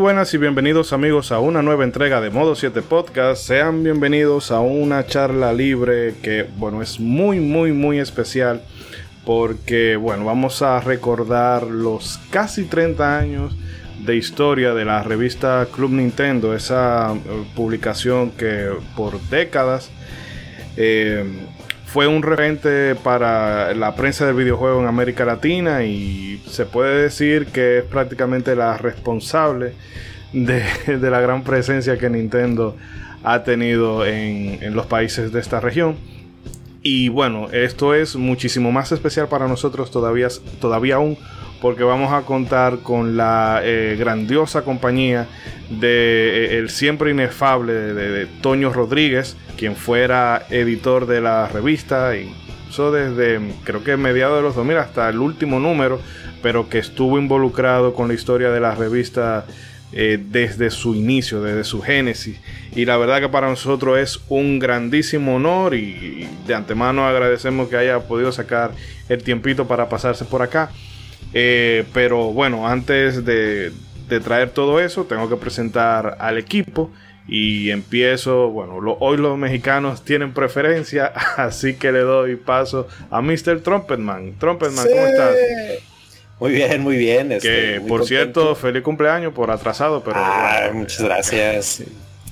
Buenas y bienvenidos amigos a una nueva entrega de Modo 7 Podcast. Sean bienvenidos a una charla libre que, bueno, es muy, muy, muy especial porque, bueno, vamos a recordar los casi 30 años de historia de la revista Club Nintendo, esa eh, publicación que por décadas eh, fue un referente para la prensa del videojuego en América Latina y se puede decir que es prácticamente la responsable de, la gran presencia que Nintendo ha tenido en, los países de esta región. Y bueno, esto es muchísimo más especial para nosotros todavía, todavía aún porque vamos a contar con la eh, grandiosa compañía de eh, el siempre inefable de, Toño Rodríguez, quien fuera editor de la revista y eso desde creo que mediados de los 2000 hasta el último número, pero que estuvo involucrado con la historia de la revista eh, desde su inicio, desde su génesis. Y la verdad que para nosotros es un grandísimo honor y de antemano agradecemos que haya podido sacar el tiempito para pasarse por acá. Eh, pero bueno, antes de, traer todo eso, tengo que presentar al equipo. Y empiezo, bueno, hoy los mexicanos tienen preferencia, así que le doy paso a Mr. Trumpetman. Trumpetman, ¿cómo estás? Muy bien, muy bien. Este, que por cierto, feliz cumpleaños por atrasado, pero. Ah, muchas gracias.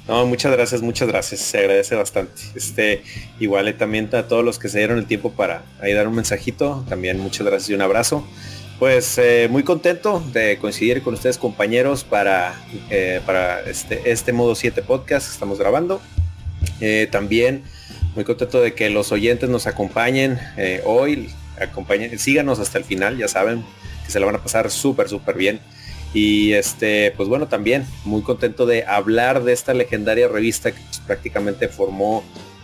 No, muchas gracias, muchas gracias. Se agradece bastante. Este, igual también a todos los que se dieron el tiempo para ahí dar un mensajito. También muchas gracias y un abrazo. Pues eh, muy contento de coincidir con ustedes compañeros para, eh, para este, este modo 7 podcast que estamos grabando. Eh, también muy contento de que los oyentes nos acompañen hoy. Acompañen, síganos hasta el final, ya saben que se la van a pasar súper, súper bien. Y este, pues bueno, también muy contento de hablar de esta legendaria revista que pues, prácticamente formó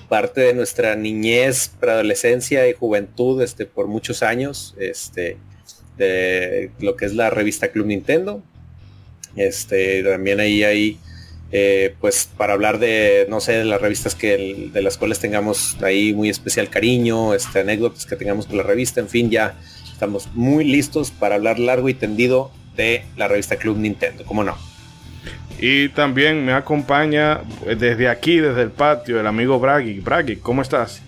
parte de nuestra niñez, preadolescencia y juventud este, por muchos años. Este, de lo que es la revista Club Nintendo. Este, también ahí hay, eh, pues para hablar de, no sé, de las revistas que de las cuales tengamos ahí muy especial cariño, este, anécdotas que tengamos con la revista, en fin, ya estamos muy listos para hablar largo y tendido de la revista Club Nintendo, ¿cómo no? Y también me acompaña desde aquí, desde el patio, el amigo Bragi. Bragi, ¿cómo estás?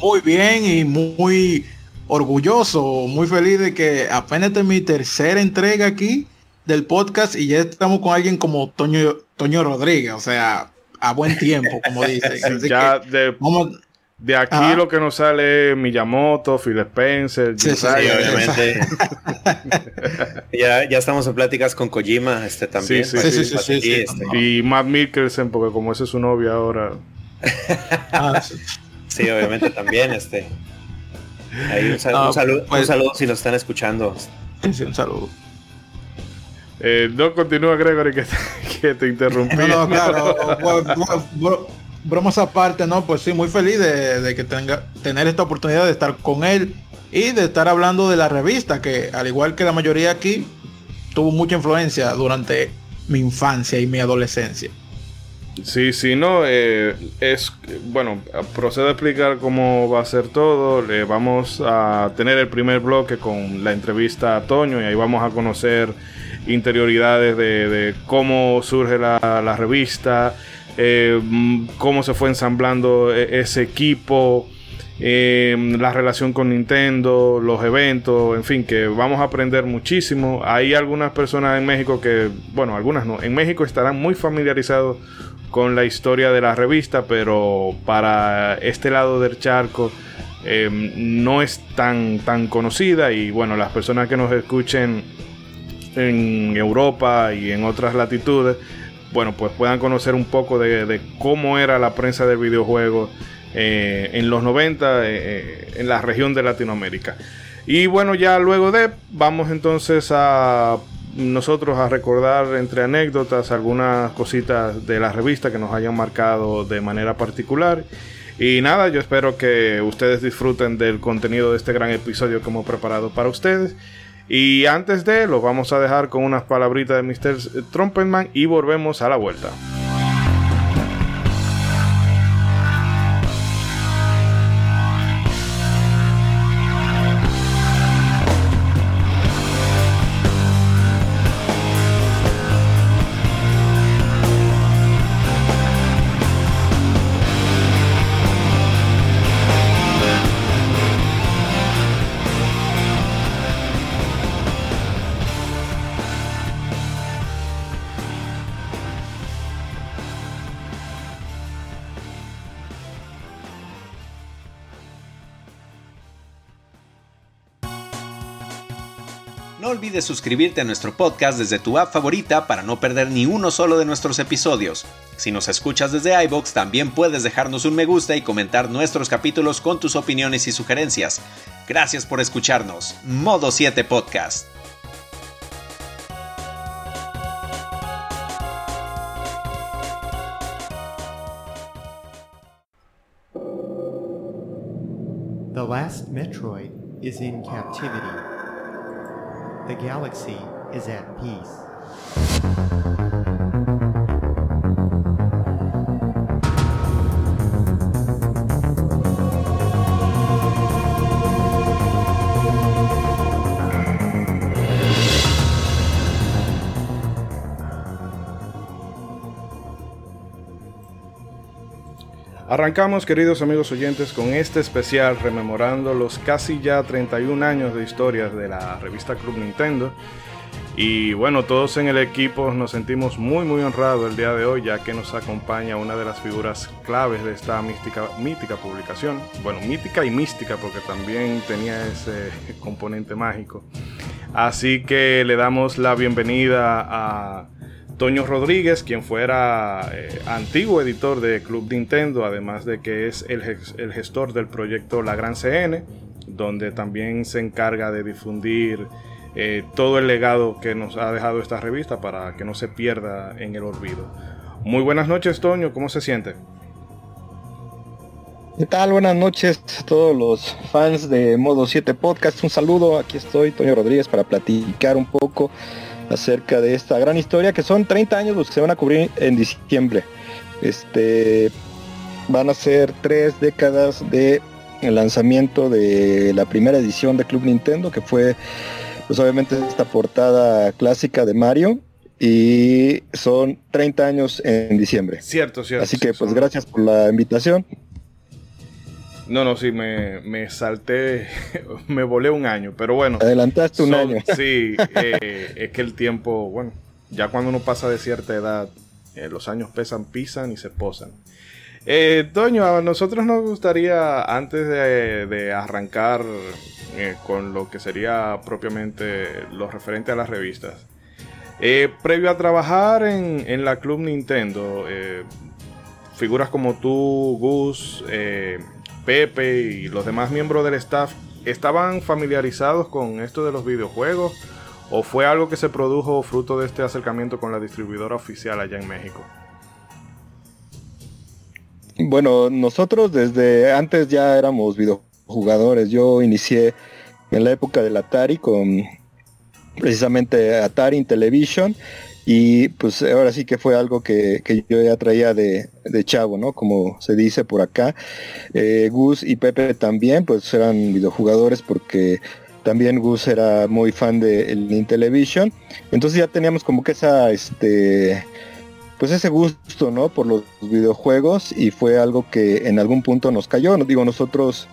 Muy bien y muy orgulloso, muy feliz de que apenas es mi tercera entrega aquí del podcast y ya estamos con alguien como Toño, Toño Rodríguez, o sea, a buen tiempo, como dicen. ya de, de aquí lo que nos sale es Miyamoto, Phil Spencer, sí, obviamente. ya, ya estamos en pláticas con Kojima, este también. Sí, sí, sí, sí, este. Y Matt Mikkelsen, porque como ese es su novia ahora. Ah, sí, obviamente también, este un, saludo, pues- saludo, si nos están escuchando. Sí, un saludo. Eh, no continúa Gregory que, que te interrumpí. No, claro, bromas aparte, ¿no? Pues sí, muy feliz de, que tenga tener esta oportunidad de estar con él y de estar hablando de la revista, que al igual que la mayoría aquí, tuvo mucha influencia durante mi infancia y mi adolescencia. Sí, sí, no, eh, es, bueno, procedo a explicar cómo va a ser todo. Le vamos a tener el primer bloque con la entrevista a Toño y ahí vamos a conocer interioridades de, cómo surge la, revista, eh, cómo se fue ensamblando e, ese equipo, eh, la relación con Nintendo, los eventos, en fin, que vamos a aprender muchísimo. Hay algunas personas en México que, bueno, algunas no, en México estarán muy familiarizados con la historia de la revista, pero para este lado del charco em, no es tan, tan conocida y bueno, las personas que nos escuchen en Europa y en otras latitudes, bueno, pues puedan conocer un poco de, cómo era la prensa del videojuego eh, en los 90 eh, eh, en la región de Latinoamérica. Y bueno, ya luego de, vamos entonces a nosotros a recordar entre anécdotas algunas cositas de la revista que nos hayan marcado de manera particular. Y nada, yo espero que ustedes disfruten del contenido de este gran episodio que hemos preparado para ustedes. Y antes de, lo vamos a dejar con unas palabritas de Mr. Trumpetman y volvemos a la vuelta. Olvides suscribirte a nuestro podcast desde tu app favorita para no perder ni uno solo de nuestros episodios. Si nos escuchas desde iBox, también puedes dejarnos un me gusta y comentar nuestros capítulos con tus opiniones y sugerencias. Gracias por escucharnos. Modo 7 Podcast. The last Metroid is in captivity. The galaxy is at peace. Arrancamos, queridos amigos oyentes, con este especial rememorando los casi ya 31 años de historias de la revista Club Nintendo. Y bueno, todos en el equipo nos sentimos muy muy honrados el día de hoy, ya que nos acompaña una de las figuras claves de esta mística, mítica publicación. Bueno, mítica y mística, porque también tenía ese componente mágico. Así que le damos la bienvenida a Toño Rodríguez, quien fuera eh, antiguo editor de Club Nintendo, además de que es el, gestor del proyecto La Gran CN, donde también se encarga de difundir eh, todo el legado que nos ha dejado esta revista para que no se pierda en el olvido. Muy buenas noches, Toño, ¿cómo se siente? ¿Qué tal? Buenas noches a todos los fans de Modo 7 Podcast. Un saludo, aquí estoy, Toño Rodríguez, para platicar un poco acerca de esta gran historia que son 30 años los que se van a cubrir en diciembre. Este van a ser tres décadas de el lanzamiento de la primera edición de Club Nintendo que fue pues obviamente esta portada clásica de Mario y son 30 años en diciembre. Cierto, cierto. Así que pues gracias por la invitación. No, no, sí, me, me, salté, me volé un año, pero bueno. Adelantaste un son, año. Sí, eh, es que el tiempo, bueno, ya cuando uno pasa de cierta edad, eh, los años pesan, pisan y se posan. Eh, Toño, a nosotros nos gustaría, antes de, de arrancar eh, con lo que sería propiamente lo referente a las revistas, previo a trabajar en, en la Club Nintendo, figuras como tú, Gus, Pepe y los demás miembros del staff estaban familiarizados con esto de los videojuegos o fue algo que se produjo fruto de este acercamiento con la distribuidora oficial allá en México? Bueno, nosotros desde antes ya éramos videojugadores. Yo inicié en la época del Atari con precisamente Atari Television y pues ahora sí que fue algo que, que yo ya traía de, de, chavo, ¿no? Como se dice por acá. Eh, Gus y Pepe también, pues eran videojugadores porque también Gus era muy fan de el Intellivision. Entonces ya teníamos como que esa, este, pues ese gusto, ¿no? Por los videojuegos y fue algo que en algún punto nos cayó. Digo, nosotros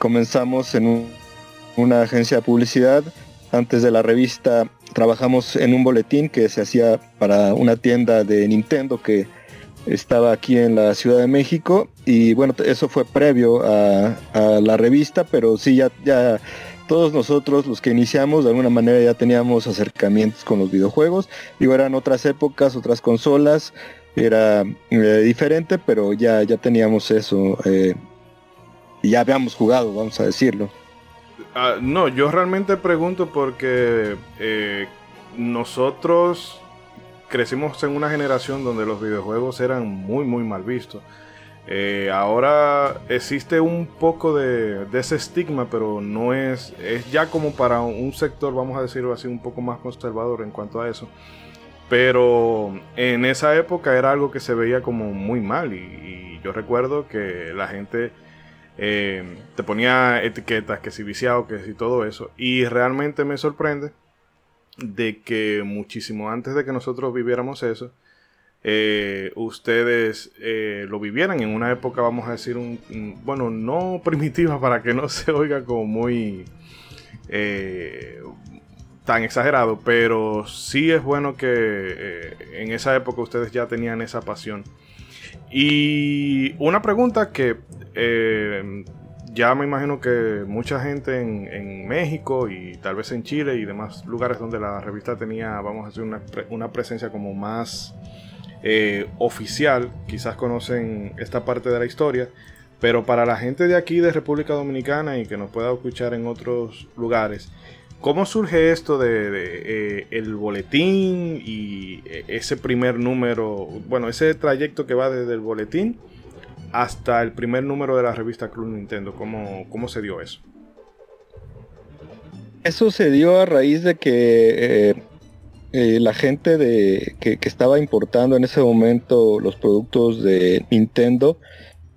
comenzamos en un, una agencia de publicidad antes de la revista trabajamos en un boletín que se hacía para una tienda de Nintendo que estaba aquí en la Ciudad de México y bueno, eso fue previo a, la revista, pero sí, ya, ya todos nosotros los que iniciamos de alguna manera ya teníamos acercamientos con los videojuegos, digo, eran otras épocas, otras consolas, era eh, diferente, pero ya, ya teníamos eso, eh, y ya habíamos jugado, vamos a decirlo. Uh, no, yo realmente pregunto porque eh, nosotros crecimos en una generación donde los videojuegos eran muy, muy mal vistos. Eh, ahora existe un poco de, ese estigma, pero no es, es ya como para un sector, vamos a decirlo así, un poco más conservador en cuanto a eso. Pero en esa época era algo que se veía como muy mal y yo recuerdo que la gente eh, te ponía etiquetas, que si viciado, que si todo eso. Y realmente me sorprende de que muchísimo antes de que nosotros viviéramos eso, eh, ustedes eh, lo vivieran en una época, vamos a decir, un, bueno, no primitiva para que no se oiga como muy tan exagerado, pero sí es bueno que en esa época ustedes ya tenían esa pasión. Y una pregunta que eh, ya me imagino que mucha gente en, México y tal vez en Chile y demás lugares donde la revista tenía, vamos a decir, una, presencia como más eh, oficial, quizás conocen esta parte de la historia, pero para la gente de aquí, de República Dominicana y que nos pueda escuchar en otros lugares, ¿cómo surge esto de, eh, el boletín y eh, ese primer número, bueno, ese trayecto que va desde el boletín hasta el primer número de la revista Club Nintendo? ¿Cómo, cómo se dio eso? Eso se dio a raíz de que eh, la gente de, que, estaba importando en ese momento los productos de Nintendo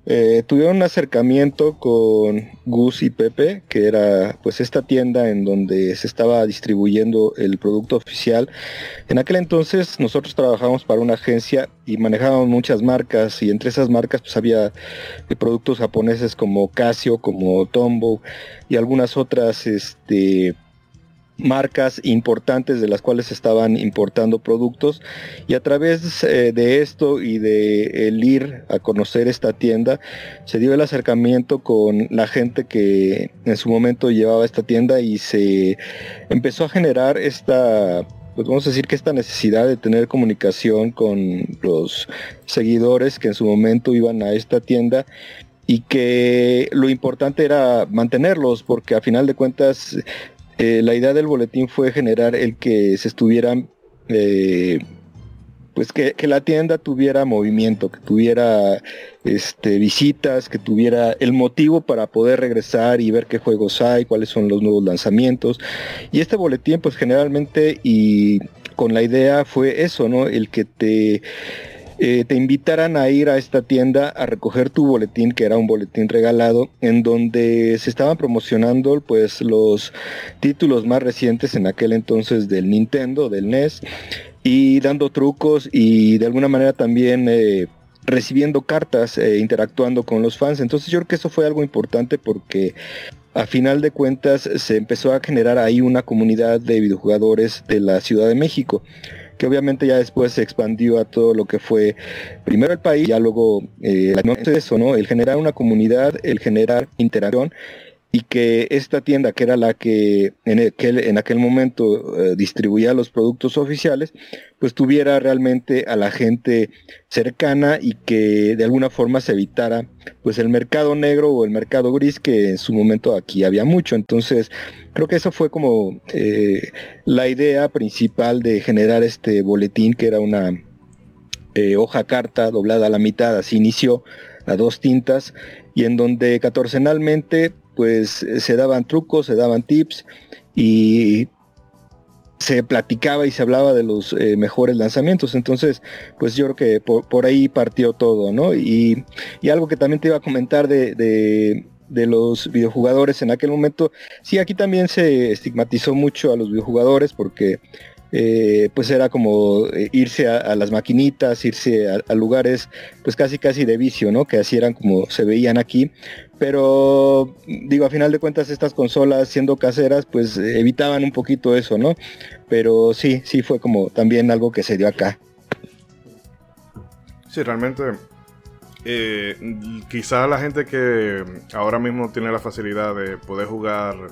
eh, tuvieron un acercamiento con Gus y Pepe, que era pues esta tienda en donde se estaba distribuyendo el producto oficial. En aquel entonces nosotros trabajábamos para una agencia y manejábamos muchas marcas y entre esas marcas pues había eh, productos japoneses como Casio, como Tombow y algunas otras este marcas importantes de las cuales estaban importando productos. Y a través eh, de esto y de el ir a conocer esta tienda se dio el acercamiento con la gente que en su momento llevaba esta tienda y se empezó a generar esta pues vamos a decir que esta necesidad de tener comunicación con los seguidores que en su momento iban a esta tienda y que lo importante era mantenerlos porque a final de cuentas eh, la idea del boletín fue generar el que se estuvieran, eh, pues que, la tienda tuviera movimiento, que tuviera este, visitas, que tuviera el motivo para poder regresar y ver qué juegos hay, cuáles son los nuevos lanzamientos. Y este boletín, pues generalmente y con la idea fue eso, ¿no? El que te eh, te invitaran a ir a esta tienda a recoger tu boletín, que era un boletín regalado, en donde se estaban promocionando pues los títulos más recientes en aquel entonces del Nintendo, del NES, y dando trucos y de alguna manera también eh, recibiendo cartas, e interactuando con los fans. Entonces yo creo que eso fue algo importante porque a final de cuentas se empezó a generar ahí una comunidad de videojugadores de la Ciudad de México que obviamente ya después se expandió a todo lo que fue primero el país, ya luego eh, eso, ¿no? El generar una comunidad, el generar interacción y que esta tienda, que era la que en aquel, en aquel momento eh, distribuía los productos oficiales, pues tuviera realmente a la gente cercana y que de alguna forma se evitara pues el mercado negro o el mercado gris que en su momento aquí había mucho. Entonces, creo que eso fue como eh, la idea principal de generar este boletín, que era una eh, hoja carta doblada a la mitad, así inició a dos tintas, y en donde catorcenalmente pues eh, se daban trucos, se daban tips y se platicaba y se hablaba de los eh, mejores lanzamientos. Entonces, pues yo creo que por, ahí partió todo, ¿no? Y, algo que también te iba a comentar de, de, los videojugadores en aquel momento, sí, aquí también se estigmatizó mucho a los videojugadores porque eh, pues era como irse a, las maquinitas, irse a, lugares pues casi casi de vicio, ¿no? Que así eran como se veían aquí. Pero digo, a final de cuentas estas consolas siendo caseras pues evitaban un poquito eso, ¿no? Pero sí, sí fue como también algo que se dio acá. Sí, realmente eh, quizá la gente que ahora mismo tiene la facilidad de poder jugar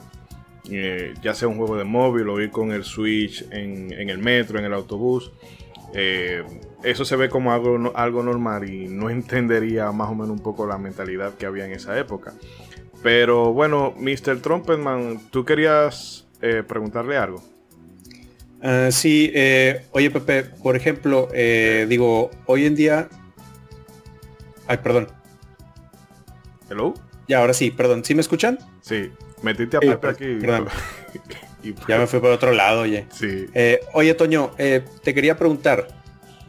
eh, ya sea un juego de móvil o ir con el Switch en, el metro, en el autobús. Eh, eso se ve como algo, algo normal y no entendería más o menos un poco la mentalidad que había en esa época. Pero bueno, Mr. Trumpetman, tú querías eh, preguntarle algo. Ah, sí, oye Pepe, por ejemplo, digo, hoy en día... Ay, perdón. Hello. Ya, ahora sí, perdón. ¿Sí me escuchan? Sí. Metiste a Pepe aquí. ya me fui por otro lado, oye. Sí. Eh, oye, Toño, eh, te quería preguntar.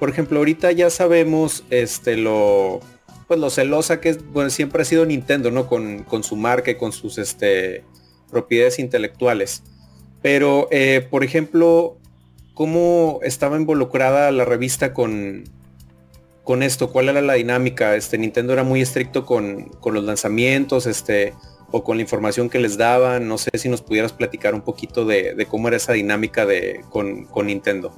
Por ejemplo, ahorita ya sabemos este lo pues lo celosa que siempre ha sido Nintendo, ¿no? Con, su marca y con sus este propiedades intelectuales. Pero, eh, por ejemplo, ¿cómo estaba involucrada la revista con, esto? ¿Cuál era la dinámica? Este, Nintendo era muy estricto con, con los lanzamientos, este, o con la información que les daban. No sé si nos pudieras platicar un poquito de, cómo era esa dinámica de, con, Nintendo.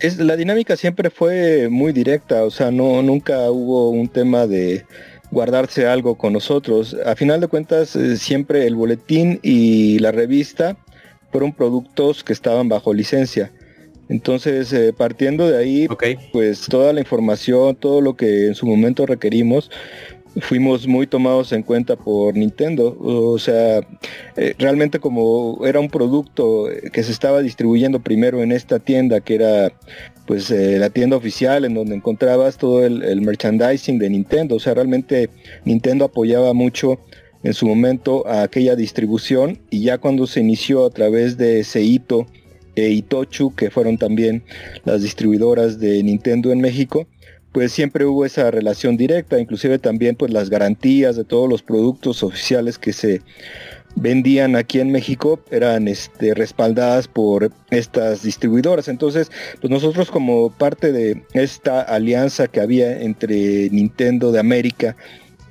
Es, la dinámica siempre fue muy directa, o sea, no, nunca hubo un tema de, guardarse algo con nosotros. A final de cuentas, eh, siempre el boletín y la revista fueron productos que estaban bajo licencia. Entonces, eh, partiendo de ahí, pues toda la información, todo lo que en su momento requerimos, fuimos muy tomados en cuenta por Nintendo. O sea, eh, realmente como era un producto que se estaba distribuyendo primero en esta tienda, que era pues eh, la tienda oficial en donde encontrabas todo el, merchandising de Nintendo. O sea, realmente Nintendo apoyaba mucho en su momento a aquella distribución y ya cuando se inició a través de Seito e Itochu, que fueron también las distribuidoras de Nintendo en México, pues siempre hubo esa relación directa, inclusive también pues las garantías de todos los productos oficiales que se vendían aquí en México eran este, respaldadas por estas distribuidoras. Entonces, pues nosotros como parte de esta alianza que había entre Nintendo de América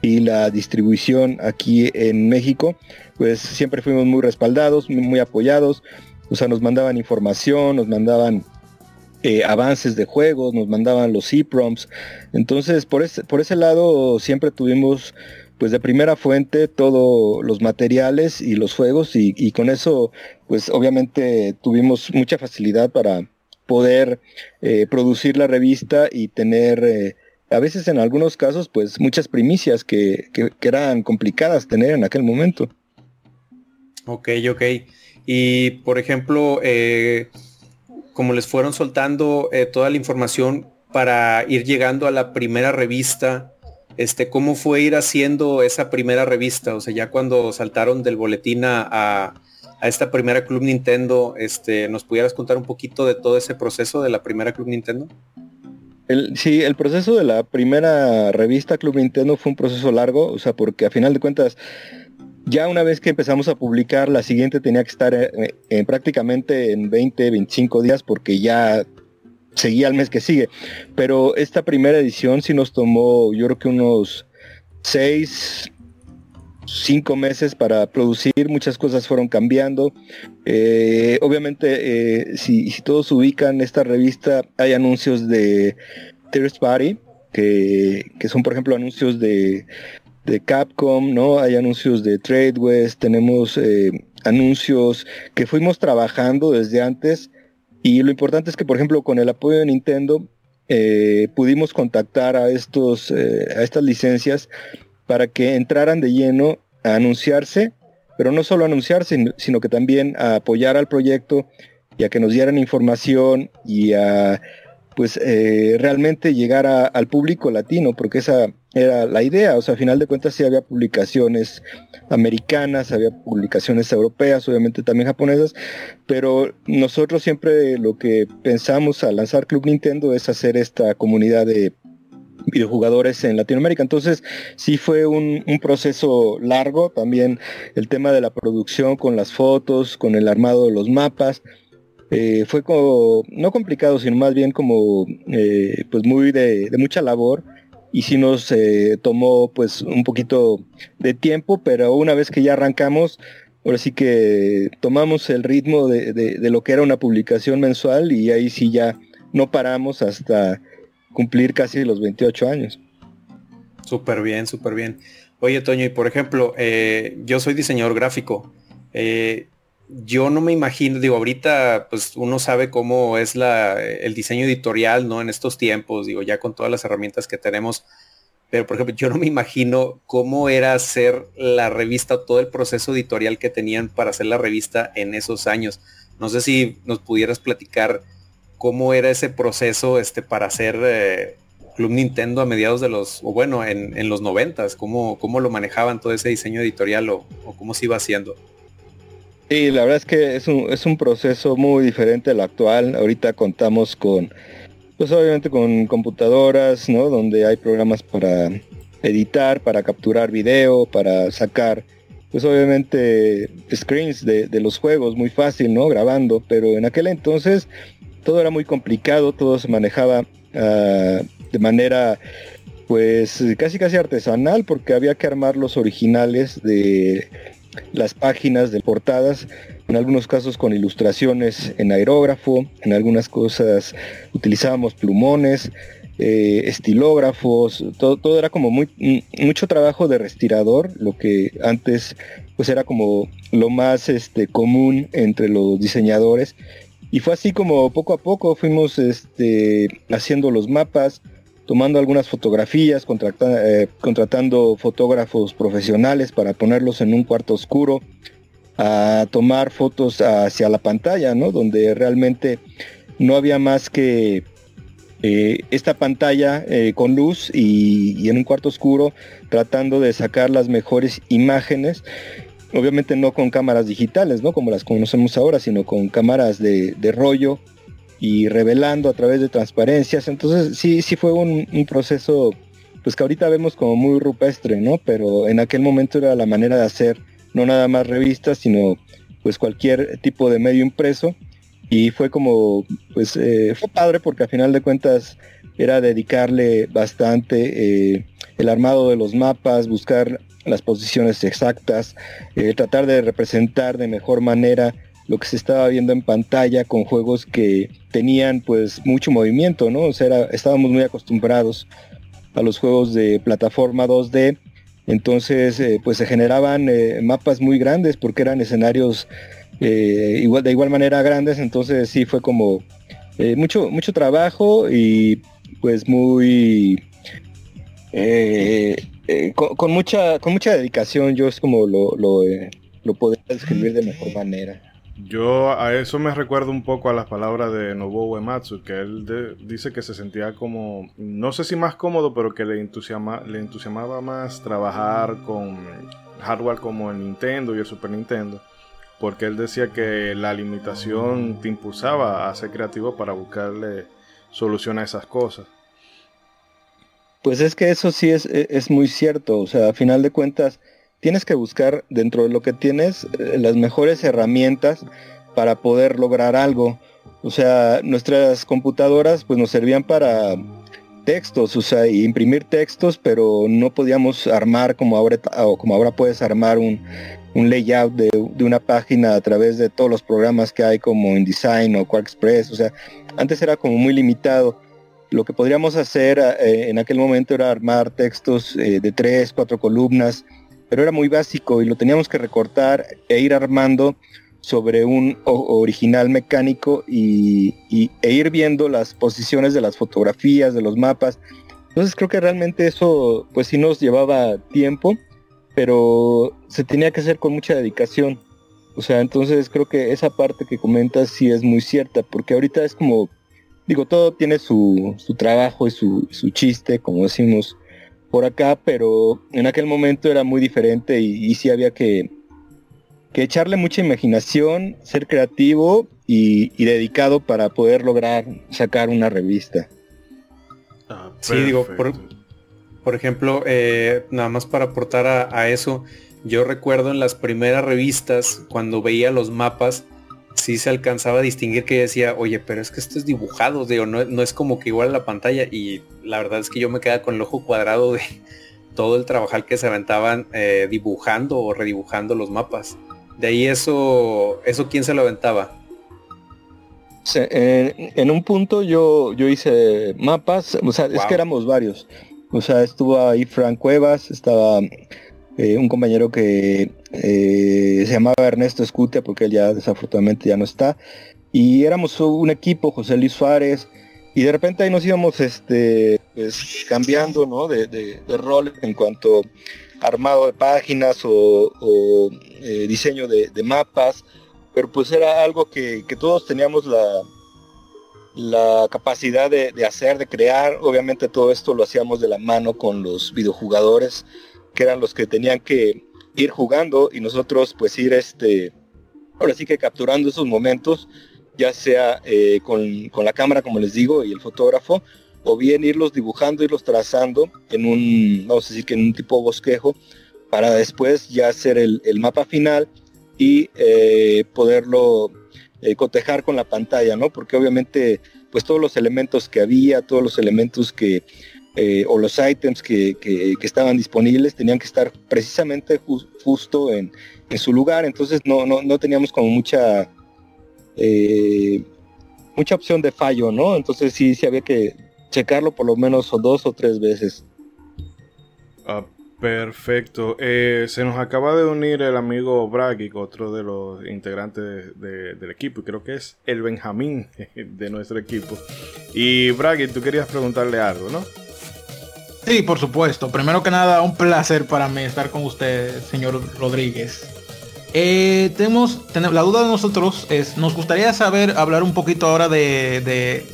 y la distribución aquí en México, pues siempre fuimos muy respaldados, muy apoyados. O sea, nos mandaban información, nos mandaban eh, avances de juegos, nos mandaban los EPROMs. Entonces, por ese, por ese lado siempre tuvimos pues de primera fuente todos los materiales y los juegos y, con eso pues obviamente tuvimos mucha facilidad para poder eh, producir la revista y tener eh, a veces en algunos casos pues muchas primicias que, que, eran complicadas tener en aquel momento. Ok, ok. Y por ejemplo, eh, como les fueron soltando eh, toda la información para ir llegando a la primera revista, este, ¿cómo fue ir haciendo esa primera revista? O sea, ya cuando saltaron del boletín a, esta primera Club Nintendo, este, ¿nos pudieras contar un poquito de todo ese proceso de la primera Club Nintendo? Sí, el proceso de la primera revista Club Nintendo fue un proceso largo, o sea, porque a final de cuentas ya una vez que empezamos a publicar, la siguiente tenía que estar eh, eh, prácticamente en 20, 25 días porque ya seguía el mes que sigue. Pero esta primera edición sí nos tomó, yo creo que unos 6, 5 meses para producir, muchas cosas fueron cambiando. Eh, obviamente, si, todos ubican esta revista, hay anuncios de Thirst Party, que son por ejemplo anuncios de de Capcom, ¿no? Hay anuncios de TradeWest, tenemos eh, anuncios que fuimos trabajando desde antes y lo importante es que, por ejemplo, con el apoyo de Nintendo eh, pudimos contactar a, estos, eh, a estas licencias para que entraran de lleno a anunciarse, pero no solo anunciarse, sino que también a apoyar al proyecto y a que nos dieran información y a pues realmente llegar al público latino, porque esa era la idea. O sea, a final de cuentas sí había publicaciones americanas, había publicaciones europeas, obviamente también japonesas, pero nosotros siempre lo que pensamos al lanzar Club Nintendo es hacer esta comunidad de videojugadores en Latinoamérica. Entonces sí fue un, proceso largo, también el tema de la producción con las fotos, con el armado de los mapas. Eh, fue como, no complicado, sino más bien como eh, pues muy de, de mucha labor y sí nos eh, tomó pues un poquito de tiempo, pero una vez que ya arrancamos, ahora sí que tomamos el ritmo de, lo que era una publicación mensual y ahí sí ya no paramos hasta cumplir casi los 28 años. Súper bien, súper bien. Oye, Toño, y por ejemplo, yo soy diseñador gráfico. Eh, yo no me imagino, digo, ahorita pues uno sabe cómo es la, el diseño editorial, ¿no? En estos tiempos, digo, ya con todas las herramientas que tenemos. Pero, por ejemplo, yo no me imagino cómo era hacer la revista, todo el proceso editorial que tenían para hacer la revista en esos años. No sé si nos pudieras platicar cómo era ese proceso este, para hacer eh, Club Nintendo a mediados de los, o bueno, en, los noventas, cómo, cómo lo manejaban todo ese diseño editorial o cómo se iba haciendo. Sí, la verdad es que es un, es un proceso muy diferente al actual. Ahorita contamos con, pues obviamente con computadoras, ¿no? Donde hay programas para editar, para capturar video, para sacar, pues obviamente screens de, los juegos, muy fácil, ¿no? Grabando, pero en aquel entonces todo era muy complicado, todo se manejaba ah, de manera pues casi casi artesanal porque había que armar los originales de las páginas de portadas, en algunos casos con ilustraciones en aerógrafo, en algunas cosas utilizábamos plumones, eh, estilógrafos, todo, todo era como muy, mucho trabajo de respirador, lo que antes pues era como lo más este, común entre los diseñadores. Y fue así como poco a poco fuimos este, haciendo los mapas, tomando algunas fotografías, eh, contratando fotógrafos profesionales para ponerlos en un cuarto oscuro, a tomar fotos hacia la pantalla, ¿no? Donde realmente no había más que eh, esta pantalla eh, con luz y, en un cuarto oscuro tratando de sacar las mejores imágenes. Obviamente no con cámaras digitales, ¿no? Como las conocemos ahora, sino con cámaras de, rollo y revelando a través de transparencias. Entonces sí, sí fue un, proceso, pues que ahorita vemos como muy rupestre, ¿no? Pero en aquel momento era la manera de hacer no nada más revistas, sino pues cualquier tipo de medio impreso y fue como, pues eh, fue padre porque a final de cuentas era dedicarle bastante eh, el armado de los mapas, buscar las posiciones exactas, eh, tratar de representar de mejor manera lo que se estaba viendo en pantalla con juegos que tenían pues mucho movimiento, ¿no? O sea, estábamos muy acostumbrados a los juegos de plataforma 2D, entonces pues se generaban mapas muy grandes porque eran escenarios eh, igual, de igual manera grandes, entonces sí fue como eh, mucho, mucho trabajo y pues muy eh, con, mucha con mucha dedicación yo es como lo, lo, lo podría describir de mejor manera. Yo a eso me recuerdo un poco a las palabras de Nobuo Uematsu, que él dice que se sentía como, no sé si más cómodo, pero que le, entusiasma, le entusiasmaba más trabajar con hardware como el Nintendo y el Super Nintendo porque él decía que la limitación te impulsaba a ser creativo para buscarle solución a esas cosas. Pues es que eso sí es, e, es muy cierto, o sea, a final de cuentas tienes que buscar dentro de lo que tienes eh, las mejores herramientas para poder lograr algo. O sea, nuestras computadoras pues nos servían para textos, o sea, imprimir textos, pero no podíamos armar como ahora, como ahora puedes armar un, un layout de, una página a través de todos los programas que hay como InDesign o QuarkXpress. O sea, antes era como muy limitado. Lo que podríamos hacer eh, en aquel momento era armar textos eh, de tres, cuatro columnas, pero era muy básico y lo teníamos que recortar e ir armando sobre un original mecánico y, e ir viendo las posiciones de las fotografías, de los mapas. Entonces creo que realmente eso pues sí nos llevaba tiempo pero se tenía que hacer con mucha dedicación. O sea, entonces creo que esa parte que comentas sí es muy cierta, porque ahorita es como, digo, todo tiene su, su trabajo y su, su, chiste, como decimos por acá, pero en aquel momento era muy diferente y, sí había que, que, echarle mucha imaginación, ser creativo y, dedicado para poder lograr sacar una revista. Ah, sí, digo, por, por ejemplo, eh, nada más para aportar a, eso, yo recuerdo en las primeras revistas, cuando veía los mapas, sí se alcanzaba a distinguir que decía, oye, pero es que esto es dibujado, digo, no, no es como que igual a la pantalla. Y la verdad es que yo me quedaba con el ojo cuadrado de todo el trabajar que se aventaban eh, dibujando o redibujando los mapas. De ahí eso, eso quién se lo aventaba. en, un punto yo, yo hice mapas, o sea, es que éramos varios. O sea, estuvo ahí Frank Cuevas, estaba eh, un compañero que eh, se llamaba Ernesto Escutia, porque él ya desafortunadamente ya no está. Y éramos un equipo, José Luis Suárez, y de repente ahí nos íbamos este, pues, cambiando ¿no? de, rol en cuanto armado de páginas o, eh, diseño de, mapas, pero pues era algo que todos teníamos la, la capacidad de, hacer, de crear. Obviamente todo esto lo hacíamos de la mano con los videojugadores, que eran los que tenían que ir jugando y nosotros pues ir este, ahora sí que capturando esos momentos, ya sea eh, con, la cámara, como les digo, y el fotógrafo, o bien irlos dibujando, irlos trazando en un, vamos a decir que en un tipo bosquejo, para después ya hacer el, mapa final y eh, poderlo eh, cotejar con la pantalla, ¿no? Porque obviamente, pues todos los elementos que había, todos los elementos que, eh, o los ítems que, estaban disponibles tenían que estar precisamente justo en, su lugar, entonces no, no, teníamos como mucha, eh, mucha opción de fallo, ¿no? Entonces sí, sí había que checarlo por lo menos dos o tres veces. Ah, perfecto. Eh, se nos acaba de unir el amigo Bragic, otro de los integrantes del equipo, y creo que es el Benjamín de nuestro equipo. Y Bragic, tú querías preguntarle algo, ¿no? Sí, por supuesto. Primero que nada, un placer para mí estar con usted, señor Rodríguez. Eh, tenemos, la duda de nosotros es, nos gustaría saber, hablar un poquito ahora de, de,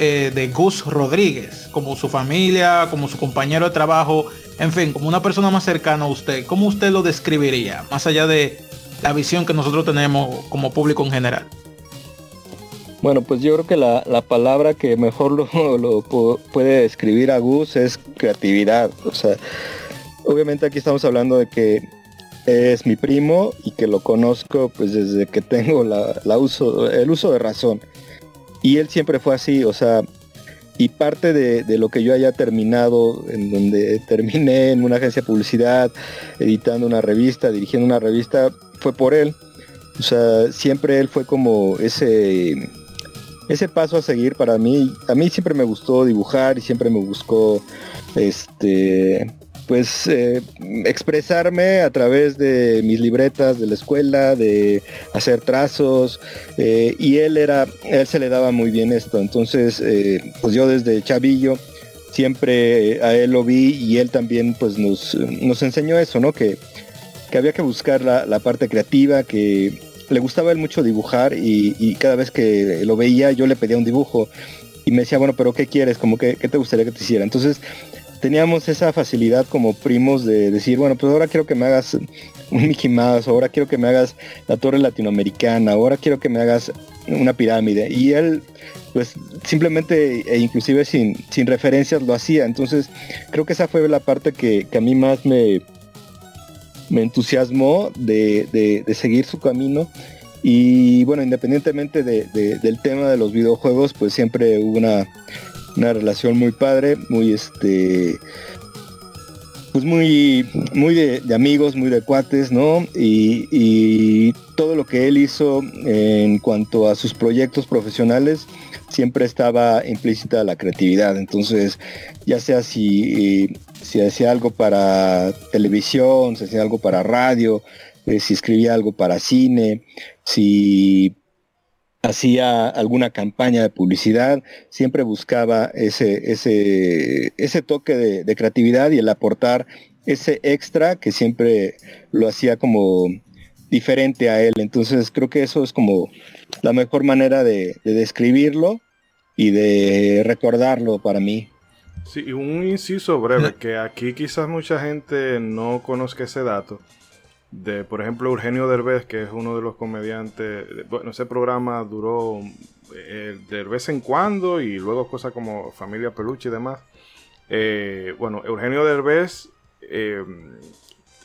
eh, de Gus Rodríguez, como su familia, como su compañero de trabajo, en fin, como una persona más cercana a usted. ¿Cómo usted lo describiría, más allá de la visión que nosotros tenemos como público en general? Bueno, pues yo creo que la, palabra que mejor lo, puede describir a Gus es creatividad. O sea, obviamente aquí estamos hablando de que es mi primo y que lo conozco pues desde que tengo la, uso, el uso de razón. Y él siempre fue así, o sea, y parte de, de, lo que yo haya terminado, en donde terminé en una agencia de publicidad, editando una revista, dirigiendo una revista, fue por él. O sea, siempre él fue como ese ese paso a seguir para mí, a mí siempre me gustó dibujar y siempre me buscó este pues eh, expresarme a través de mis libretas de la escuela, de hacer trazos, eh, y él era, él se le daba muy bien esto. Entonces, eh, pues yo desde chavillo siempre a él lo vi y él también pues nos, nos enseñó eso, ¿no? Que, que había que buscar la, la parte creativa, que le gustaba él mucho dibujar y, cada vez que lo veía yo le pedía un dibujo y me decía, bueno, pero ¿qué quieres? Como que, ¿qué te gustaría que te hiciera? Entonces teníamos esa facilidad como primos de decir, bueno, pues ahora quiero que me hagas un Mickey Mouse, ahora quiero que me hagas la torre latinoamericana, ahora quiero que me hagas una pirámide. Y él, pues simplemente e inclusive sin, sin referencias lo hacía. Entonces creo que esa fue la parte que a mí más me, me entusiasmó de, seguir su camino. Y bueno, independientemente del tema de los videojuegos, pues siempre hubo una, relación muy padre, muy este pues muy, muy de, amigos, muy de cuates, ¿no? Y, y, todo lo que él hizo en cuanto a sus proyectos profesionales, siempre estaba implícita la creatividad. Entonces, ya sea si si hacía algo para televisión, si hacía algo para radio, eh, si escribía algo para cine, si hacía alguna campaña de publicidad, siempre buscaba ese, ese, ese toque de, creatividad y el aportar ese extra que siempre lo hacía como diferente a él. Entonces creo que eso es como la mejor manera de describirlo y de recordarlo para mí. Sí, un inciso breve, que aquí quizás mucha gente no conozca ese dato. De, por ejemplo, Eugenio Derbez, que es uno de los comediantes. Bueno, ese programa duró eh, de vez en cuando y luego cosas como Familia Peluche y demás. Eh, bueno, Eugenio Derbez eh,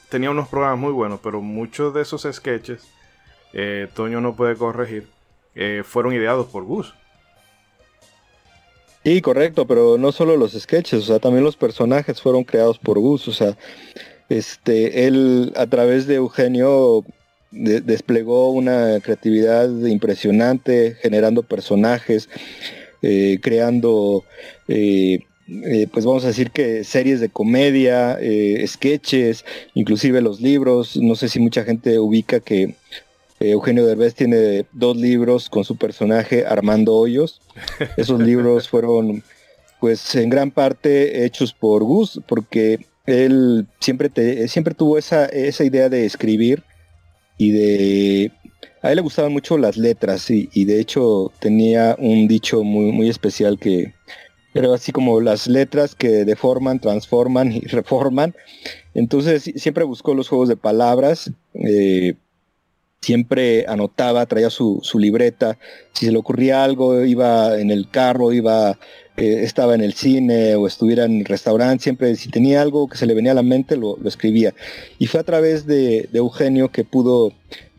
tenía unos programas muy buenos, pero muchos de esos sketches, Toño no puede corregir, fueron ideados por Gus. Sí, correcto, pero no solo los sketches, o sea, también los personajes fueron creados por Gus, o sea, este, él a través de Eugenio desplegó una creatividad impresionante, generando personajes, eh, creando, eh, eh, pues vamos a decir que series de comedia, sketches, inclusive los libros, no sé si mucha gente ubica que eh, Eugenio Derbez tiene dos libros con su personaje Armando Hoyos. Esos libros fueron, pues, en gran parte hechos por Gus, porque él siempre, te, siempre tuvo esa, esa idea de escribir y de... A él le gustaban mucho las letras y, y de hecho tenía un dicho muy, muy especial que era así como las letras que deforman, transforman y reforman. Entonces siempre buscó los juegos de palabras. Eh, siempre anotaba, traía su, libreta, si se le ocurría algo, iba en el carro, iba, eh, estaba en el cine o estuviera en el restaurante, siempre si tenía algo que se le venía a la mente lo, escribía. Y fue a través de, Eugenio que pudo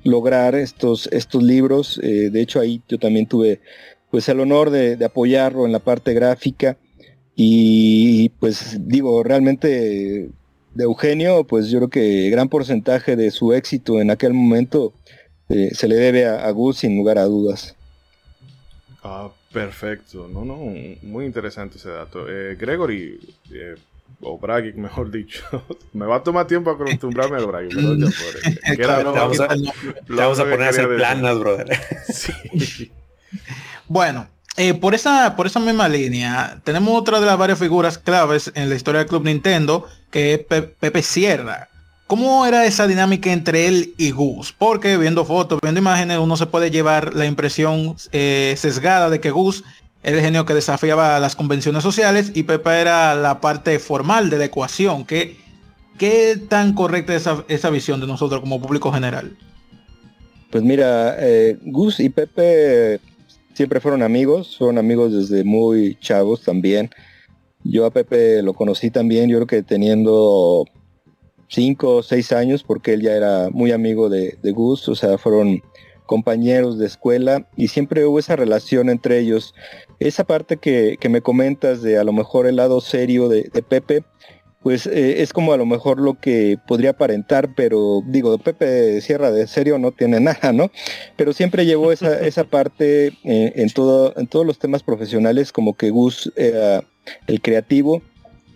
lograr estos, estos libros, eh, de hecho ahí yo también tuve pues el honor de, apoyarlo en la parte gráfica. Y pues digo, realmente de Eugenio, pues yo creo que gran porcentaje de su éxito en aquel momento eh, se le debe a, Gus sin lugar a dudas. Ah, Perfecto, no, no, muy interesante ese dato. Eh, Gregory, eh, o Bragi, mejor dicho, me va a tomar tiempo acostumbrarme al Bragi, pero ya por claro, vamos a, vamos a poner a hacer planas, brother. Sí. bueno, eh, por, esa, por esa misma línea, tenemos otra de las varias figuras claves en la historia del Club Nintendo, que es Pepe Sierra. ¿Cómo era esa dinámica entre él y Gus? Porque viendo fotos, viendo imágenes, uno se puede llevar la impresión eh, sesgada de que Gus era el genio que desafiaba las convenciones sociales y Pepe era la parte formal de la ecuación. ¿Qué, qué tan correcta es esa, esa visión de nosotros como público general? Pues mira, eh, Gus y Pepe siempre fueron amigos, fueron amigos desde muy chavos también. Yo a Pepe lo conocí también, yo creo que teniendo cinco o seis años, porque él ya era muy amigo de, Gus, o sea, fueron compañeros de escuela y siempre hubo esa relación entre ellos. Esa parte que, me comentas de a lo mejor el lado serio de Pepe, pues eh, es como a lo mejor lo que podría aparentar, pero digo, Pepe Sierra de serio no tiene nada, ¿no? Pero siempre llevó esa, esa parte eh, en, todo, en todos los temas profesionales, como que Gus era el creativo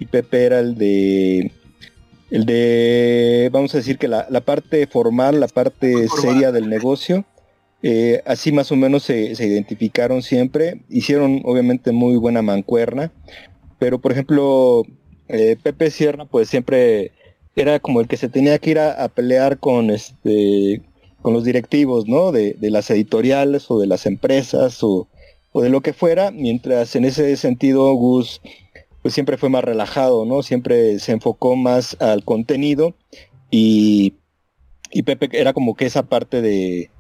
y Pepe era el de el de, vamos a decir que la, parte formal, la parte seria del negocio, eh, así más o menos se, se, identificaron siempre, hicieron obviamente muy buena mancuerna, pero por ejemplo, eh, Pepe Sierra pues siempre era como el que se tenía que ir a, pelear con este con los directivos, ¿no? De, las editoriales o de las empresas o, de lo que fuera, mientras en ese sentido Gus pues siempre fue más relajado, ¿no? Siempre se enfocó más al contenido y, Pepe era como que esa parte de,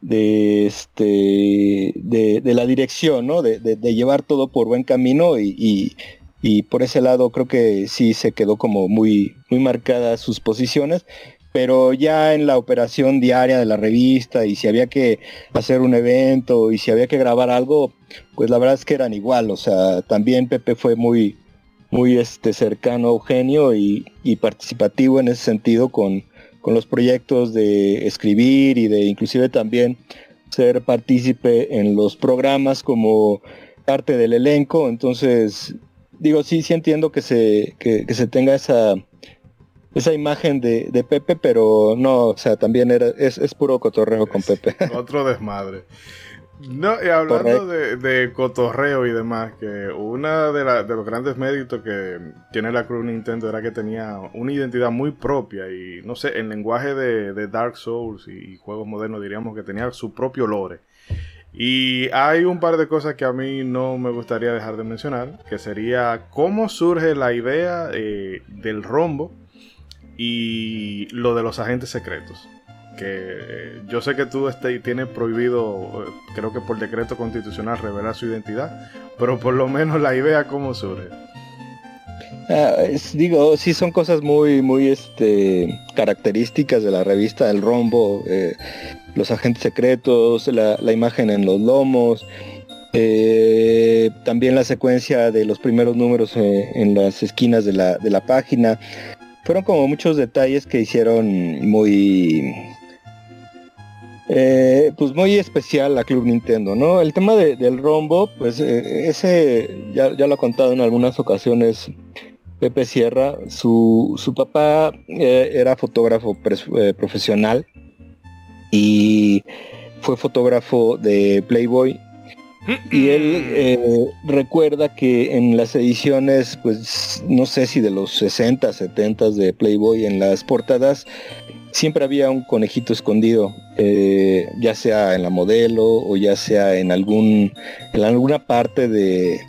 de este de, la dirección, ¿no? De, llevar todo por buen camino y, y por ese lado creo que sí se quedó como muy, muy marcadas sus posiciones, pero ya en la operación diaria de la revista y si había que hacer un evento y si había que grabar algo, pues la verdad es que eran igual, o sea, también Pepe fue muy, muy este, cercano a Eugenio y, participativo en ese sentido con, con los proyectos de escribir y de inclusive también ser partícipe en los programas como parte del elenco, entonces digo, sí, sí entiendo que se, que, se tenga esa, esa imagen de, Pepe, pero no, o sea, también era, es, puro cotorreo con Pepe. Otro desmadre. No, y hablando de, cotorreo y demás, que una de, de, los grandes méritos que tiene la Cruz Nintendo era que tenía una identidad muy propia y no sé, en lenguaje de, Dark Souls y, juegos modernos diríamos que tenía su propio lore. Y hay un par de cosas que a mí no me gustaría dejar de mencionar, que sería cómo surge la idea eh, del rombo y lo de los agentes secretos. Que eh, yo sé que tú este, tienes prohibido, eh, creo que por decreto constitucional, revelar su identidad, pero por lo menos la idea cómo surge. Ah, digo, sí son cosas muy, muy este, características de la revista El Rombo los agentes secretos, la, imagen en los lomos, eh, también la secuencia de los primeros números eh, en las esquinas de la, de la, página. Fueron como muchos detalles que hicieron muy... Eh, pues muy especial a Club Nintendo, ¿no? El tema del rombo, pues ese ya, ya, lo ha contado en algunas ocasiones Pepe Sierra, su, su papá era fotógrafo profesional y fue fotógrafo de Playboy. Y él eh, recuerda que en las ediciones, pues no sé si de los 60, 70 de Playboy, en las portadas, siempre había un conejito escondido, eh, ya sea en la modelo o ya sea en algún en alguna parte de,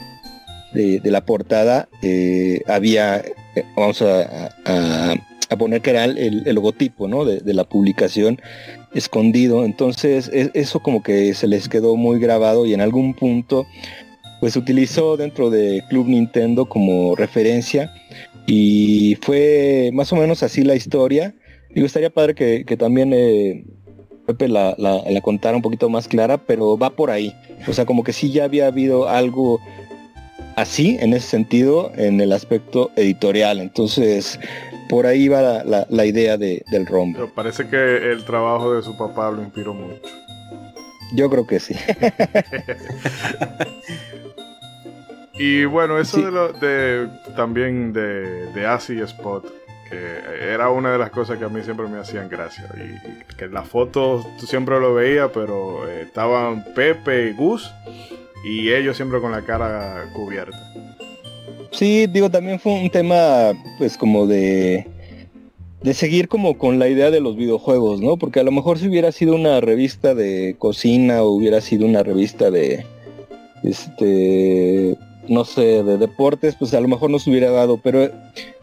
de, la portada eh, había, vamos a, a, poner que era el, logotipo ¿no? de, de la publicación escondido. Entonces e, eso como que se les quedó muy grabado y en algún punto pues utilizó dentro de Club Nintendo como referencia y fue más o menos así la historia. Y gustaría padre que, también eh, Pepe la, la, contara un poquito más clara, pero va por ahí. O sea, como que sí ya había habido algo así en ese sentido en el aspecto editorial. Entonces, por ahí va la, idea del rombo. parece que el trabajo de su papá lo inspiró mucho. Yo creo que sí. y bueno, eso Sí. de, lo, de también de, de Asi Spot, que era una de las cosas que a mí siempre me hacían gracia. Y, y que en las fotos tú siempre lo veías, pero eh, estaban Pepe y Gus y ellos siempre con la cara cubierta. Sí, digo, también fue un tema, pues como de, de seguir como con la idea de los videojuegos, ¿no? Porque a lo mejor si hubiera sido una revista de cocina o hubiera sido una revista de, este, no sé, de deportes, pues a lo mejor no se hubiera dado, pero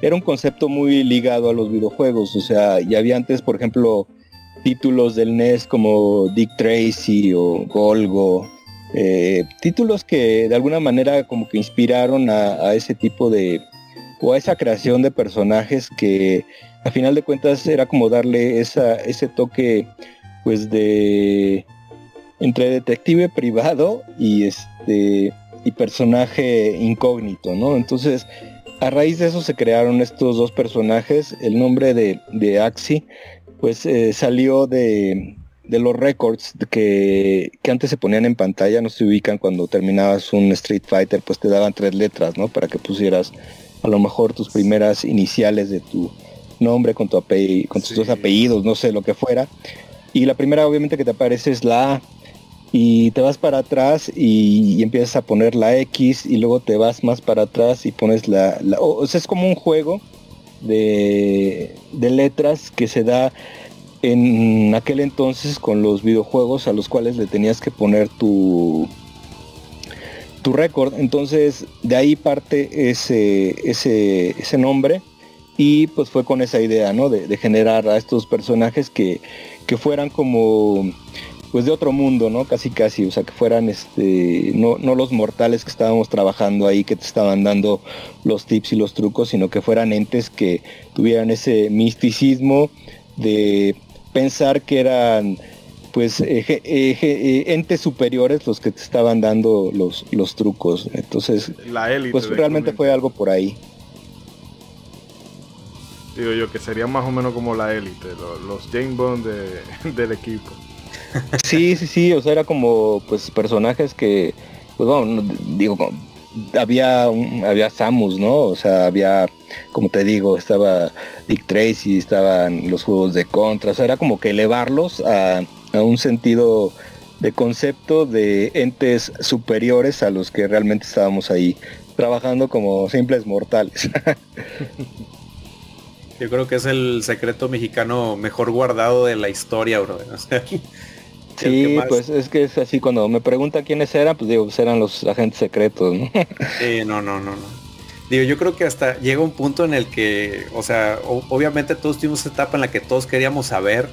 era un concepto muy ligado a los videojuegos, o sea, ya había antes, por ejemplo, títulos del NES como Dick Tracy o Golgo, eh, títulos que de alguna manera como que inspiraron a, ese tipo de o a esa creación de personajes que a final de cuentas era como darle esa, ese toque pues de entre detective privado y este y personaje incógnito, ¿no? Entonces a raíz de eso se crearon estos dos personajes, el nombre de, de Axi pues eh, salió de, de los récords que, que, antes se ponían en pantalla, no se ubican cuando terminabas un Street Fighter, pues te daban tres letras, ¿no? Para que pusieras a lo mejor tus primeras iniciales de tu nombre con, tu apellido, con tus sí. dos apellidos, no sé, lo que fuera. Y la primera obviamente que te aparece es la A. Y te vas para atrás y, y, empiezas a poner la X y luego te vas más para atrás y pones la... la o, o sea, es como un juego de, de letras que se da en aquel entonces con los videojuegos a los cuales le tenías que poner tu tu récord. Entonces de ahí parte ese ese ese nombre y pues fue con esa idea no de, generar a estos personajes que, que, fueran como pues de otro mundo no casi casi o sea que fueran este no, no los mortales que estábamos trabajando ahí que te estaban dando los tips y los trucos sino que fueran entes que tuvieran ese misticismo de pensar que eran pues eje, eje, entes superiores los que te estaban dando los, los trucos. Entonces, la élite pues realmente fue algo por ahí. Digo yo que sería más o menos como la élite, los, los James Bond de, del equipo. Sí, sí, sí, o sea, era como pues personajes que, pues bueno, digo, había había Samus, ¿no? O sea, había, como te digo, estaba Dick Tracy, estaban los juegos de contra, o sea, era como que elevarlos a, a un sentido de concepto de entes superiores a los que realmente estábamos ahí trabajando como simples mortales. Yo creo que es el secreto mexicano mejor guardado de la historia, bro. Sí, más... pues es que es así, cuando me preguntan quiénes eran, pues digo, pues eran los agentes secretos, ¿no? Sí, no, no, no, no. Digo, yo creo que hasta llega un punto en el que, o sea, obviamente todos tuvimos esa etapa en la que todos queríamos saber,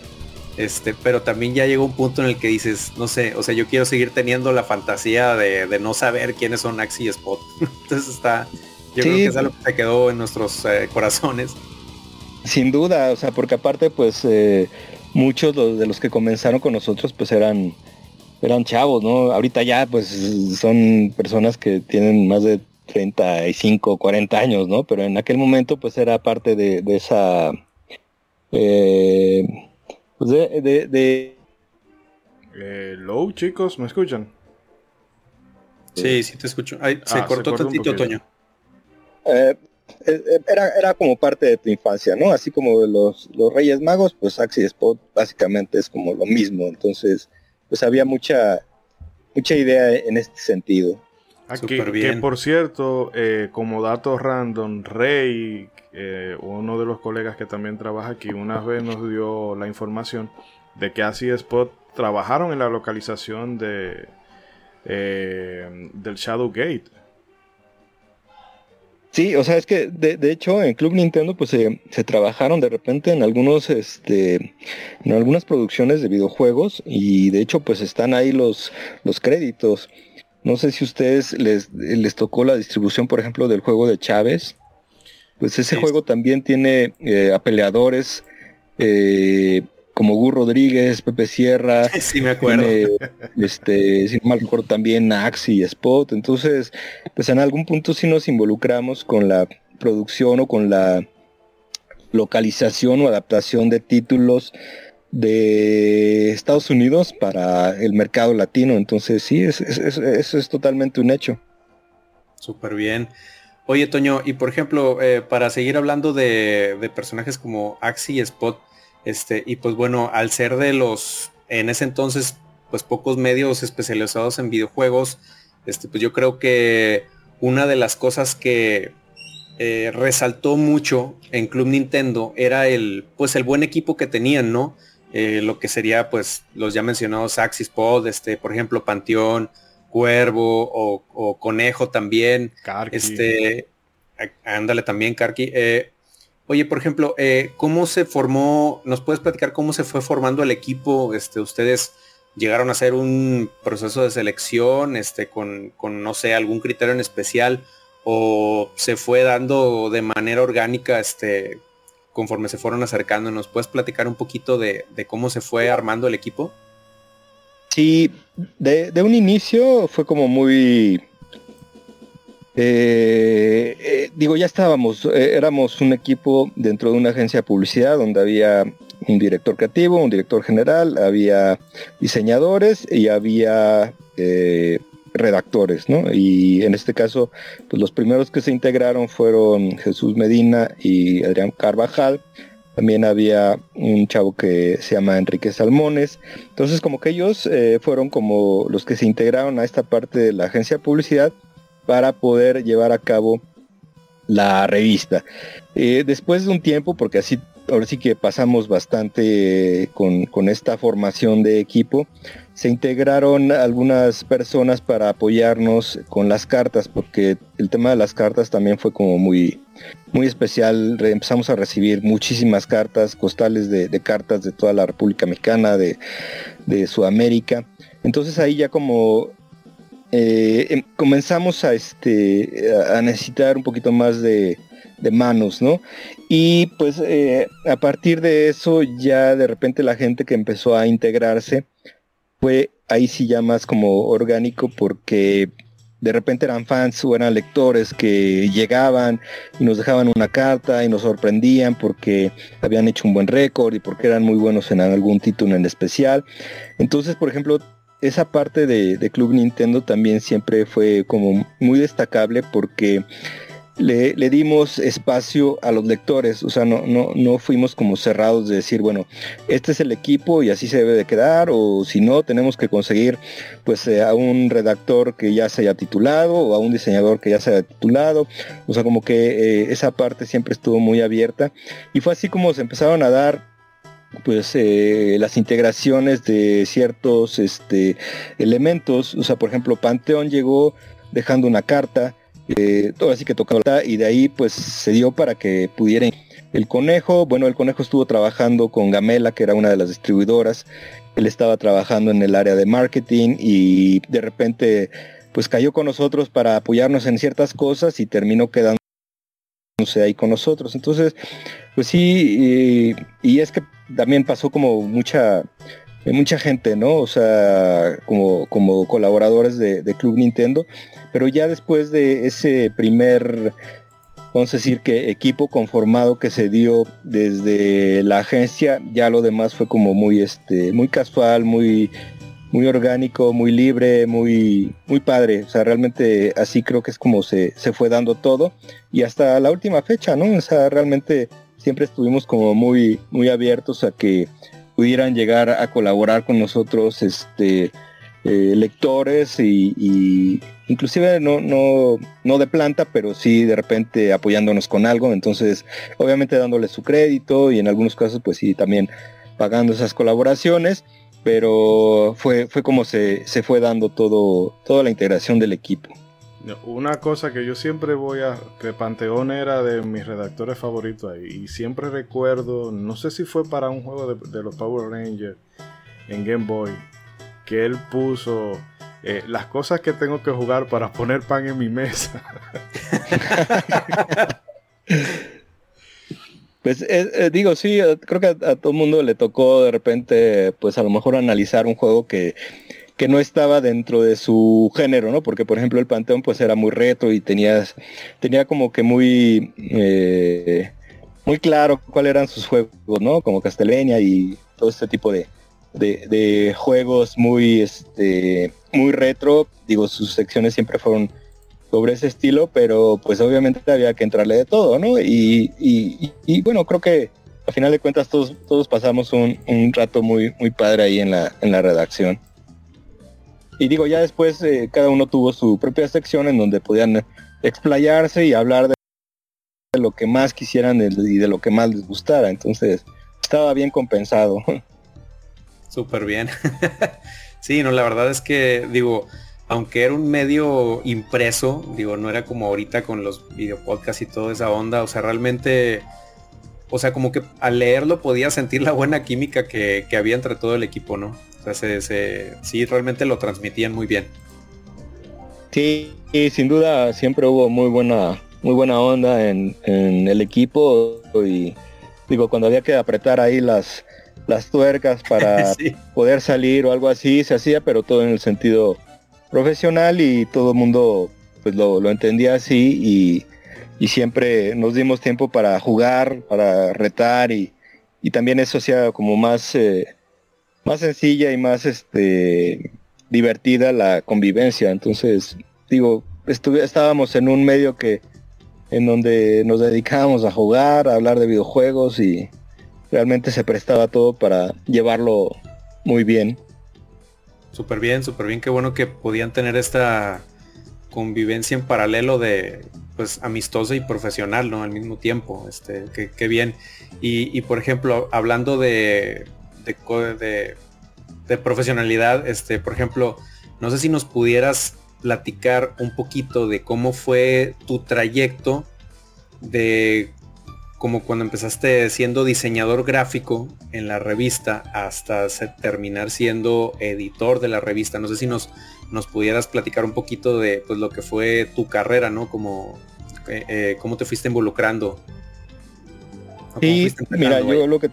este, pero también ya llegó un punto en el que dices, no sé, o sea, yo quiero seguir teniendo la fantasía de, de no saber quiénes son Axi y Spot. Entonces está, yo sí, creo que es algo que se quedó en nuestros eh, corazones. Sin duda, o sea, porque aparte, pues, eh, muchos de los que comenzaron con nosotros pues eran eran chavos, ¿no? Ahorita ya pues son personas que tienen más de 35, 40 años, ¿no? Pero en aquel momento pues era parte de, de esa eh, pues de, de, de... Low chicos, ¿me escuchan? Sí, sí te escucho. Ay, se, ah, cortó se tantito, Toño. Eh, era, era como parte de tu infancia, ¿no? Así como los, los Reyes Magos, pues Axi Spot básicamente es como lo mismo. Entonces, pues había mucha, mucha idea en este sentido. Aquí, que por cierto, eh, como dato random, Rey, eh, uno de los colegas que también trabaja aquí, una vez nos dio la información de que Axi Spot trabajaron en la localización de eh, del Shadow Gate. Sí, o sea, es que de, de hecho en Club Nintendo pues se, se, trabajaron de repente en algunos, este, en algunas producciones de videojuegos y de hecho pues están ahí los, los créditos. No sé si a ustedes les, les tocó la distribución, por ejemplo, del juego de Chávez. Pues ese sí. juego también tiene eh, a peleadores eh, como Gur Rodríguez, Pepe Sierra. Sí, me acuerdo. Tiene, este, si no mal recuerdo, también Axi y Spot. Entonces, pues en algún punto sí nos involucramos con la producción o con la localización o adaptación de títulos de Estados Unidos para el mercado latino. Entonces sí, eso es, totalmente un hecho. Súper bien. Oye, Toño, y por ejemplo, eh, para seguir hablando de, de, personajes como Axi y Spot, este, y pues bueno, al ser de los, en ese entonces, pues pocos medios especializados en videojuegos, este, pues yo creo que una de las cosas que eh, resaltó mucho en Club Nintendo era el, pues el buen equipo que tenían, ¿no? Eh, lo que sería pues los ya mencionados Axis Pod, este, por ejemplo, Panteón, Cuervo o, Conejo también. Este, ándale también, Karki. Eh, oye, por ejemplo, ¿cómo se formó? ¿Nos puedes platicar cómo se fue formando el equipo? Este, ustedes llegaron a hacer un proceso de selección este, con, no sé, algún criterio en especial o se fue dando de manera orgánica este, conforme se fueron acercando. ¿Nos puedes platicar un poquito de, cómo se fue armando el equipo? Sí, de, un inicio fue como muy... Eh, eh, digo, ya estábamos, eh, éramos un equipo dentro de una agencia de publicidad donde había un director creativo, un director general, había diseñadores y había redactores, ¿no? Y en este caso, pues los primeros que se integraron fueron Jesús Medina y Adrián Carvajal. También había un chavo que se llama Enrique Salmones. Entonces, como que ellos fueron como los que se integraron a esta parte de la agencia de publicidad para poder llevar a cabo la revista. Eh, después de un tiempo, porque así ahora sí que pasamos bastante con, esta formación de equipo. Se integraron algunas personas para apoyarnos con las cartas, porque el tema de las cartas también fue como muy, muy especial. empezamos a recibir muchísimas cartas, costales de, cartas de toda la República Mexicana, de, Sudamérica. Entonces ahí ya como eh, em, comenzamos a, este, a necesitar un poquito más de, de manos, ¿no? Y pues eh, a partir de eso ya de repente la gente que empezó a integrarse fue ahí sí ya más como orgánico porque de repente eran fans o eran lectores que llegaban y nos dejaban una carta y nos sorprendían porque habían hecho un buen récord y porque eran muy buenos en algún título en especial. Entonces, por ejemplo, esa parte de, de Club Nintendo también siempre fue como muy destacable porque le, dimos espacio a los lectores, o sea, no, no, no fuimos como cerrados de decir, bueno, este es el equipo y así se debe de quedar, o si no, tenemos que conseguir pues eh, a un redactor que ya se haya titulado o a un diseñador que ya se haya titulado, o sea, como que eh, esa parte siempre estuvo muy abierta y fue así como se empezaron a dar pues eh, las integraciones de ciertos este, elementos, o sea, por ejemplo, Panteón llegó dejando una carta, eh, todo así que tocaba y de ahí pues se dio para que pudieran el conejo, bueno el conejo estuvo trabajando con Gamela que era una de las distribuidoras, él estaba trabajando en el área de marketing y de repente pues cayó con nosotros para apoyarnos en ciertas cosas y terminó quedándose ahí con nosotros. Entonces, pues sí, y, es que también pasó como mucha mucha gente, ¿no? O sea, como, como colaboradores de Club Nintendo pero ya después de ese primer, vamos a decir que equipo conformado que se dio desde la agencia, ya lo demás fue como muy, este, muy casual, muy, muy orgánico, muy libre, muy, muy padre. O sea, realmente así creo que es como se, se fue dando todo. Y hasta la última fecha, ¿no? O sea, realmente siempre estuvimos como muy, muy abiertos a que pudieran llegar a colaborar con nosotros, este, eh, lectores y, inclusive no, no, no de planta, pero sí de repente apoyándonos con algo, entonces obviamente dándole su crédito y en algunos casos pues sí también pagando esas colaboraciones, pero fue, fue como se, se fue dando todo, toda la integración del equipo. Una cosa que yo siempre voy a. que Panteón era de mis redactores favoritos ahí. Y siempre recuerdo. No sé si fue para un juego de, de los Power Rangers en Game Boy que él puso eh, las cosas que tengo que jugar para poner pan en mi mesa. Pues eh, eh, digo, sí, creo que a, todo el mundo le tocó de repente, pues a lo mejor analizar un juego que, que no estaba dentro de su género, ¿no? Porque por ejemplo el Panteón pues era muy retro y tenía, tenía como que muy muy claro cuáles eran sus juegos, ¿no? Como Castlevania y todo este tipo de, de, juegos muy, este, muy retro. Digo, sus secciones siempre fueron sobre ese estilo, pero pues obviamente había que entrarle de todo, ¿no? Y, y, bueno, creo que a final de cuentas todos, todos pasamos un, un, rato muy, muy padre ahí en la, en la redacción. Y digo, ya después eh, cada uno tuvo su propia sección en donde podían explayarse y hablar de lo que más quisieran y de lo que más les gustara. Entonces, estaba bien compensado. Súper bien. sí, no, la verdad es que, digo, aunque era un medio impreso, digo, no era como ahorita con los videopodcasts y toda esa onda, o sea, realmente, o sea, como que al leerlo podía sentir la buena química que, había entre todo el equipo, ¿no? O sea, se, sí, realmente lo transmitían muy bien. Sí, y sin duda siempre hubo muy buena muy buena onda en, el equipo y digo, cuando había que apretar ahí las, las tuercas para poder salir o algo así, se hacía, pero todo en el sentido profesional y todo el mundo pues lo, entendía así y, siempre nos dimos tiempo para jugar, para retar y, también eso hacía como más, eh, más sencilla y más este, divertida la convivencia. Entonces, digo, estábamos en un medio que en donde nos dedicábamos a jugar, a hablar de videojuegos y realmente se prestaba todo para llevarlo muy bien. Súper bien, súper bien, qué bueno que podían tener esta convivencia en paralelo de pues amistosa y profesional, ¿no? Al mismo tiempo, este, qué, bien. Y, por ejemplo, hablando de de, de, profesionalidad, este, por ejemplo, no sé si nos pudieras platicar un poquito de cómo fue tu trayecto de como cuando empezaste siendo diseñador gráfico en la revista hasta terminar siendo editor de la revista. No sé si nos, nos pudieras platicar un poquito de pues, lo que fue tu carrera, ¿no? Como, eh, eh, cómo te fuiste involucrando. Sí, mira, yo lo que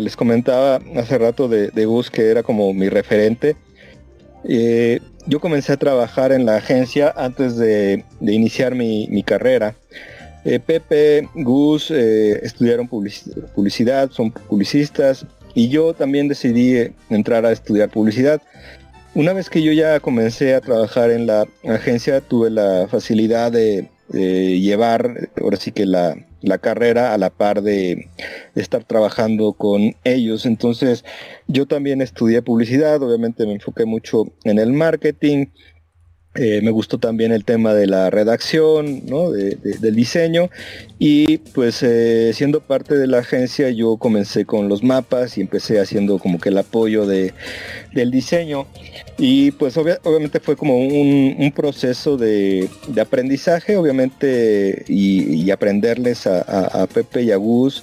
les comentaba hace rato de, de Gus, que era como mi referente, eh, yo comencé a trabajar en la agencia antes de, iniciar mi, carrera. Eh, Pepe, Gus eh, estudiaron publicidad, son publicistas y yo también decidí entrar a estudiar publicidad. Una vez que yo ya comencé a trabajar en la agencia, tuve la facilidad de, llevar, ahora sí que la, la carrera a la par de, estar trabajando con ellos. Entonces yo también estudié publicidad, obviamente me enfoqué mucho en el marketing. Eh, me gustó también el tema de la redacción, ¿no? del diseño y pues eh, siendo parte de la agencia yo comencé con los mapas y empecé haciendo como que el apoyo de, del diseño y pues obviamente fue como un, proceso de, aprendizaje, obviamente, y, aprenderles a, Pepe y a Gus,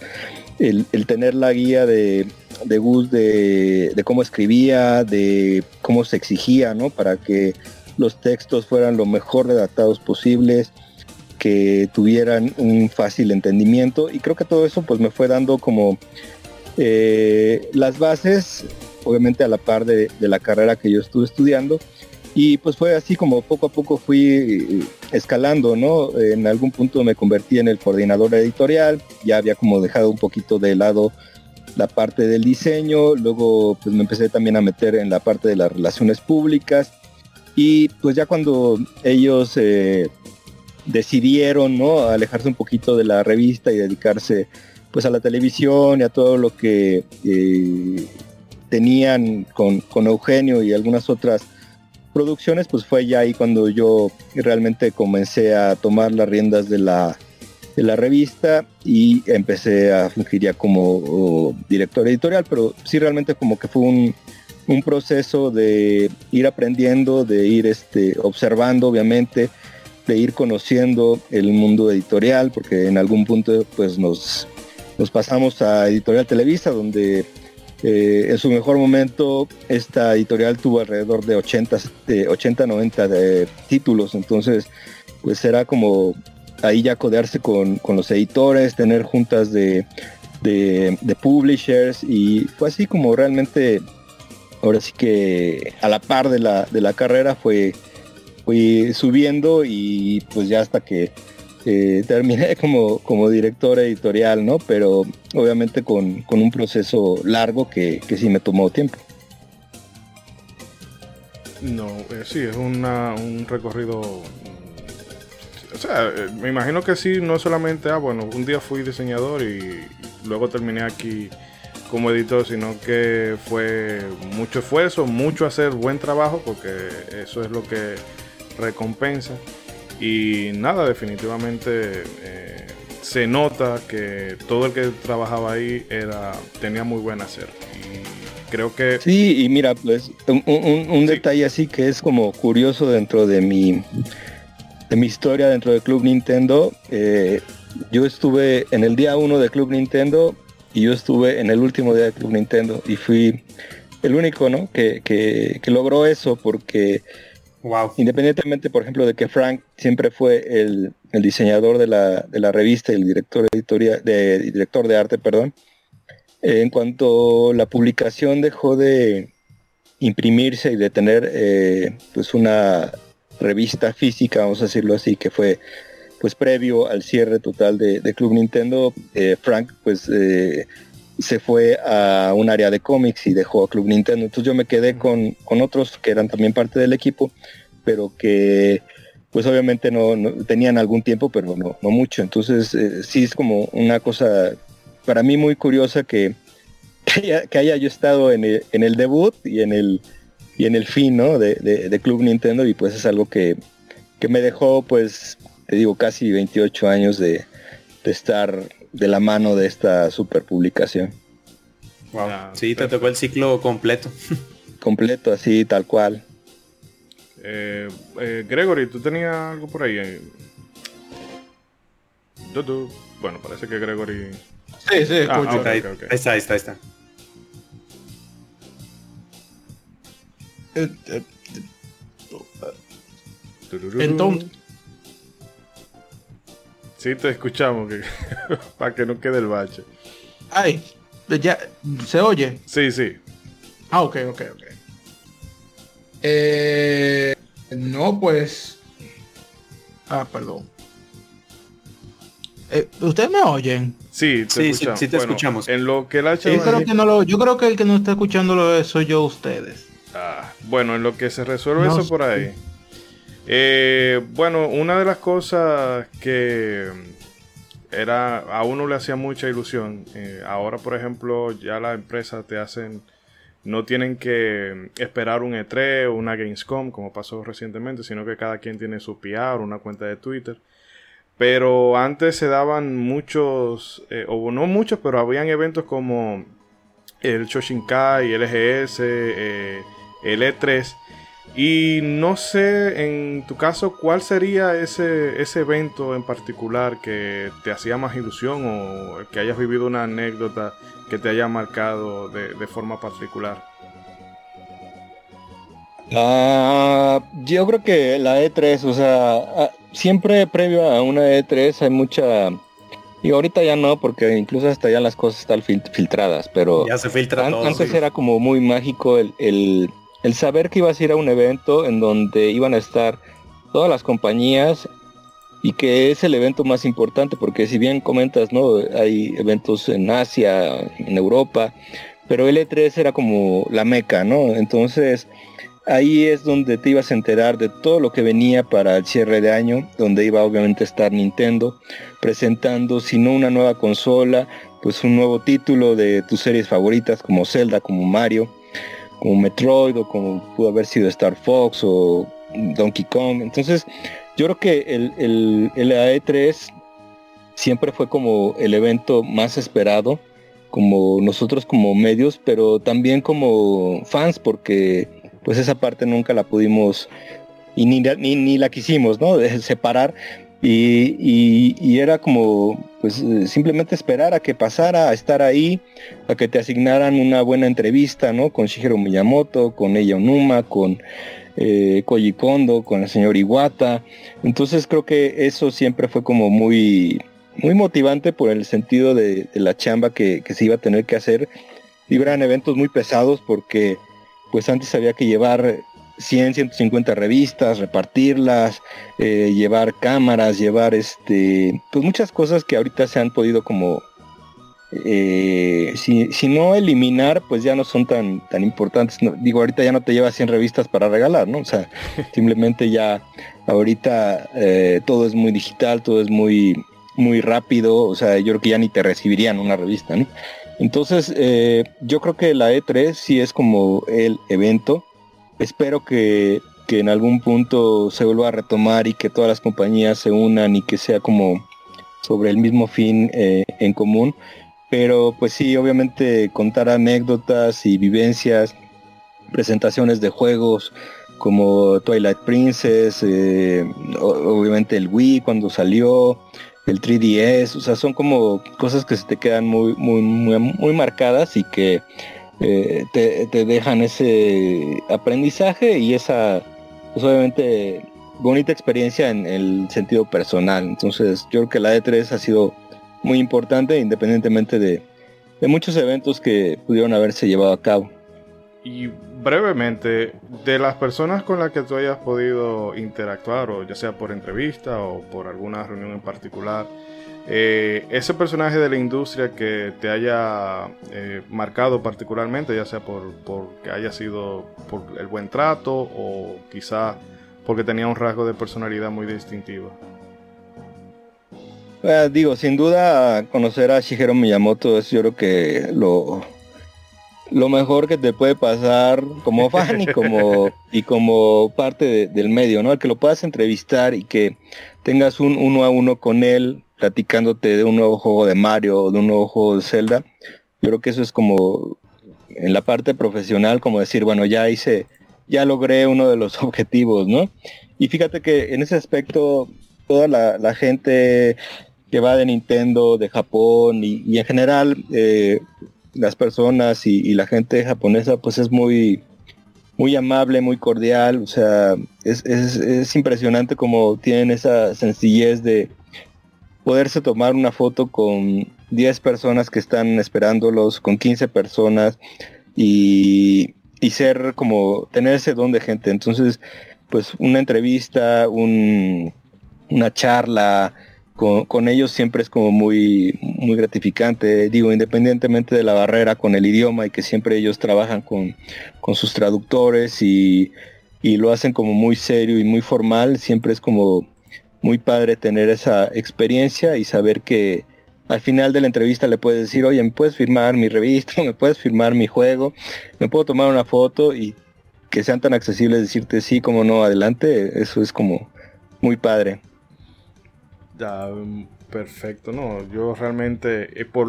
el, tener la guía de, Gus de, cómo escribía, de cómo se exigía, ¿no? Para que los textos fueran lo mejor redactados posibles, que tuvieran un fácil entendimiento y creo que todo eso pues me fue dando como eh, las bases obviamente a la par de, la carrera que yo estuve estudiando. Y pues fue así como poco a poco fui eh, escalando, ¿no? En algún punto me convertí en el coordinador editorial, ya había como dejado un poquito de lado la parte del diseño, luego pues me empecé también a meter en la parte de las relaciones públicas y pues ya cuando ellos eh, decidieron, ¿no? Alejarse un poquito de la revista y dedicarse pues a la televisión y a todo lo que eh, tenían con, Eugenio y algunas otras producciones, pues fue ya ahí cuando yo realmente comencé a tomar las riendas de la, de la revista y empecé a fungir ya como director editorial, pero sí realmente como que fue un, un proceso de ir aprendiendo, de ir este, observando obviamente, de ir conociendo el mundo editorial, porque en algún punto pues nos, nos pasamos a Editorial Televisa, donde eh, en su mejor momento, esta editorial tuvo alrededor de 80, 80 90 de títulos, entonces pues era como ahí ya codearse con, los editores, tener juntas de, publishers y fue así como realmente, ahora sí que a la par de la, de la carrera fue, fui subiendo y pues ya hasta que eh, terminé como, como director editorial, ¿no? Pero obviamente con, un proceso largo que, que, sí me tomó tiempo. No, eh, sí, es un recorrido... O sea, eh, me imagino que sí, no solamente, ah, bueno, un día fui diseñador y luego terminé aquí como editor, sino que fue mucho esfuerzo, mucho hacer buen trabajo, porque eso es lo que recompensa. Y nada, definitivamente eh, se nota que todo el que trabajaba ahí era tenía muy buen hacer. Y creo que... Sí, y mira, pues un, detalle así que es como curioso dentro de mi, de mi historia dentro del Club Nintendo. Eh, yo estuve en el día 1 del Club Nintendo y yo estuve en el último día del Club Nintendo y fui el único, ¿no? Que, que, que logró eso porque Independientemente, por ejemplo, de que Frank siempre fue el, diseñador de la, de la, revista y el director editorial, de, director de arte, perdón. en cuanto la publicación dejó de imprimirse y de tener eh, pues una revista física, vamos a decirlo así, que fue pues previo al cierre total de, Club Nintendo, eh, Frank pues eh, se fue a un área de cómics y dejó a Club Nintendo. Entonces yo me quedé con, otros que eran también parte del equipo, pero que pues obviamente no, tenían algún tiempo, pero no, no mucho. Entonces eh, sí es como una cosa para mí muy curiosa que, que, haya, yo estado en el, debut y en el, y en el fin de, Club Nintendo y pues es algo que, me dejó pues, te digo, casi 28 años de, de estar de la mano de esta super publicación. Wow. sí, te tocó el ciclo completo. completo, así, tal cual. Eh, eh, Gregory, ¿tú tenías algo por ahí? Bueno, parece que Gregory... Sí, sí, ah, escucho. Ahí está, ahí está, ahí está. Eh, Entonces, Sí, te escuchamos, que, para que no quede el bache. Ay, ya, ¿se oye? Sí, sí. Ah, ok, ok, ok. Eh, no, pues... Ah, perdón. Eh, ¿Ustedes me oyen? Sí, te sí, sí, te escuchamos. En lo que la yo creo que no lo, yo creo que el que no está escuchando soy yo ustedes. Ah, bueno, en lo que se resuelve eso por ahí. Eh, bueno, una de las cosas que era a uno le hacía mucha ilusión. Eh, ahora, por ejemplo, ya las empresas te hacen, no tienen que esperar un E3 o una Gamescom como pasó recientemente, sino que cada quien tiene su PR, una cuenta de Twitter. Pero antes se daban muchos, eh, o no muchos, pero habían eventos como el Shoshinkai, el EGS, el E3 y no sé, en tu caso, ¿cuál sería ese, ese evento en particular que te hacía más ilusión o que hayas vivido una anécdota que te haya marcado de, forma particular? Ah, yo creo que la E3, o sea, ah, siempre previo a una E3 hay mucha... Y ahorita ya no, porque incluso hasta ya las cosas están filtradas, pero... Ya se filtra Antes era como muy mágico el, el el saber que ibas a ir a un evento en donde iban a estar todas las compañías y que es el evento más importante porque si bien comentas, ¿no? Hay eventos en Asia, en Europa, pero el E3 era como la meca, ¿no? Entonces ahí es donde te ibas a enterar de todo lo que venía para el cierre de año, donde iba obviamente a estar Nintendo presentando, si no una nueva consola, pues un nuevo título de tus series favoritas como Zelda, como Mario como Metroid o como pudo haber sido Star Fox o Donkey Kong. Entonces, yo creo que el, el, el AE3 siempre fue como el evento más esperado, como nosotros como medios, pero también como fans, porque pues esa parte nunca la pudimos y ni, ni, ni la quisimos, ¿no? De separar, y, era como pues eh, simplemente esperar a que pasara, a estar ahí, a que te asignaran una buena entrevista, ¿no? Con Shigeru Miyamoto, con Ella Onuma, con eh, Koji Kondo, con el señor Iwata. Entonces creo que eso siempre fue como muy, muy motivante por el sentido de, la chamba que, que, se iba a tener que hacer. Y eran eventos muy pesados porque pues antes había que llevar 100, 150 revistas, repartirlas, eh, llevar cámaras, llevar este, pues muchas cosas que ahorita se han podido como, eh, si, si, no eliminar, pues ya no son tan, tan importantes. digo, ahorita ya no te llevas 100 revistas para regalar, ¿no? O sea, simplemente ya ahorita eh, todo es muy digital, todo es muy, muy rápido, o sea, yo creo que ya ni te recibirían una revista, ¿no? Entonces, yo creo que la E3 sí es como el evento espero que, en algún punto se vuelva a retomar y que todas las compañías se unan y que sea como sobre el mismo fin eh, en común. Pero pues sí, obviamente contar anécdotas y vivencias, presentaciones de juegos como Twilight Princess, eh, obviamente el Wii cuando salió, el 3DS, o sea, son como cosas que se te quedan muy, muy, muy, muy marcadas y que eh, te, dejan ese aprendizaje y esa, pues obviamente, bonita experiencia en el sentido personal. Entonces, yo creo que la E3 ha sido muy importante independientemente de, muchos eventos que pudieron haberse llevado a cabo. Y brevemente, de las personas con las que tú hayas podido interactuar, o ya sea por entrevista o por alguna reunión en particular, eh, ese personaje de la industria que te haya eh, marcado particularmente, ya sea por, que haya sido por el buen trato o quizá porque tenía un rasgo de personalidad muy distintivo. Eh, digo, sin duda conocer a Shigeru Miyamoto es yo creo que lo, lo mejor que te puede pasar como fan y como, y como parte del medio, ¿no? El que lo puedas entrevistar y que tengas un uno a uno con él, platicándote de un nuevo juego de Mario o de un nuevo juego de Zelda. Yo creo que eso es como en la parte profesional, como decir, bueno, ya hice, ya logré uno de los objetivos, ¿no? Y fíjate que en ese aspecto, toda la, gente que va de Nintendo, de Japón y, en general eh, las personas y, la gente japonesa, pues es muy, muy amable, muy cordial, o sea, es, es impresionante como tienen esa sencillez de, poderse tomar una foto con 10 personas que están esperándolos, con 15 personas y, ser como tener ese don de gente. Entonces, pues una entrevista, una charla con, ellos siempre es como muy, muy gratificante. Digo, independientemente de la barrera con el idioma y que siempre ellos trabajan con, sus traductores y, y lo hacen como muy serio y muy formal, siempre es como muy padre tener esa experiencia y saber que al final de la entrevista le puedes decir, oye, ¿me puedes firmar mi revista? ¿Me puedes firmar mi juego? ¿Me puedo tomar una foto? Y que sean tan accesibles decirte sí, como no, adelante, eso es como muy padre. Ya, mm, perfecto, no, yo realmente, eh, por,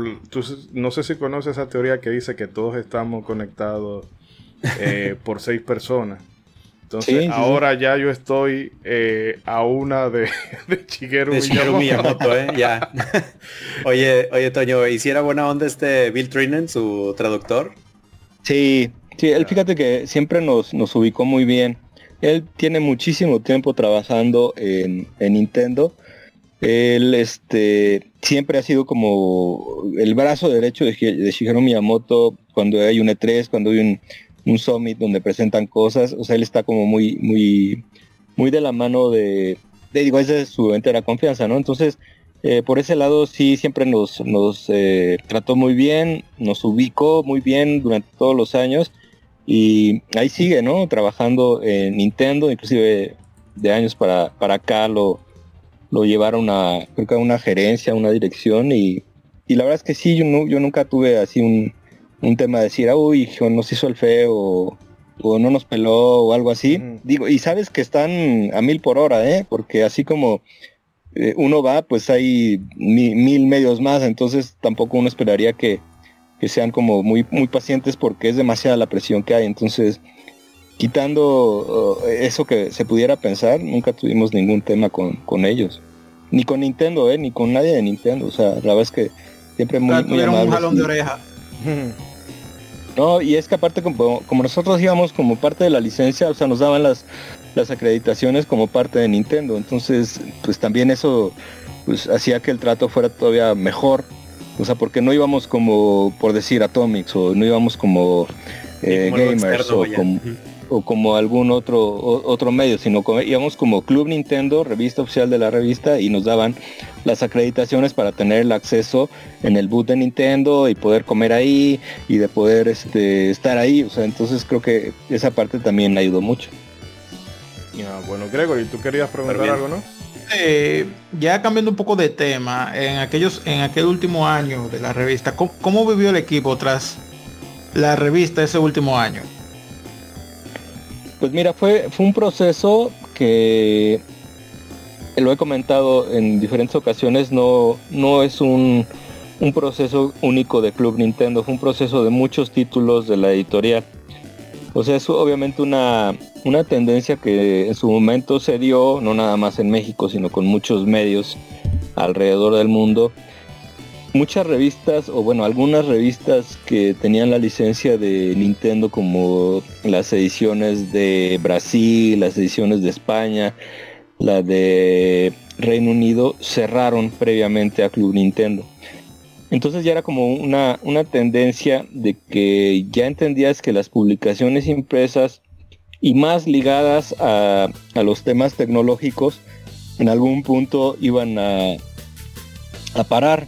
no sé si conoces esa teoría que dice que todos estamos conectados eh, por seis personas. Entonces, ahora ya yo estoy eh, a una de, de Shigeru, Miyamoto. ¿eh? Ya. oye, oye, Toño, ¿hiciera buena onda este Bill Trinan, su traductor? Sí, sí, él fíjate que siempre nos, nos ubicó muy bien. Él tiene muchísimo tiempo trabajando en, en Nintendo. Él este, siempre ha sido como el brazo derecho de, de Shigeru Miyamoto cuando hay un E3, cuando hay un un summit donde presentan cosas, o sea, él está como muy, muy, muy de la mano de, digo, esa es su entera confianza, ¿no? Entonces, eh, por ese lado sí siempre nos, nos eh, trató muy bien, nos ubicó muy bien durante todos los años y ahí sigue, ¿no? Trabajando en Nintendo, inclusive de años para, para acá lo, lo llevaron a, creo que a una gerencia, una dirección y, y la verdad es que sí, yo, no, yo nunca tuve así un, un tema de decir, uy, nos hizo el feo o, no nos peló o algo así. Digo, y sabes que están a mil por hora, ¿eh? Porque así como eh, uno va, pues hay mil medios más, entonces tampoco uno esperaría que, sean como muy, muy pacientes porque es demasiada la presión que hay. Entonces, quitando uh, eso que se pudiera pensar, nunca tuvimos ningún tema con, ellos. Ni con Nintendo, ¿eh? Ni con nadie de Nintendo. O sea, la verdad es que siempre muy, muy un jalón de oreja. No, y es que aparte como, nosotros íbamos como parte de la licencia, o sea, nos daban las, las acreditaciones como parte de Nintendo. Entonces, pues también eso pues hacía que el trato fuera todavía mejor. O sea, porque no íbamos como, por decir, Atomics, o no íbamos como, eh, gamers, o como... o como algún otro otro medio, sino como, íbamos como Club Nintendo, revista oficial de la revista, y nos daban las acreditaciones para tener el acceso en el boot de Nintendo y poder comer ahí y de poder este, estar ahí. O sea, entonces creo que esa parte también ayudó mucho. bueno, Gregory, tú querías preguntar algo, ¿no? Eh, ya cambiando un poco de tema, en aquellos, en aquel último año de la revista, ¿cómo, vivió el equipo tras la revista ese último año? Pues mira, fue, fue un proceso que lo he comentado en diferentes ocasiones, no, no es un, un proceso único de Club Nintendo, fue un proceso de muchos títulos de la editorial. O sea, es obviamente una, una tendencia que en su momento se dio, no nada más en México, sino con muchos medios alrededor del mundo. Muchas revistas, o bueno, algunas revistas que tenían la licencia de Nintendo, como las ediciones de Brasil, las ediciones de España, la de Reino Unido, cerraron previamente a Club Nintendo. Entonces ya era como una, una tendencia de que ya entendías que las publicaciones impresas y más ligadas a, los temas tecnológicos en algún punto iban a, a parar.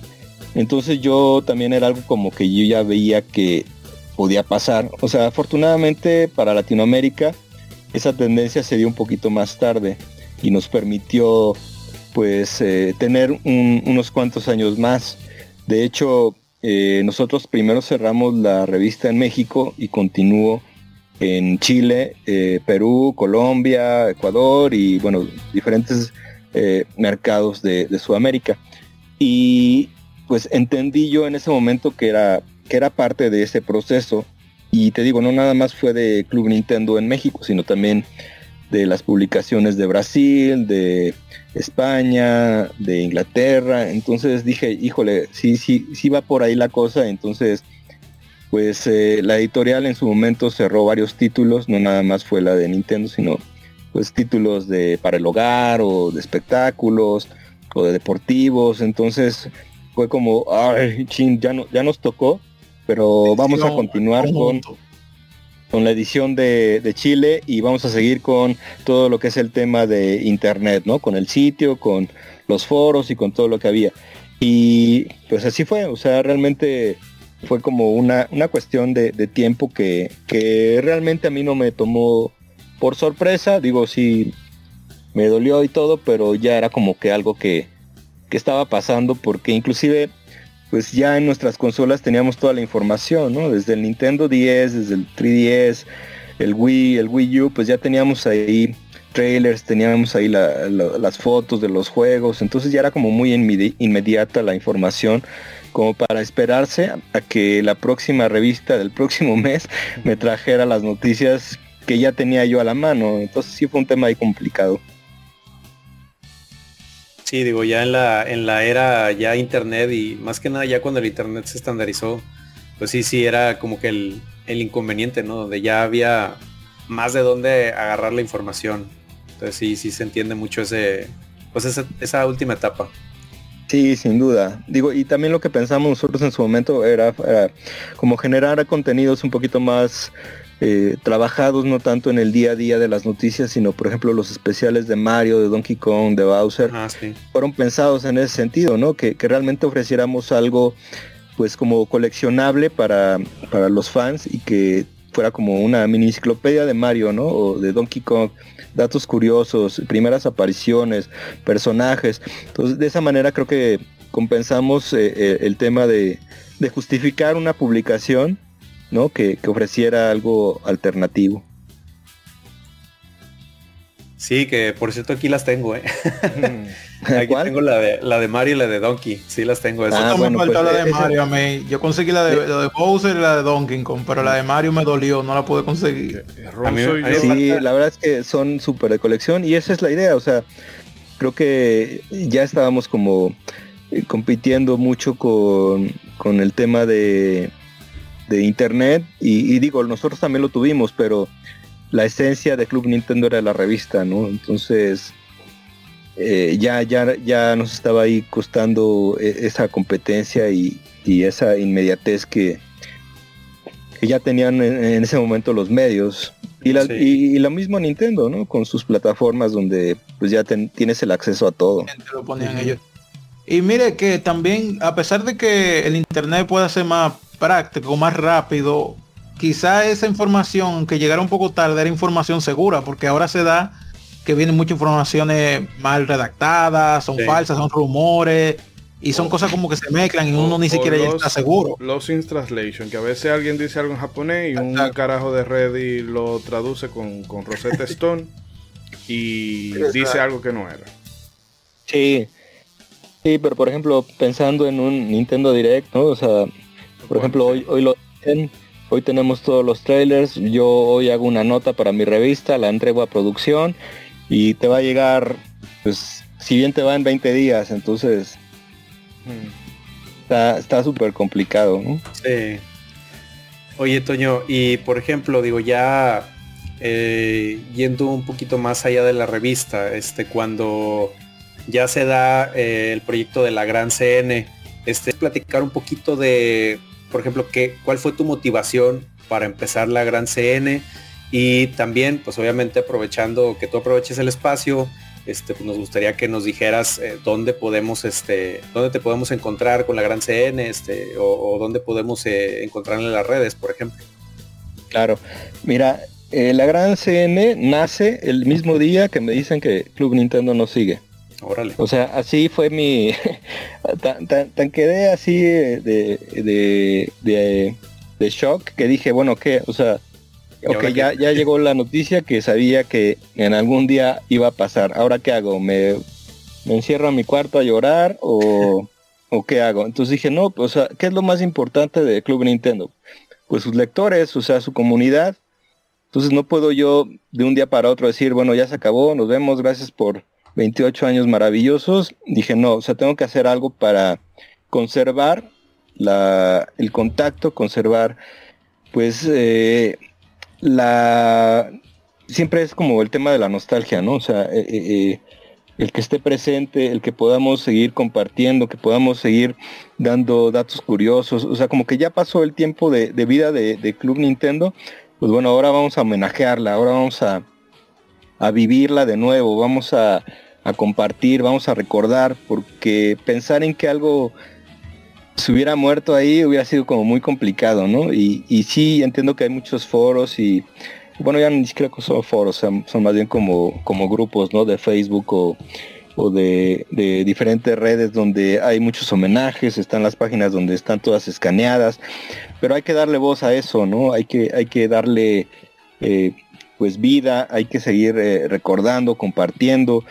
Entonces yo también era algo como que yo ya veía que podía pasar. O sea, afortunadamente para Latinoamérica esa tendencia se dio un poquito más tarde y nos permitió pues eh, tener unos cuantos años más. De hecho, eh, nosotros primero cerramos la revista en México y continuó en Chile, eh, Perú, Colombia, Ecuador y bueno, diferentes mercados de, Sudamérica. Y pues entendí yo en ese momento que era, que era parte de ese proceso. Y te digo, no nada más fue de Club Nintendo en México, sino también de las publicaciones de Brasil, de España, de Inglaterra. Entonces dije, híjole, sí, sí, sí va por ahí la cosa. Entonces, pues eh, la editorial en su momento cerró varios títulos, no nada más fue la de Nintendo, sino pues títulos de para el hogar o de espectáculos o de deportivos. Entonces fue como, ay, chin, ya, no, ya nos tocó, pero vamos a continuar con con la edición de, Chile y vamos a seguir con todo lo que es el tema de internet, ¿no? Con el sitio, con los foros y con todo lo que había. Y pues así fue, o sea, realmente fue como una, una cuestión de, tiempo que, que, realmente a mí no me tomó por sorpresa, digo, sí, me dolió y todo, pero ya era como que algo que, que estaba pasando porque inclusive pues ya en nuestras consolas teníamos toda la información, ¿no? Desde el Nintendo 10, desde el 3DS, el Wii, el Wii U, pues ya teníamos ahí trailers, teníamos ahí las fotos de los juegos, entonces ya era como muy inmediata la información como para esperarse a que la próxima revista del próximo mes me trajera las noticias que ya tenía yo a la mano, entonces sí fue un tema ahí complicado. Sí, digo, ya en la, en la era ya internet y más que nada ya cuando el internet se estandarizó, pues sí, sí, era como que el, inconveniente, ¿no? Donde ya había más de dónde agarrar la información. Entonces sí, sí se entiende mucho ese, pues esa, esa última etapa. Sí, sin duda. Digo, y también lo que pensamos nosotros en su momento era como generar contenidos un poquito más eh, trabajados no tanto en el día a día de las noticias, sino por ejemplo los especiales de Mario, de Donkey Kong, de Bowser, ah, fueron pensados en ese sentido, ¿no? Que, realmente ofreciéramos algo pues como coleccionable para, para los fans y que fuera como una mini enciclopedia de Mario, ¿no? O de Donkey Kong, datos curiosos, primeras apariciones, personajes. Entonces, de esa manera creo que compensamos eh, eh, el tema de, de, justificar una publicación ¿no? Que, ofreciera algo alternativo. Sí, que por cierto aquí las tengo, ¿eh? aquí tengo la de, la de Mario y la de Donkey. Sí las tengo. Ah, bueno, pues, la de Mario a mí. Yo conseguí la de, de, Bowser y la de Donkey Kong, pero la de Mario me dolió, no la pude conseguir. sí, la verdad es que son súper de colección y esa es la idea. O sea, creo que ya estábamos como eh, compitiendo mucho con, con el tema de de internet y, digo, nosotros también lo tuvimos, pero la esencia de Club Nintendo era la revista, ¿no? Entonces eh, ya, ya, ya nos estaba ahí costando e, esa competencia y, esa inmediatez que, que ya tenían en, ese momento los medios. Y, la, y, lo mismo Nintendo, ¿no? Con sus plataformas donde pues ya tienes el acceso a todo. Y mire que también, a pesar de que el internet pueda ser más práctico, más rápido, quizá esa información que llegara un poco tarde era información segura, porque ahora se da que vienen muchas informaciones mal redactadas, son falsas, son rumores, y son cosas como que se mezclan y uno ni siquiera ya está seguro. Los in translation, que a veces alguien dice algo en japonés y un carajo de Reddit lo traduce con, con Rosetta Stone y dice algo que no era. Sí. Sí, pero por ejemplo, pensando en un Nintendo Direct, ¿no? O sea, por ejemplo, hoy, hoy lo hoy tenemos todos los trailers, yo hoy hago una nota para mi revista, la entrego a producción y te va a llegar, pues, si bien te va en 20 días, entonces Está súper complicado, ¿no? Sí. Oye, Toño, y por ejemplo, digo, ya eh, yendo un poquito más allá de la revista, este, cuando ya se da eh, el proyecto de la Gran CN, este, platicar un poquito de, por ejemplo, qué, cuál fue tu motivación para empezar la Gran CN y también, pues obviamente aprovechando que tú aproveches el espacio, este, pues nos gustaría que nos dijeras eh, dónde podemos, este, dónde te podemos encontrar con la gran CN, este, o, dónde podemos eh, encontrar en las redes, por ejemplo. Claro, mira, eh, la gran CN nace el mismo día que me dicen que Club Nintendo no sigue. Órale. O sea, así fue mi, tan, quedé así de, de, de, de shock que dije, bueno, ¿qué? O sea, Ok, ya, ya llegó la noticia que sabía que en algún día iba a pasar. Ahora qué hago? ¿Me, encierro a mi cuarto a llorar o, o qué hago? Entonces dije, no, pues, ¿qué es lo más importante de Club Nintendo? Pues sus lectores, o sea, su comunidad. Entonces no puedo yo de un día para otro decir, bueno, ya se acabó, nos vemos, gracias por 28 años maravillosos. Dije, no, o sea, tengo que hacer algo para conservar la, el contacto, conservar pues eh, la siempre es como el tema de la nostalgia, ¿no? O sea, eh, eh, el que esté presente, el que podamos seguir compartiendo, que podamos seguir dando datos curiosos, o sea, como que ya pasó el tiempo de, vida de, Club Nintendo, pues bueno, ahora vamos a homenajearla, ahora vamos a, a vivirla de nuevo, vamos a, a compartir, vamos a recordar, porque pensar en que algo si hubiera muerto ahí hubiera sido como muy complicado, ¿no? Y, y sí, entiendo que hay muchos foros y, bueno, ya ni siquiera son foros, son, más bien como, como grupos, ¿no? De Facebook o, o de, de, diferentes redes donde hay muchos homenajes, están las páginas donde están todas escaneadas, pero hay que darle voz a eso, ¿no? Hay que, hay que darle eh, pues vida, hay que seguir eh, recordando, compartiendo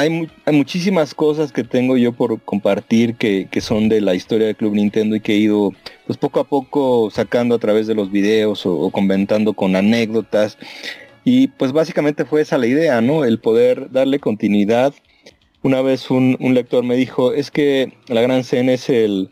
hay, muchísimas cosas que tengo yo por compartir que, son de la historia del Club Nintendo y que he ido pues poco a poco sacando a través de los videos o, comentando con anécdotas. Y pues básicamente fue esa la idea, ¿no? El poder darle continuidad. Una vez un, lector me dijo, es que la Gran Cena es el,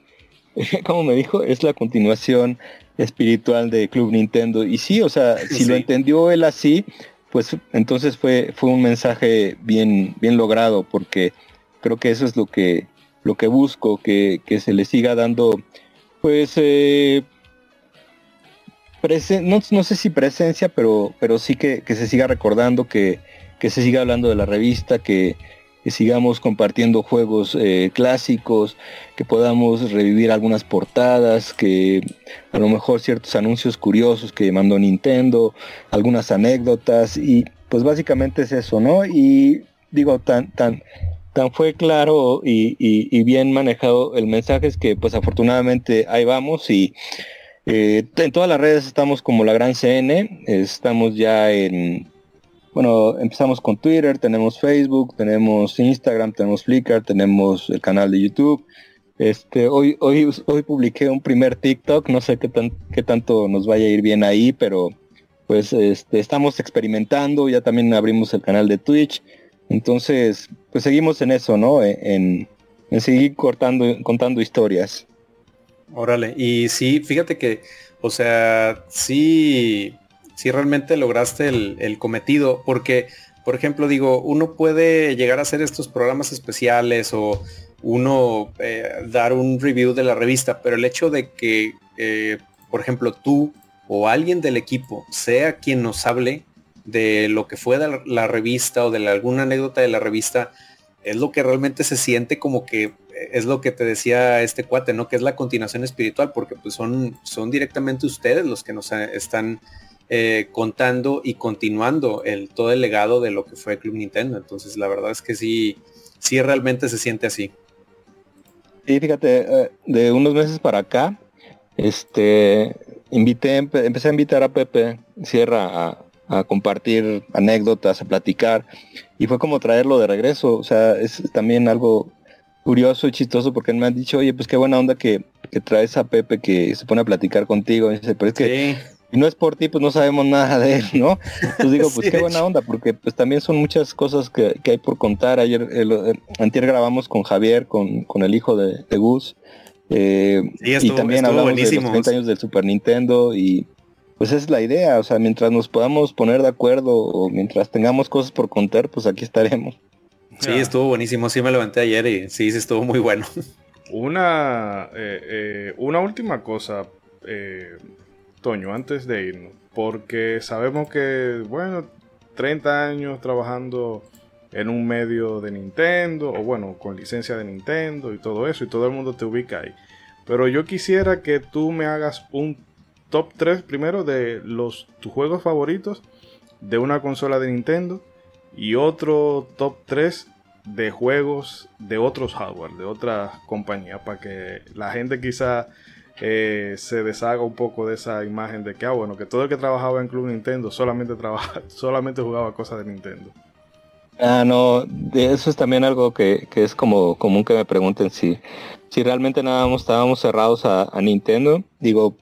¿cómo me dijo? Es la continuación espiritual de Club Nintendo. Y sí, o sea, si lo entendió él así, pues entonces fue, fue un mensaje bien, bien logrado porque creo que eso es lo que, lo que busco, que, se le siga dando, pues, eh, no, no, sé si presencia, pero, pero sí que, que se siga recordando, que, que, se siga hablando de la revista, que, sigamos compartiendo juegos eh, clásicos, que podamos revivir algunas portadas, que a lo mejor ciertos anuncios curiosos que mandó Nintendo, algunas anécdotas y pues básicamente es eso, ¿no? Y digo, tan, tan, tan fue claro y, bien manejado el mensaje es que pues afortunadamente ahí vamos y eh, en todas las redes estamos como la gran CN, estamos ya en bueno, empezamos con Twitter, tenemos Facebook, tenemos Instagram, tenemos Flickr, tenemos el canal de YouTube. Este, hoy, hoy, hoy publiqué un primer TikTok, no sé qué, tan, qué tanto nos vaya a ir bien ahí, pero pues este, estamos experimentando, ya también abrimos el canal de Twitch, entonces pues seguimos en eso, ¿no? E, en, en seguir cortando, contando historias. Órale, y sí, fíjate que, o sea, sí, si realmente lograste el, cometido, porque, por ejemplo, digo, uno puede llegar a hacer estos programas especiales o uno eh, dar un review de la revista, pero el hecho de que, eh, por ejemplo, tú o alguien del equipo sea quien nos hable de lo que fue de la revista o de alguna anécdota de la revista, es lo que realmente se siente como que es lo que te decía este cuate, ¿no? Que es la continuación espiritual, porque pues son, son directamente ustedes los que nos están eh, contando y continuando el, todo el legado de lo que fue Club Nintendo. Entonces la verdad es que sí, sí realmente se siente así. Sí, fíjate, eh, de unos meses para acá, este, invité, empecé a invitar a Pepe Sierra a, a compartir anécdotas, a platicar, y fue como traerlo de regreso, o sea, es también algo curioso y chistoso porque me han dicho, oye, pues qué buena onda que, traes a Pepe que se pone a platicar contigo, y dice, pero es que y no es por ti, pues no sabemos nada de él, ¿no? Pues digo, pues qué buena onda, porque pues también son muchas cosas que, hay por contar. Ayer, el, antier grabamos con Javier, con, con el hijo de, Gus, eh, y también hablamos de los 30 años del Super Nintendo y pues es la idea, o sea, mientras nos podamos poner de acuerdo o mientras tengamos cosas por contar, pues aquí estaremos. Sí, estuvo buenísimo, sí me levanté ayer y sí, sí estuvo muy bueno. Una, eh, eh, una última cosa, eh, Toño, antes de irnos, porque sabemos que, bueno, 30 años trabajando en un medio de Nintendo, o bueno, con licencia de Nintendo y todo eso, y todo el mundo te ubica ahí. Pero yo quisiera que tú me hagas un top 3 primero de los tus juegos favoritos de una consola de Nintendo y otro top 3 de juegos de otros hardware, de otras compañías, para que la gente quizá eh, se deshaga un poco de esa imagen de que, ah, bueno, que todo el que trabajaba en Club Nintendo solamente, trabaja, solamente jugaba cosas de Nintendo. Ah, no, eso es también algo que, es como común que me pregunten si, si realmente nada estábamos cerrados a, Nintendo. Digo,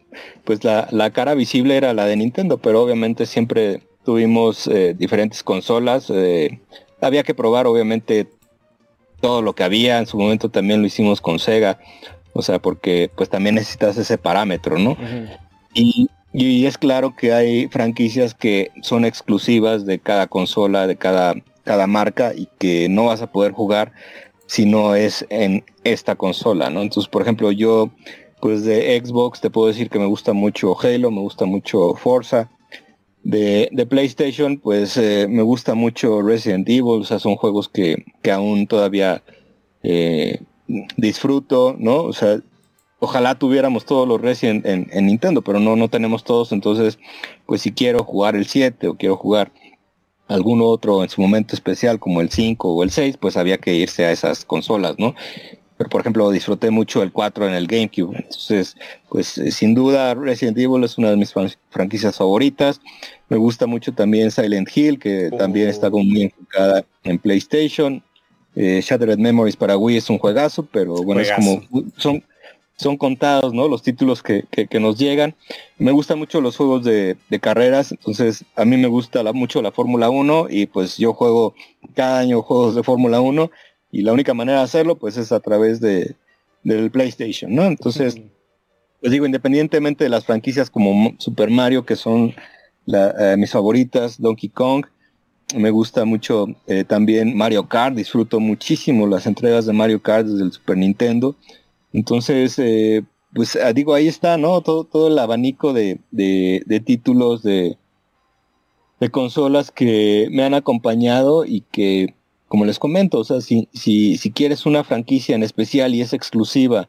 pues la, cara visible era la de Nintendo, pero obviamente siempre tuvimos eh, diferentes consolas. Eh, había que probar obviamente todo lo que había. En su momento también lo hicimos con Sega. O sea, porque pues también necesitas ese parámetro, ¿no? y, y, es claro que hay franquicias que son exclusivas de cada consola, de cada cada marca y que no vas a poder jugar si no es en esta consola, ¿no? Entonces, por ejemplo, yo, pues de Xbox te puedo decir que me gusta mucho Halo, me gusta mucho Forza. De, PlayStation, pues eh, me gusta mucho Resident Evil, o sea, son juegos que, aún todavía eh, disfruto, ¿no? O sea, ojalá tuviéramos todos los Resident en, en, Nintendo, pero no, no tenemos todos, entonces, pues si quiero jugar el 7 o quiero jugar algún otro en su momento especial como el 5 o el 6, pues había que irse a esas consolas, ¿no? Pero por ejemplo disfruté mucho el 4 en el GameCube. Entonces, pues eh, sin duda Resident Evil es una de mis franquicias favoritas. Me gusta mucho también Silent Hill, que también está como muy enfocada en PlayStation. Eh, Shattered Memories para Wii es un juegazo, pero bueno, es como son son contados, ¿no? Los títulos que, nos llegan. Me gustan mucho los juegos de, carreras, entonces a mí me gusta mucho la Fórmula 1 y pues yo juego cada año juegos de Fórmula 1 y la única manera de hacerlo pues es a través de, del PlayStation, ¿no? Entonces, pues digo, independientemente de las franquicias como Super Mario, que son eh, mis favoritas, Donkey Kong, me gusta mucho eh, también Mario Kart, disfruto muchísimo las entregas de Mario Kart desde el Super Nintendo. Entonces, eh, pues ah, digo, ahí está, ¿no? Todo, todo el abanico de, de, títulos de, de consolas que me han acompañado y que, como les comento, o sea, si, si, si quieres una franquicia en especial y es exclusiva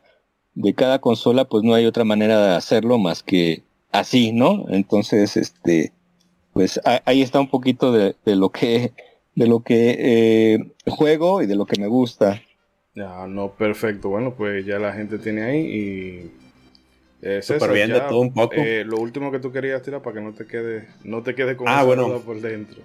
de cada consola, pues no hay otra manera de hacerlo más que así, ¿no? Entonces, este, pues ahí está un poquito de, de lo que, de lo que eh, juego y de lo que me gusta. Ya, no, perfecto. Bueno, pues ya la gente tiene ahí y. Eh, bien de todo un poco. Eh, lo último que tú querías tirar para que no te quede, no te quede con ah, bueno. por dentro.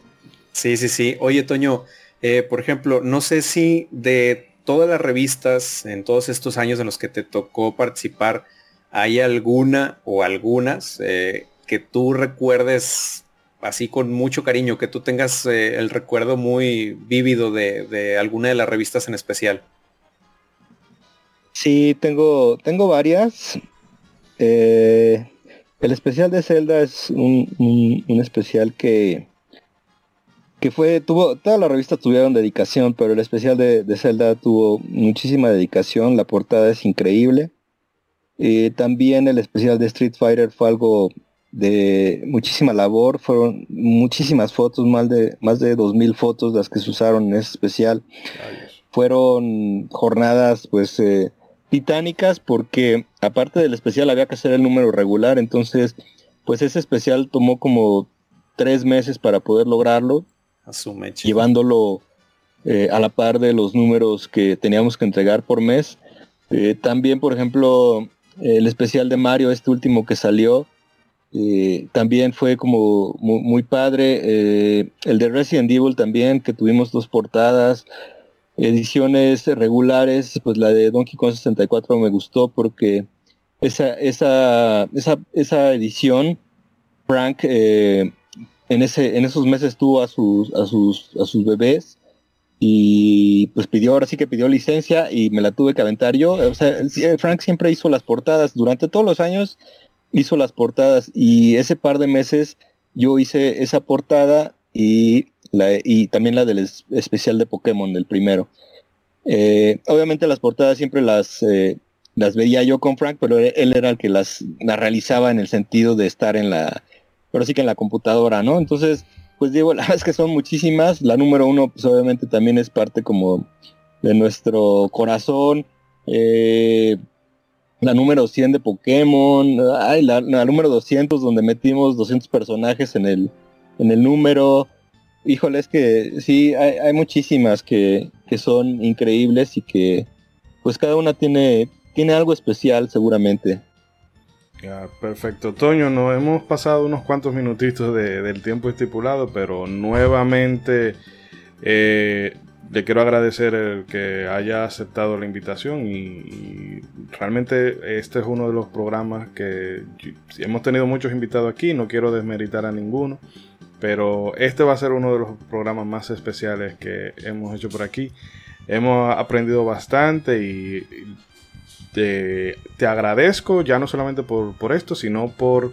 Sí, sí, sí. Oye, Toño, eh, por ejemplo, no sé si de todas las revistas en todos estos años en los que te tocó participar, hay alguna o algunas eh, que tú recuerdes así con mucho cariño, que tú tengas el recuerdo muy vívido de, alguna de las revistas en especial. Sí, tengo, tengo varias. Eh, el especial de Zelda es un, especial que, que fue, tuvo, toda la revista tuvieron dedicación, pero el especial de, Zelda tuvo muchísima dedicación, la portada es increíble. y también el especial de Street Fighter fue algo de muchísima labor, fueron muchísimas fotos, más de, más de 2.000 fotos las que se usaron en ese especial. Fueron jornadas pues eh, titánicas porque aparte del especial había que hacer el número regular, entonces pues ese especial tomó como tres meses para poder lograrlo, llevándolo eh, a la par de los números que teníamos que entregar por mes. Eh, también, por ejemplo, el especial de Mario, este último que salió, eh, también fue como muy, padre. Eh, el de Resident Evil también, que tuvimos dos portadas. Ediciones regulares, pues la de Donkey Kong 64 me gustó porque esa, esa, esa, esa edición, Frank eh, en, ese, en esos meses tuvo a sus, a sus, a sus bebés y pues pidió, ahora sí que pidió licencia y me la tuve que aventar yo. O sea, Frank siempre hizo las portadas durante todos los años hizo las portadas y ese par de meses yo hice esa portada y, la, y también la del especial de Pokémon, del primero. Eh, obviamente las portadas siempre las, eh, las veía yo con Frank, pero él era el que las, realizaba en el sentido de estar en la, pero sí que en la computadora, ¿no? Entonces, pues digo, la verdad es que son muchísimas. La número uno, pues obviamente también es parte como de nuestro corazón. Eh, la número 100 de Pokémon, ay, la, número 200 donde metimos 200 personajes en el, en el número. Híjole, es que sí, hay, muchísimas que, son increíbles y que pues cada una tiene, tiene algo especial seguramente. Perfecto. Toño, nos hemos pasado unos cuantos minutitos del tiempo estipulado, pero nuevamente eh, le quiero agradecer el que haya aceptado la invitación y, realmente este es uno de los programas que hemos tenido muchos invitados aquí, no quiero desmeritar a ninguno, pero este va a ser uno de los programas más especiales que hemos hecho por aquí. Hemos aprendido bastante y te, agradezco ya no solamente por, esto, sino por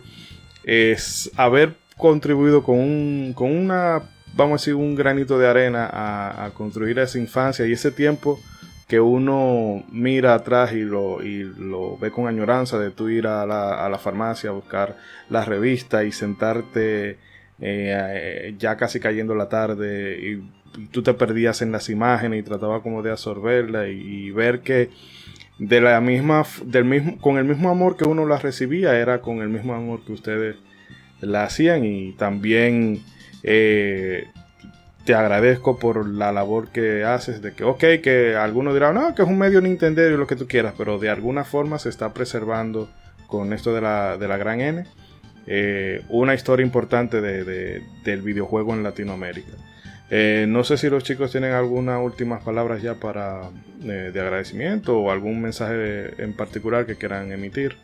haber contribuido con, un, con una vamos a decir, un granito de arena a, construir esa infancia y ese tiempo que uno mira atrás y lo, y lo ve con añoranza de tú ir a la, a la farmacia a buscar la revista y sentarte eh, ya casi cayendo la tarde y, tú te perdías en las imágenes y trataba como de absorberla y, ver que de la misma, del mismo, con el mismo amor que uno la recibía era con el mismo amor que ustedes la hacían y también eh, te agradezco por la labor que haces, de que, ok, que algunos dirán, no, que es un medio Nintendo y lo que tú quieras, pero de alguna forma se está preservando con esto de la, de la gran N, eh, una historia importante del videojuego en Latinoamérica. Eh, no sé si los chicos tienen algunas últimas palabras ya para de agradecimiento o algún mensaje en particular que quieran emitir.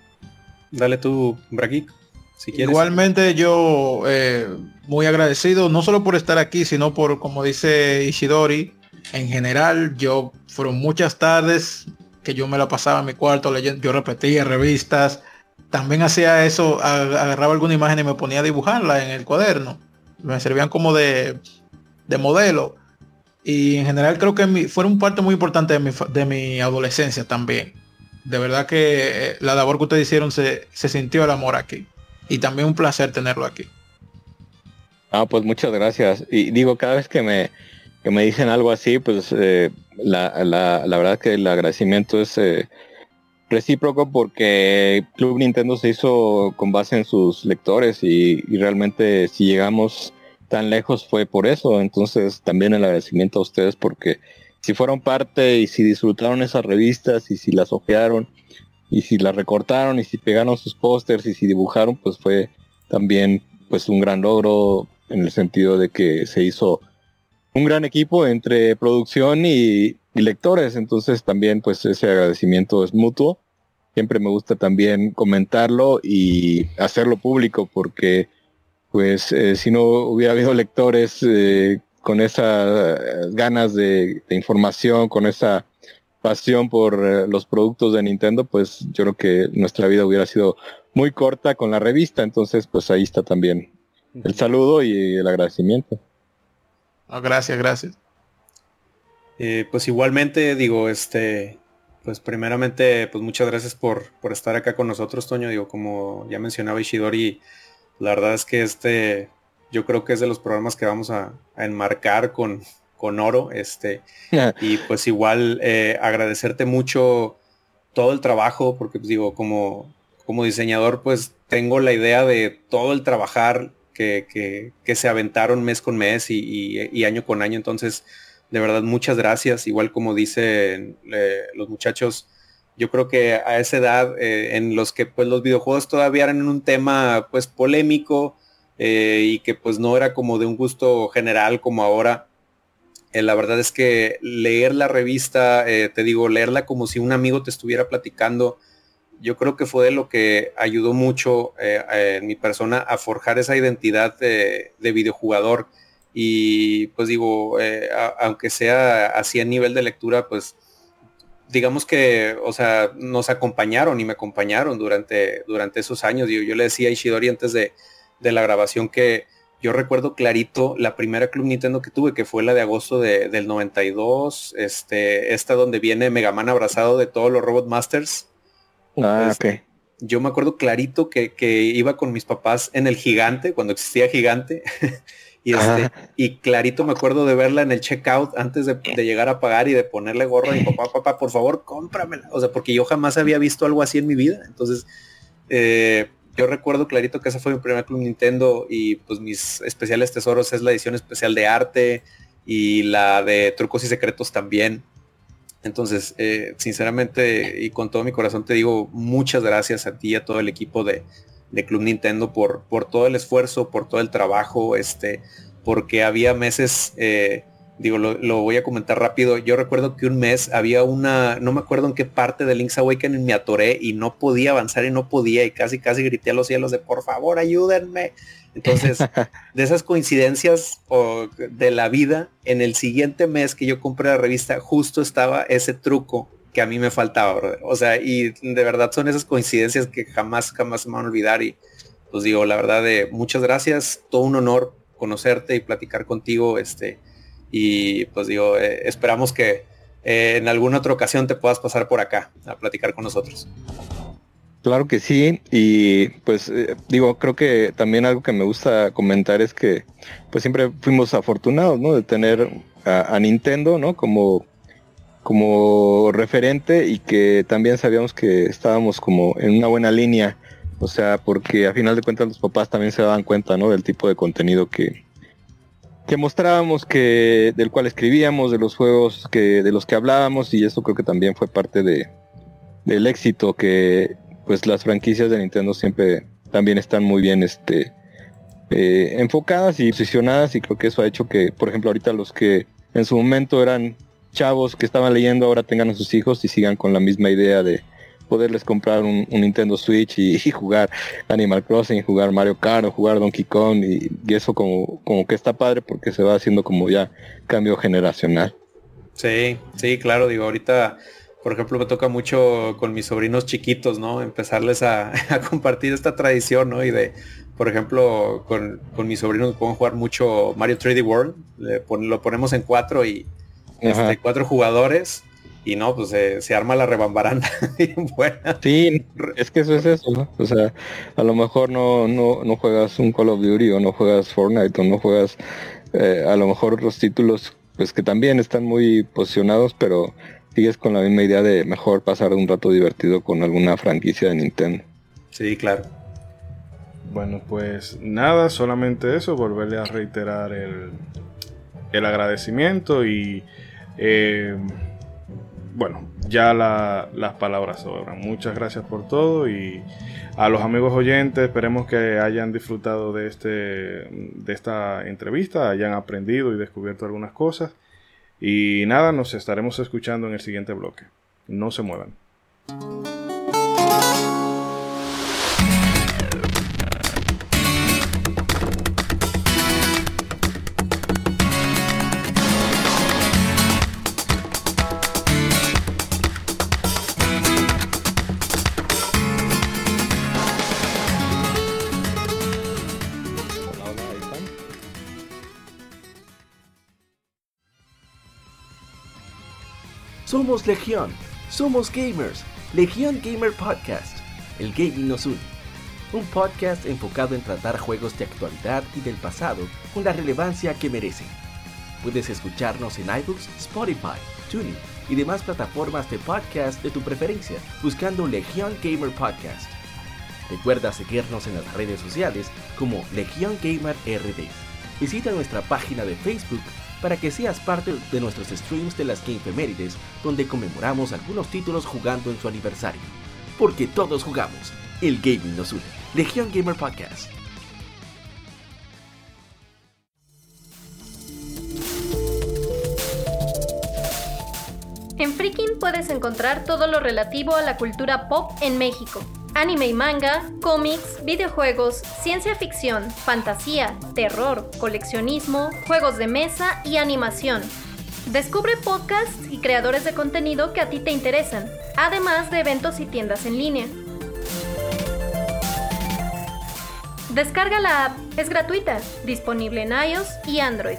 Dale tú, Igualmente yo eh, muy agradecido, no solo por estar aquí, sino por, como dice Ishidori, en general, yo fueron muchas tardes que yo me la pasaba en mi cuarto leyendo, yo repetía revistas, también hacía eso, agarraba alguna imagen y me ponía a dibujarla en el cuaderno. Me servían como de, de modelo. Y en general creo que mi, fueron parte muy importante de mi, de mi adolescencia también. De verdad que eh, la labor que ustedes hicieron se, se sintió el amor aquí y también un placer tenerlo aquí. Ah, pues muchas gracias. Y digo, cada vez que me, que me dicen algo así, pues eh, la, la, la, verdad que el agradecimiento es eh, recíproco porque Club Nintendo se hizo con base en sus lectores y, y, realmente si llegamos tan lejos fue por eso. Entonces también el agradecimiento a ustedes porque si fueron parte y si disfrutaron esas revistas y si las ojearon y si la recortaron y si pegaron sus pósters y si dibujaron, pues fue también pues un gran logro en el sentido de que se hizo un gran equipo entre producción y, lectores, entonces también pues ese agradecimiento es mutuo. Siempre me gusta también comentarlo y hacerlo público porque pues eh, si no hubiera habido lectores eh, con esas ganas de información, con esa pasión por eh, los productos de Nintendo, pues yo creo que nuestra vida hubiera sido muy corta con la revista. Entonces, pues ahí está también el saludo y el agradecimiento. gracias, gracias. Eh, pues igualmente digo, este, pues primeramente, pues muchas gracias por, por estar acá con nosotros, Toño. Digo, como ya mencionaba Ishidori, La verdad es que este, yo creo que es de los programas que vamos a, enmarcar con, con oro. Este, y pues igual eh, agradecerte mucho todo el trabajo, porque pues digo, como, como diseñador, pues tengo la idea de todo el trabajar que, se aventaron mes con mes y, año con año. Entonces, de verdad, muchas gracias. Igual como dicen eh, los muchachos, yo creo que a esa edad eh, en los que pues los videojuegos todavía eran un tema pues polémico eh, y que pues no era como de un gusto general como ahora. La verdad es que leer la revista, te digo, leerla como si un amigo te estuviera platicando, yo creo que fue de lo que ayudó mucho eh, en mi persona a forjar esa identidad de, videojugador. Y pues digo, eh, aunque sea así a nivel de lectura, pues digamos que, o sea, nos acompañaron y me acompañaron durante, durante esos años. Yo, yo le decía a Ishidori antes de, la grabación que yo recuerdo clarito la primera Club Nintendo que tuve, que fue la de agosto del 92, este, esta donde viene Mega Man abrazado de todos los Robot Masters. Ah, ok. Yo me acuerdo clarito que, iba con mis papás en el gigante, cuando existía gigante. y, este, y clarito me acuerdo de verla en el checkout antes de, llegar a pagar y de ponerle gorro a mi papá, papá, por favor, cómpramela. O sea, porque yo jamás había visto algo así en mi vida. Entonces, eh, yo recuerdo clarito que esa fue mi primer Club Nintendo y pues mis especiales tesoros es la edición especial de arte y la de trucos y secretos también. Entonces, eh, sinceramente y con todo mi corazón te digo muchas gracias a ti y a todo el equipo de, Club Nintendo por, por todo el esfuerzo, por todo el trabajo, este, porque había meses, eh, digo, lo, voy a comentar rápido. Yo recuerdo que un mes había una, no me acuerdo en qué parte de Link's Awakening me atoré y no podía avanzar y no podía y casi casi grité a los cielos de por favor ayúdenme. Entonces, de esas coincidencias de la vida, en el siguiente mes que yo compré la revista, justo estaba ese truco que a mí me faltaba, O sea, y de verdad son esas coincidencias que jamás, jamás se me van a olvidar. Y pues digo, la verdad de muchas gracias, todo un honor conocerte y platicar contigo. Este, y pues digo, eh, esperamos que eh, en alguna otra ocasión te puedas pasar por acá a platicar con nosotros. Claro que sí, y pues eh, digo, creo que también algo que me gusta comentar es que pues siempre fuimos afortunados, ¿no? De tener a, Nintendo, ¿no? Como, como referente y que también sabíamos que estábamos como en una buena línea, o sea, porque a final de cuentas los papás también se daban cuenta, ¿no? Del tipo de contenido que, que mostrábamos, que, del cual escribíamos, de los juegos que, de los que hablábamos, y eso creo que también fue parte de, del éxito que, pues las franquicias de Nintendo siempre también están muy bien este, eh, enfocadas y posicionadas y creo que eso ha hecho que, por ejemplo, ahorita los que en su momento eran chavos que estaban leyendo ahora tengan a sus hijos y sigan con la misma idea de poderles comprar un, Nintendo Switch y, jugar Animal Crossing, jugar Mario Kart o jugar Donkey Kong y, y, eso como, como que está padre porque se va haciendo como ya cambio generacional. Sí, sí, claro, digo, ahorita por ejemplo, me toca mucho con mis sobrinos chiquitos, ¿no? Empezarles a, compartir esta tradición, ¿no? Y de, por ejemplo, con, mis sobrinos pueden jugar mucho Mario 3D World, lo ponemos en cuatro y este, cuatro jugadores y no, pues se arma la rebambaranda buena. Sí, es que eso es eso, ¿no? O sea, a lo mejor no, no, no juegas un Call of Duty o no juegas Fortnite o no juegas eh, a lo mejor los títulos pues que también están muy posicionados, pero sigues con la misma idea de mejor pasar un rato divertido con alguna franquicia de Nintendo. Sí, claro. Bueno, pues nada, solamente eso, volverle a reiterar el, el agradecimiento y eh, bueno, ya las palabras sobran. Muchas gracias por todo y a los amigos oyentes esperemos que hayan disfrutado de, este, de esta entrevista, hayan aprendido y descubierto algunas cosas. Y nada, nos estaremos escuchando en el siguiente bloque. No se muevan. Somos Legión, somos gamers, Legión Gamer Podcast. El gaming nos une. un podcast enfocado en tratar juegos de actualidad y del pasado con la relevancia que merecen. Puedes escucharnos en iBooks, Spotify, TuneIn y demás plataformas de podcast de tu preferencia buscando Legion Gamer Podcast. Recuerda seguirnos en las redes sociales como Legion Gamer RD. Visita nuestra página de Facebook para que seas parte de nuestros streams de las Gamefemérides, donde conmemoramos algunos títulos jugando en su aniversario. Porque todos jugamos, el gaming nos une. Legion Gamer Podcast. En Freaking puedes encontrar todo lo relativo a la cultura pop en México. Anime y manga, cómics, videojuegos, ciencia ficción, fantasía, terror, coleccionismo, juegos de mesa y animación. Descubre podcasts y creadores de contenido que a ti te interesan, además de eventos y tiendas en línea. Descarga la app, es gratuita, disponible en iOS y Android.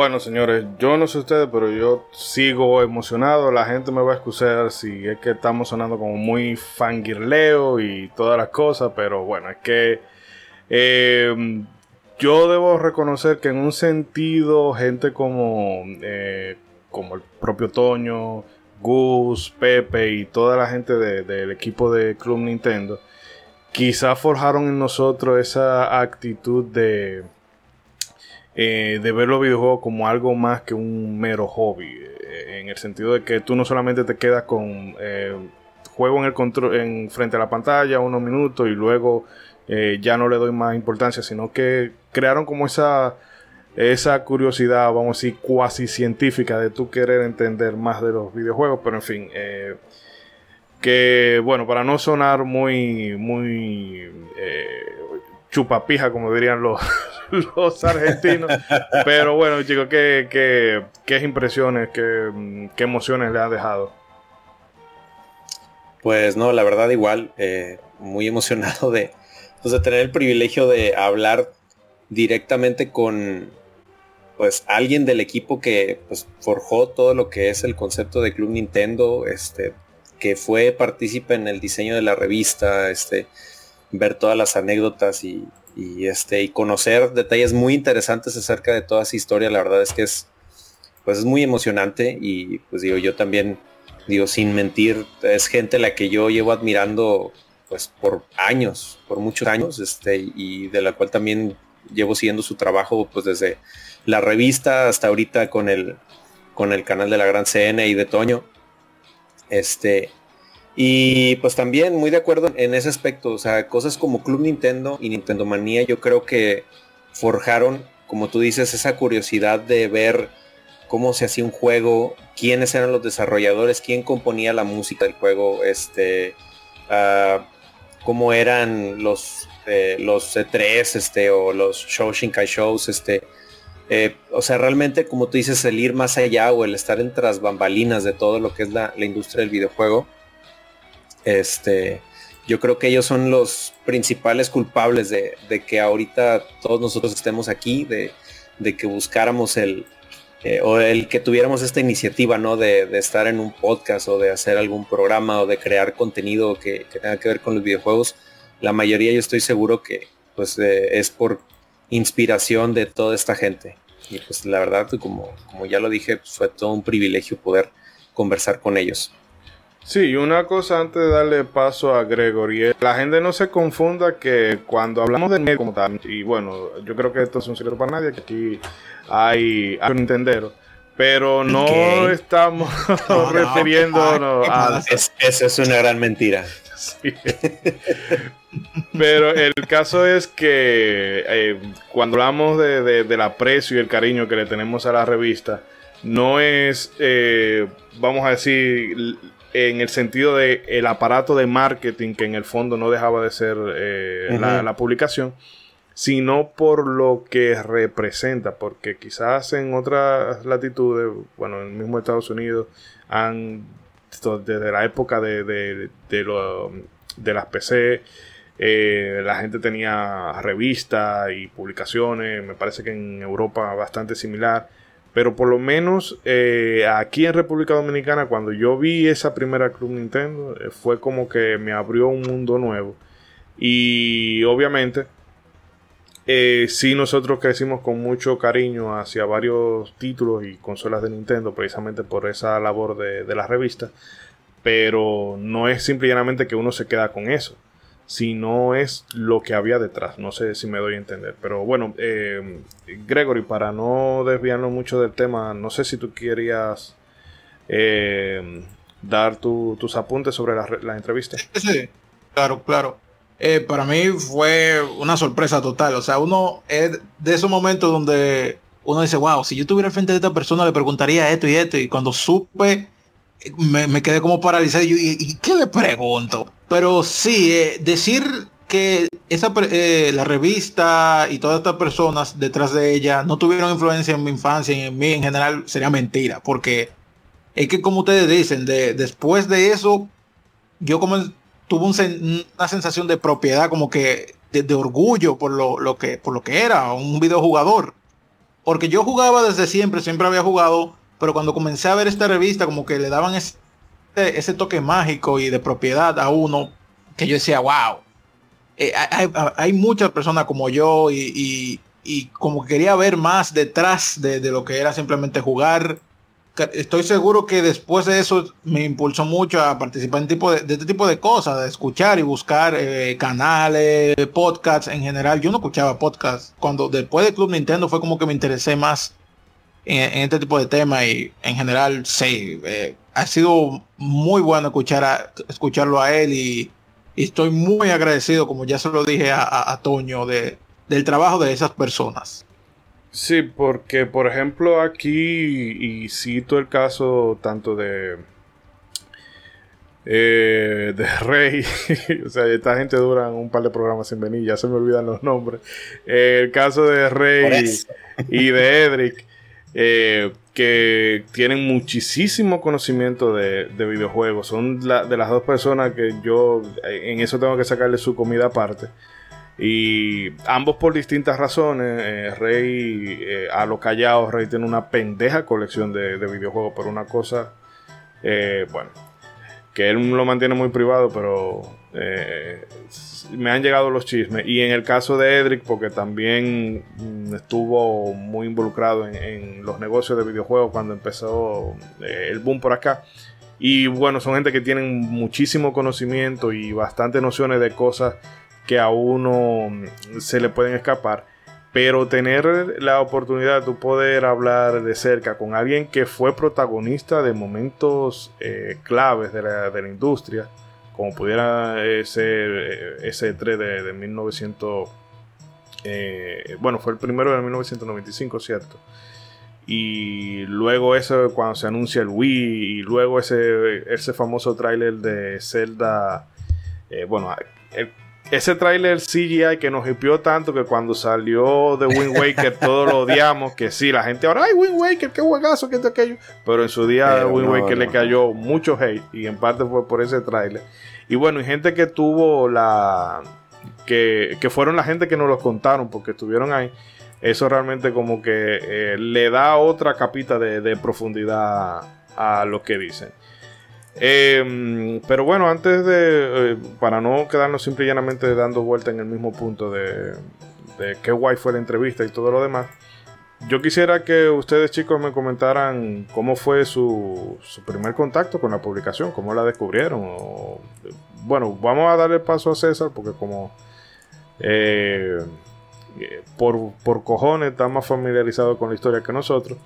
Bueno, señores, yo no sé ustedes, pero yo sigo emocionado. La gente me va a excusar si es que estamos sonando como muy fangirleo y todas las cosas, pero bueno, es que eh, yo debo reconocer que en un sentido, gente como, eh, como el propio Toño, Gus, Pepe y toda la gente de- del equipo de Club Nintendo, quizá forjaron en nosotros esa actitud de eh, de ver los videojuegos como algo más que un mero hobby. eh, en el sentido de que tú no solamente te quedas con eh, juego en el control en frente a la pantalla unos minutos y luego eh, ya no le doy más importancia, sino que crearon como esa esa curiosidad, vamos a decir, cuasi científica de tú querer entender más de los videojuegos, pero en fin, que bueno, para no sonar muy, muy chupapija, como dirían los, los argentinos, pero bueno, chicos, ¿qué, qué, qué impresiones, qué, qué emociones le ha dejado? Pues no, la verdad igual, eh, muy emocionado de, pues, de tener el privilegio de hablar directamente con pues alguien del equipo que pues, forjó todo lo que es el concepto de Club Nintendo, este, que fue partícipe en el diseño de la revista, este, ver todas las anécdotas y, este, y conocer detalles muy interesantes acerca de toda esa historia, la verdad es que es, pues es muy emocionante y pues digo, yo también digo, sin mentir, es gente la que yo llevo admirando pues por años, por muchos años, este, y de la cual también llevo siguiendo su trabajo pues desde la revista hasta ahorita con el con el canal de la Gran CN y de Toño. Este, y pues también muy de acuerdo en ese aspecto, o sea, cosas como Club Nintendo y Nintendo Manía, yo creo que forjaron, como tú dices, esa curiosidad de ver cómo se hacía un juego, quiénes eran los desarrolladores, quién componía la música del juego, este, uh, cómo eran los, eh, los E3, este, o los Shoshinkai Shows, este, eh, o sea, realmente, como tú dices, el ir más allá o el estar en tras bambalinas de todo lo que es la industria del videojuego, este, yo creo que ellos son los principales culpables de, de que ahorita todos nosotros estemos aquí, de, de que buscáramos el, eh, o el que tuviéramos esta iniciativa, ¿no? De, de, estar en un podcast o de hacer algún programa o de crear contenido que, tenga que ver con los videojuegos. La mayoría yo estoy seguro que pues eh, es por inspiración de toda esta gente. Y pues la verdad, como, como ya lo dije, fue todo un privilegio poder conversar con ellos. Sí, una cosa antes de darle paso a Gregory, la gente no se confunda que cuando hablamos del medio como tal, y bueno, yo creo que esto es un secreto para nadie, que aquí hay, hay un Nintendero, pero no estamos no, refiriéndonos no, a... Es, esa es una gran mentira. Sí. Pero el caso es que eh, cuando hablamos de, de, del aprecio y el cariño que le tenemos a la revista, no es, eh, vamos a decir, en el sentido de el aparato de marketing que en el fondo no dejaba de ser eh, la, publicación, sino por lo que representa, porque quizás en otras latitudes, bueno, en el mismo Estados Unidos, han, desde la época de, de, de, las PC, eh, la gente tenía revistas y publicaciones, me parece que en Europa bastante similar pero por lo menos eh, aquí en República Dominicana, cuando yo vi esa primera Club Nintendo, eh, fue como que me abrió un mundo nuevo. Y obviamente, eh, sí nosotros crecimos con mucho cariño hacia varios títulos y consolas de Nintendo, precisamente por esa labor de, de la revista. Pero no es simplemente que uno se queda con eso si no es lo que había detrás. No sé si me doy a entender. Pero bueno, eh, Gregory, para no desviarnos mucho del tema, no sé si tú querías eh, dar tus apuntes sobre la, entrevista. Sí, claro, claro. Eh, para mí fue una sorpresa total. O sea, uno es de esos momentos donde uno dice, wow, si yo estuviera frente de esta persona le preguntaría esto y esto. Y cuando supe, me, quedé como paralizado. Y, ¿Y qué le pregunto? Pero sí, eh, decir que esa, eh, la revista y todas estas personas detrás de ella no tuvieron influencia en mi infancia y en mí en general sería mentira, porque es que como ustedes dicen, de, después de eso, yo como tuve una sensación de propiedad, como que de, orgullo por lo, que, por lo que era un videojugador. Porque yo jugaba desde siempre, siempre había jugado, pero cuando comencé a ver esta revista, como que le daban ese toque mágico y de propiedad a uno que yo decía, wow, eh, hay, muchas personas como yo y, como quería ver más detrás de, lo que era simplemente jugar. Estoy seguro que después de eso me impulsó mucho a participar en tipo de, este tipo de cosas, de escuchar y buscar eh, canales, podcasts en general. Yo no escuchaba podcasts. Cuando después del Club Nintendo fue como que me interesé más en, este tipo de temas y en general sí, eh, ha sido muy bueno escuchar a, escucharlo a él y, estoy muy agradecido, como ya se lo dije a, Toño, de, del trabajo de esas personas. Sí, porque por ejemplo aquí, y cito el caso tanto de, eh, de Rey, o sea, esta gente dura un par de programas sin venir, ya se me olvidan los nombres. el caso de Rey y de Edric, eh, que tienen muchísimo conocimiento de, videojuegos. Son de las dos personas que yo en eso tengo que sacarle su comida aparte. Y ambos por distintas razones. Eh, Rey, eh, a lo callado, Rey tiene una pendeja colección de, de videojuegos. Por una cosa, bueno, que él lo mantiene muy privado, pero me han llegado los chismes. Y en el caso de Edric, porque también mm, estuvo muy involucrado en, los negocios de videojuegos cuando empezó eh, el boom por acá. Y bueno, son gente que tienen muchísimo conocimiento y bastante nociones de cosas que a uno mm, se le pueden escapar. Pero tener la oportunidad de poder hablar de cerca con alguien que fue protagonista de momentos eh, claves de la, de la industria, como pudiera ser ese 3 de, de 1900. Eh, bueno, fue el primero de 1995, ¿cierto? Y luego eso cuando se anuncia el Wii, y luego ese, ese famoso tráiler de Zelda. Eh, bueno, el ese tráiler CGI que nos hipió tanto que cuando salió de Wind Waker todos lo odiamos, que sí, la gente ahora, ay, Wind Waker, qué juegazo, qué es aquello. Pero en su día Wind Waker le cayó mucho hate y en parte fue por ese tráiler. Y bueno, y gente que tuvo la... Que, que, fueron la gente que nos lo contaron porque estuvieron ahí. Eso realmente como que eh, le da otra capita de, de profundidad a lo que dicen. Em, pero bueno, antes de. Eh, para no quedarnos simple y llanamente dando vuelta en el mismo punto de, de qué guay fue la entrevista y todo lo demás. Yo quisiera que ustedes chicos me comentaran cómo fue su, su primer contacto con la publicación, cómo la descubrieron. bueno, vamos a darle paso a César porque como eh, por, por cojones está más familiarizado con la historia que nosotros.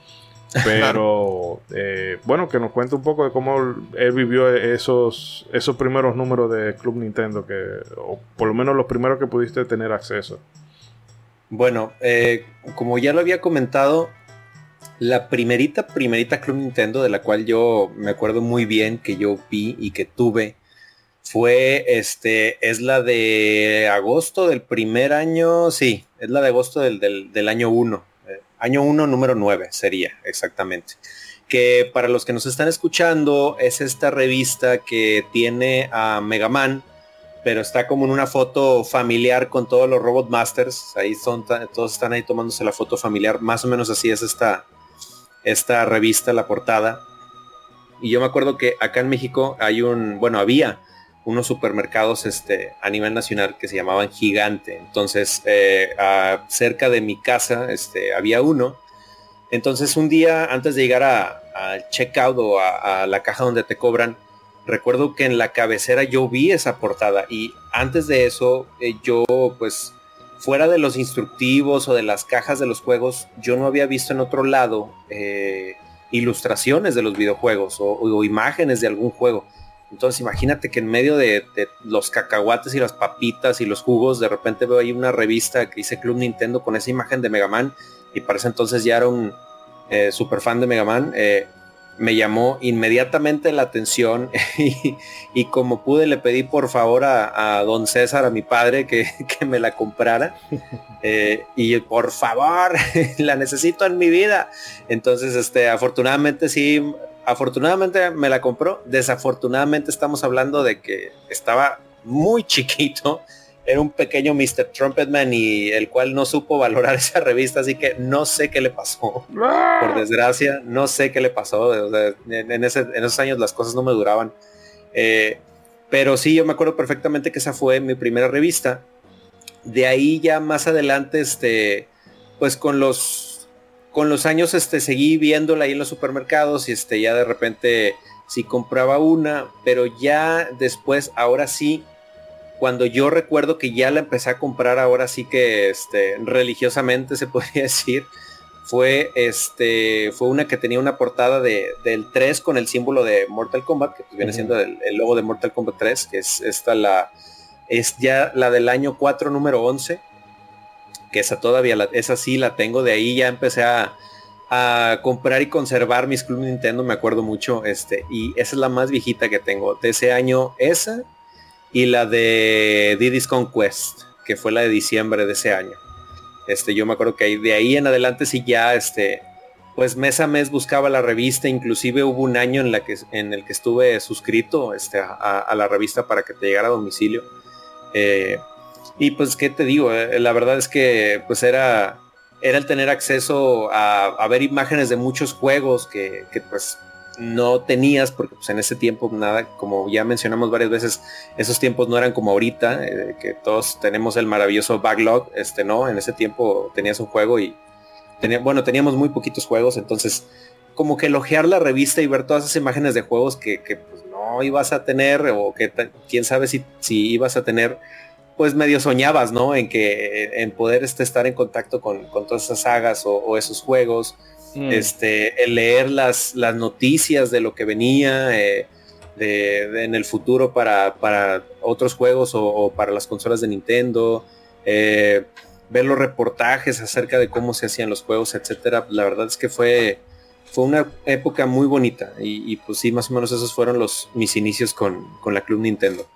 Pero eh, bueno, que nos cuente un poco de cómo él vivió esos, esos primeros números de Club Nintendo, que, o por lo menos los primeros que pudiste tener acceso. Bueno, eh, como ya lo había comentado, la primerita, primerita Club Nintendo de la cual yo me acuerdo muy bien que yo vi y que tuve fue, este, es la de agosto del primer año, sí, es la de agosto del, del, año 1, eh, año 1, número 9 sería exactamente. Que para los que nos están escuchando es esta revista que tiene a Mega Man, pero está como en una foto familiar con todos los Robot Masters. Ahí son, todos están ahí tomándose la foto familiar. Más o menos así es esta, esta revista, la portada. Y yo me acuerdo que acá en México hay un, bueno, había unos supermercados este, a nivel nacional que se llamaban Gigante. Entonces, eh, cerca de mi casa este, había uno. Entonces, un día antes de llegar al checkout o a, la caja donde te cobran, recuerdo que en la cabecera yo vi esa portada y antes de eso eh, yo pues fuera de los instructivos o de las cajas de los juegos, yo no había visto en otro lado eh, ilustraciones de los videojuegos o, imágenes de algún juego. Entonces imagínate que en medio de, los cacahuates y las papitas y los jugos, de repente veo ahí una revista que dice Club Nintendo con esa imagen de Mega Man y parece entonces ya era un eh, super fan de Mega Man. Me llamó inmediatamente la atención y, como pude le pedí por favor a, don César, a mi padre, que, me la comprara. Eh, y por favor, la necesito en mi vida. Entonces, este, afortunadamente sí, afortunadamente me la compró. Desafortunadamente estamos hablando de que estaba muy chiquito. Era un pequeño Mr. Trumpetman y el cual no supo valorar esa revista, así que no sé qué le pasó. Por desgracia, no sé qué le pasó. en, esos años las cosas no me duraban. Eh, pero sí, yo me acuerdo perfectamente que esa fue mi primera revista. De ahí ya más adelante, este, pues con los con los años este, seguí viéndola ahí en los supermercados y este, ya de repente sí compraba una, pero ya después, ahora sí, cuando yo recuerdo que ya la empecé a comprar, ahora sí que este, religiosamente se podría decir, fue, este, fue una que tenía una portada de, del 3 con el símbolo de Mortal Kombat, que pues viene siendo el, logo de Mortal Kombat 3, que es esta la, es ya la del año 4, número 11 que esa todavía, la, esa sí la tengo, de ahí ya empecé a, comprar y conservar mis Club Nintendo, me acuerdo mucho, este, y esa es la más viejita que tengo, de ese año esa y la de Diddy's Conquest, que fue la de diciembre de ese año. Este, yo me acuerdo que de ahí en adelante sí ya, este, pues mes a mes buscaba la revista, inclusive hubo un año en, la que, en el que estuve suscrito este, a, la revista para que te llegara a domicilio. Eh, y pues, ¿qué te digo? Eh, la verdad es que pues era, era el tener acceso a, ver imágenes de muchos juegos que, pues no tenías porque pues en ese tiempo nada, como ya mencionamos varias veces, esos tiempos no eran como ahorita, eh, que todos tenemos el maravilloso backlog, este no, en ese tiempo tenías un juego y tenía, bueno, teníamos muy poquitos juegos, entonces como que elogiar la revista y ver todas esas imágenes de juegos que, pues, no ibas a tener o que quién sabe si, si ibas a tener pues medio soñabas, ¿no? En que en poder este, estar en contacto con, todas esas sagas o, esos juegos, mm. este, el leer las, las noticias de lo que venía eh, en el futuro para, para otros juegos o, para las consolas de Nintendo, eh, ver los reportajes acerca de cómo se hacían los juegos, etcétera. La verdad es que fue, fue una época muy bonita y, pues sí, más o menos esos fueron los mis inicios con, con la Club Nintendo.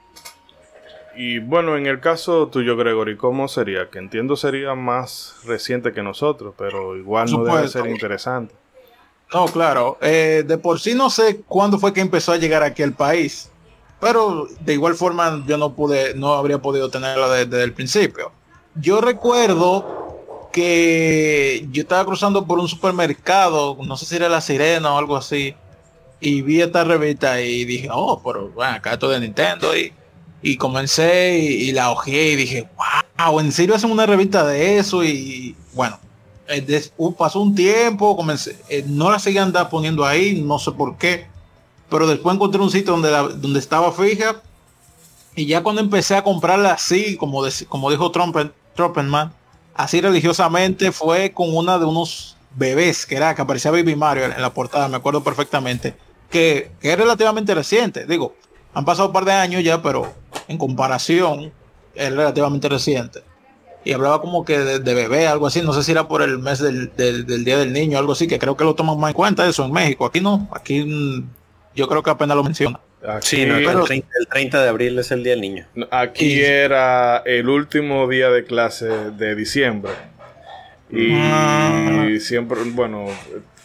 Y bueno, en el caso tuyo, Gregory, ¿cómo sería? Que entiendo sería más reciente que nosotros, pero igual no debe ser interesante. No, claro. Eh, de por sí no sé cuándo fue que empezó a llegar aquí al país, pero de igual forma yo no pude, no habría podido tenerla desde, el principio. Yo recuerdo que yo estaba cruzando por un supermercado, no sé si era La Sirena o algo así, y vi esta revista y dije, oh, pero bueno, acá esto de Nintendo y y comencé y, la ojé y dije, wow, ¿en serio hacen una revista de eso? Y bueno, eh, pasó un tiempo, comencé, eh, no la seguían poniendo ahí, no sé por qué, pero después encontré un sitio donde, donde estaba fija y ya cuando empecé a comprarla así, como, como dijo Trumpenman, así religiosamente fue con una de unos bebés, que era que aparecía Baby Mario en la portada, me acuerdo perfectamente, que es relativamente reciente, digo, han pasado un par de años ya, pero en comparación es relativamente reciente. y hablaba como que de, de bebé, algo así, no sé si era por el mes del, del- del Día del Niño, algo así, que creo que lo toman más en cuenta eso en México. Aquí no, aquí mm, yo creo que apenas lo menciona. Aquí, Sí, no, pero- el, 30, el 30 de abril es el Día del Niño. aquí Y- era el último día de clase de diciembre. Y Ah. siempre, bueno,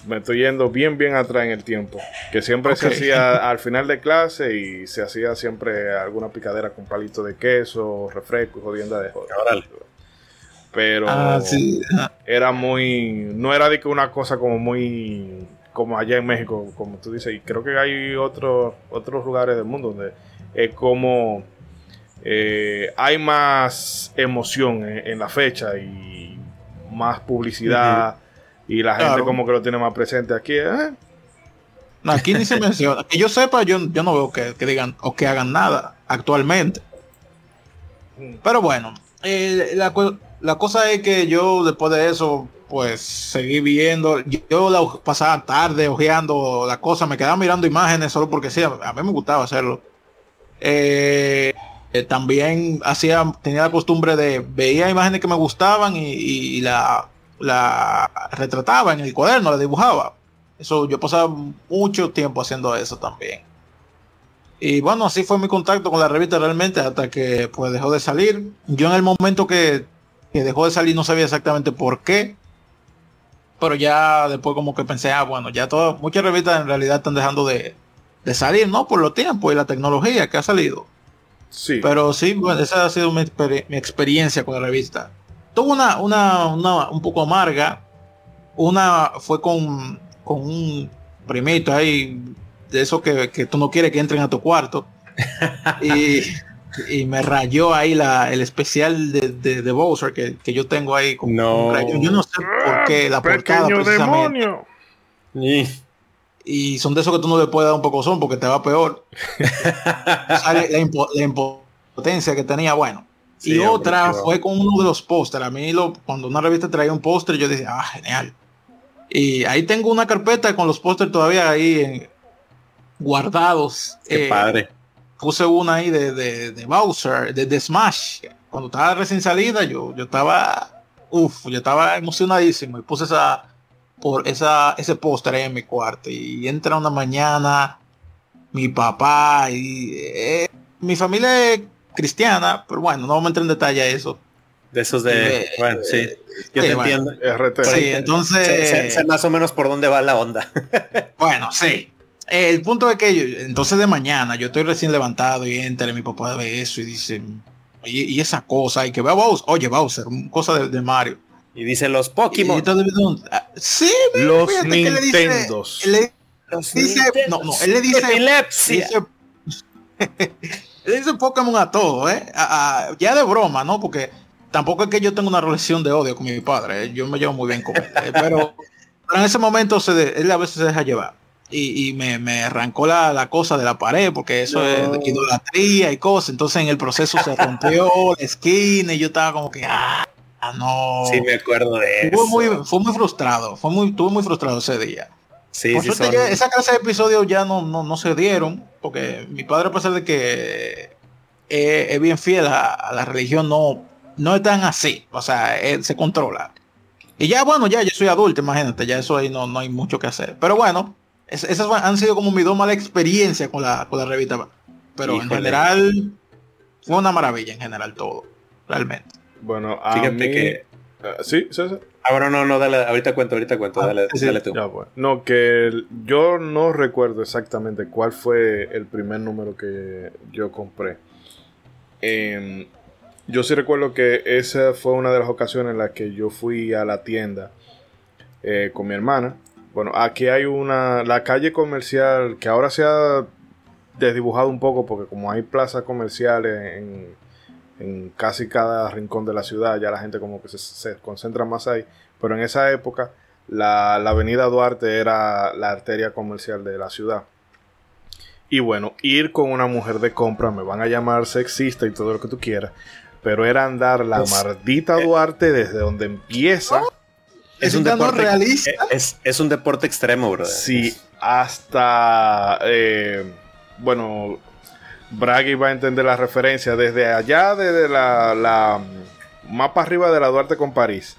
me estoy yendo bien, bien atrás en el tiempo. Que siempre se hacía al final de clase y se hacía siempre alguna picadera con palito de queso, refresco y jodienda de joder. Pero Ah, sí. ah, era muy. No era de que una cosa como muy. Como allá en México, como tú dices. Y creo que hay otros otros lugares del mundo donde es como. eh, hay más emoción en, en la fecha y más publicidad. Y la gente como que lo tiene más presente aquí. ¿eh? no, aquí ni se menciona. Que yo sepa, yo, yo no veo que, que digan o que hagan nada actualmente. Pero bueno, eh, la, la cosa es que yo después de eso, pues seguí viendo. Yo, la pasaba tarde ojeando la cosa, me quedaba mirando imágenes solo porque sí, a, a mí me gustaba hacerlo. Eh, eh, también hacía, tenía la costumbre de veía imágenes que me gustaban y, y- y la, la retrataba en el cuaderno, la dibujaba. Eso yo pasaba mucho tiempo haciendo eso también. Y bueno, así fue mi contacto con la revista realmente hasta que pues dejó de salir. Yo en el momento que, que dejó de salir no sabía exactamente por qué. Pero ya después como que pensé, ah, bueno, ya todas, muchas revistas en realidad están dejando de, de salir, ¿no? Por los tiempos y la tecnología que ha salido. Sí. Pero sí, bueno, esa ha sido mi, exper- mi experiencia con la revista. Tuvo una, una, una un poco amarga. Una fue con, con un primito ahí, de eso que, que tú no quieres que entren a tu cuarto. y, y me rayó ahí la, el especial de, de, de Bowser que, que yo tengo ahí con, No. con. Yo no sé por qué la portada precisamente. demonio. Y- Y son de esos que tú no le puedes dar un poco son porque te va peor. Sale la, impo- la impotencia que tenía, bueno. Sí, y otra hombre, fue con uno de los pósteres. A mí lo, cuando una revista traía un póster, yo dije, ah, genial. Y ahí tengo una carpeta con los pósters todavía ahí en- guardados. Qué Eh, padre. Puse una ahí de, de, de Bowser, de, de Smash. Cuando estaba recién salida, yo, yo estaba, uff, yo estaba emocionadísimo y puse esa, por esa, ese póster ahí en mi cuarto. Y entra una mañana mi papá y eh, mi familia cristiana, pero bueno, no vamos a entrar en detalle a eso. De esos de. eh, bueno, sí. Yo sí, te bueno. entiendo. RT. Sí, entonces, sé- sé más o menos por dónde va la onda. bueno, sí. Eh, El punto es que yo- entonces de mañana yo estoy recién levantado y entra y mi papá ve eso y dice, y, y esa cosa, y que vea Bowser, oye Bowser, cosa de, de Mario. Y dice los Y Pokémon. entonces, ah, sí, Los que le dice- Nintendos. Los dice- Nintendo. no, no, él le dice- Epilepsia. dice, le dice Pokémon a todo, ¿eh? A- a- ya de broma, ¿no? Porque tampoco es que yo tenga una relación de odio con mi padre, ¿eh? yo me llevo muy bien con él, ¿eh? pero, pero en ese momento se de- él a veces se deja llevar. Y, y me, me arrancó la, la cosa de la pared, porque eso No. es idolatría y cosas. Entonces en el proceso se rompió la esquina y yo estaba como que, ah, no. Sí, me acuerdo de Fue eso. muy, fue muy frustrado, fue muy, estuve muy frustrado ese día. Sí, Por sí, suerte son- ya esa clase de episodios ya no, no, no se dieron, porque mi padre, a pesar de que eh, es bien fiel a, a la religión, no, no es tan así. O sea, él se controla. Y ya, bueno, ya yo soy adulto, imagínate, ya eso ahí no, no hay mucho que hacer. Pero bueno, es- esas han sido como mis dos malas experiencias con la, con la revista. Pero en general, fue una maravilla en general todo, realmente. Bueno, a Fíjate mí... que- Ah, sí, César. Ah, bueno, no, no, dale, ahorita cuento, ahorita cuento, Ah, dale, sí, dale tú. Ya. No, que el- yo no recuerdo exactamente cuál fue el primer número que yo compré. Em, yo sí recuerdo que esa fue una de las ocasiones en las que yo fui a la tienda eh, con mi hermana. Bueno, aquí hay una, la calle comercial que ahora se ha desdibujado un poco porque como hay plazas comerciales en, en casi cada rincón de la ciudad, ya la gente como que se, se concentra más ahí. Pero en esa época la, la avenida Duarte era la arteria comercial de la ciudad. Y bueno, ir con una mujer de compra, me van a llamar sexista y todo lo que tú quieras, pero era andar la Es- maldita Duarte desde donde empieza, Es un deporte realista. Es, es un deporte extremo, bro. sí, hasta, eh, bueno, Braggy va a entender la referencia desde allá, desde la, la más para arriba de la Duarte con París,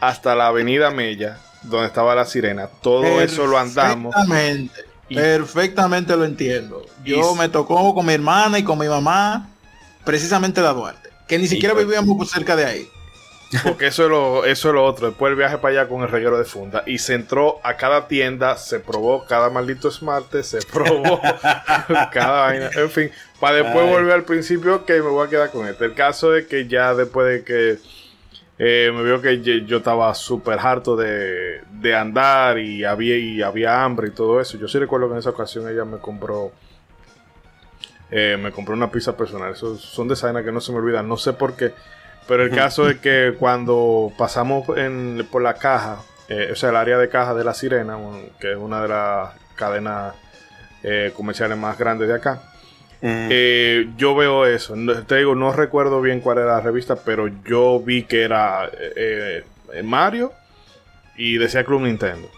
hasta la avenida Mella, donde estaba la sirena, todo eso lo andamos. Perfectamente, perfectamente lo entiendo. Yo me tocó con mi hermana y con mi mamá, precisamente la Duarte, que ni siquiera vivíamos cerca de ahí. Porque eso es, lo, eso es lo otro. Después el viaje para allá con el reguero de funda. Y se entró a cada tienda, se probó cada maldito smart, se probó cada vaina. En fin, para después volver al principio, que me voy a quedar con este. El caso es que ya después de que eh, me vio que yo estaba súper harto de, de, andar y había, y había hambre y todo eso. Yo sí recuerdo que en esa ocasión ella me compró. Eh, me compró una pizza personal. Esos son designs que no se me olvidan. No sé por qué. Pero el caso es que cuando pasamos por la caja, eh, o sea, el área de caja de La Sirena, que es una de las cadenas comerciales más grandes de acá, eh, yo veo eso. Te digo, no recuerdo bien cuál era la revista, pero yo vi que era Mario y decía Club Nintendo.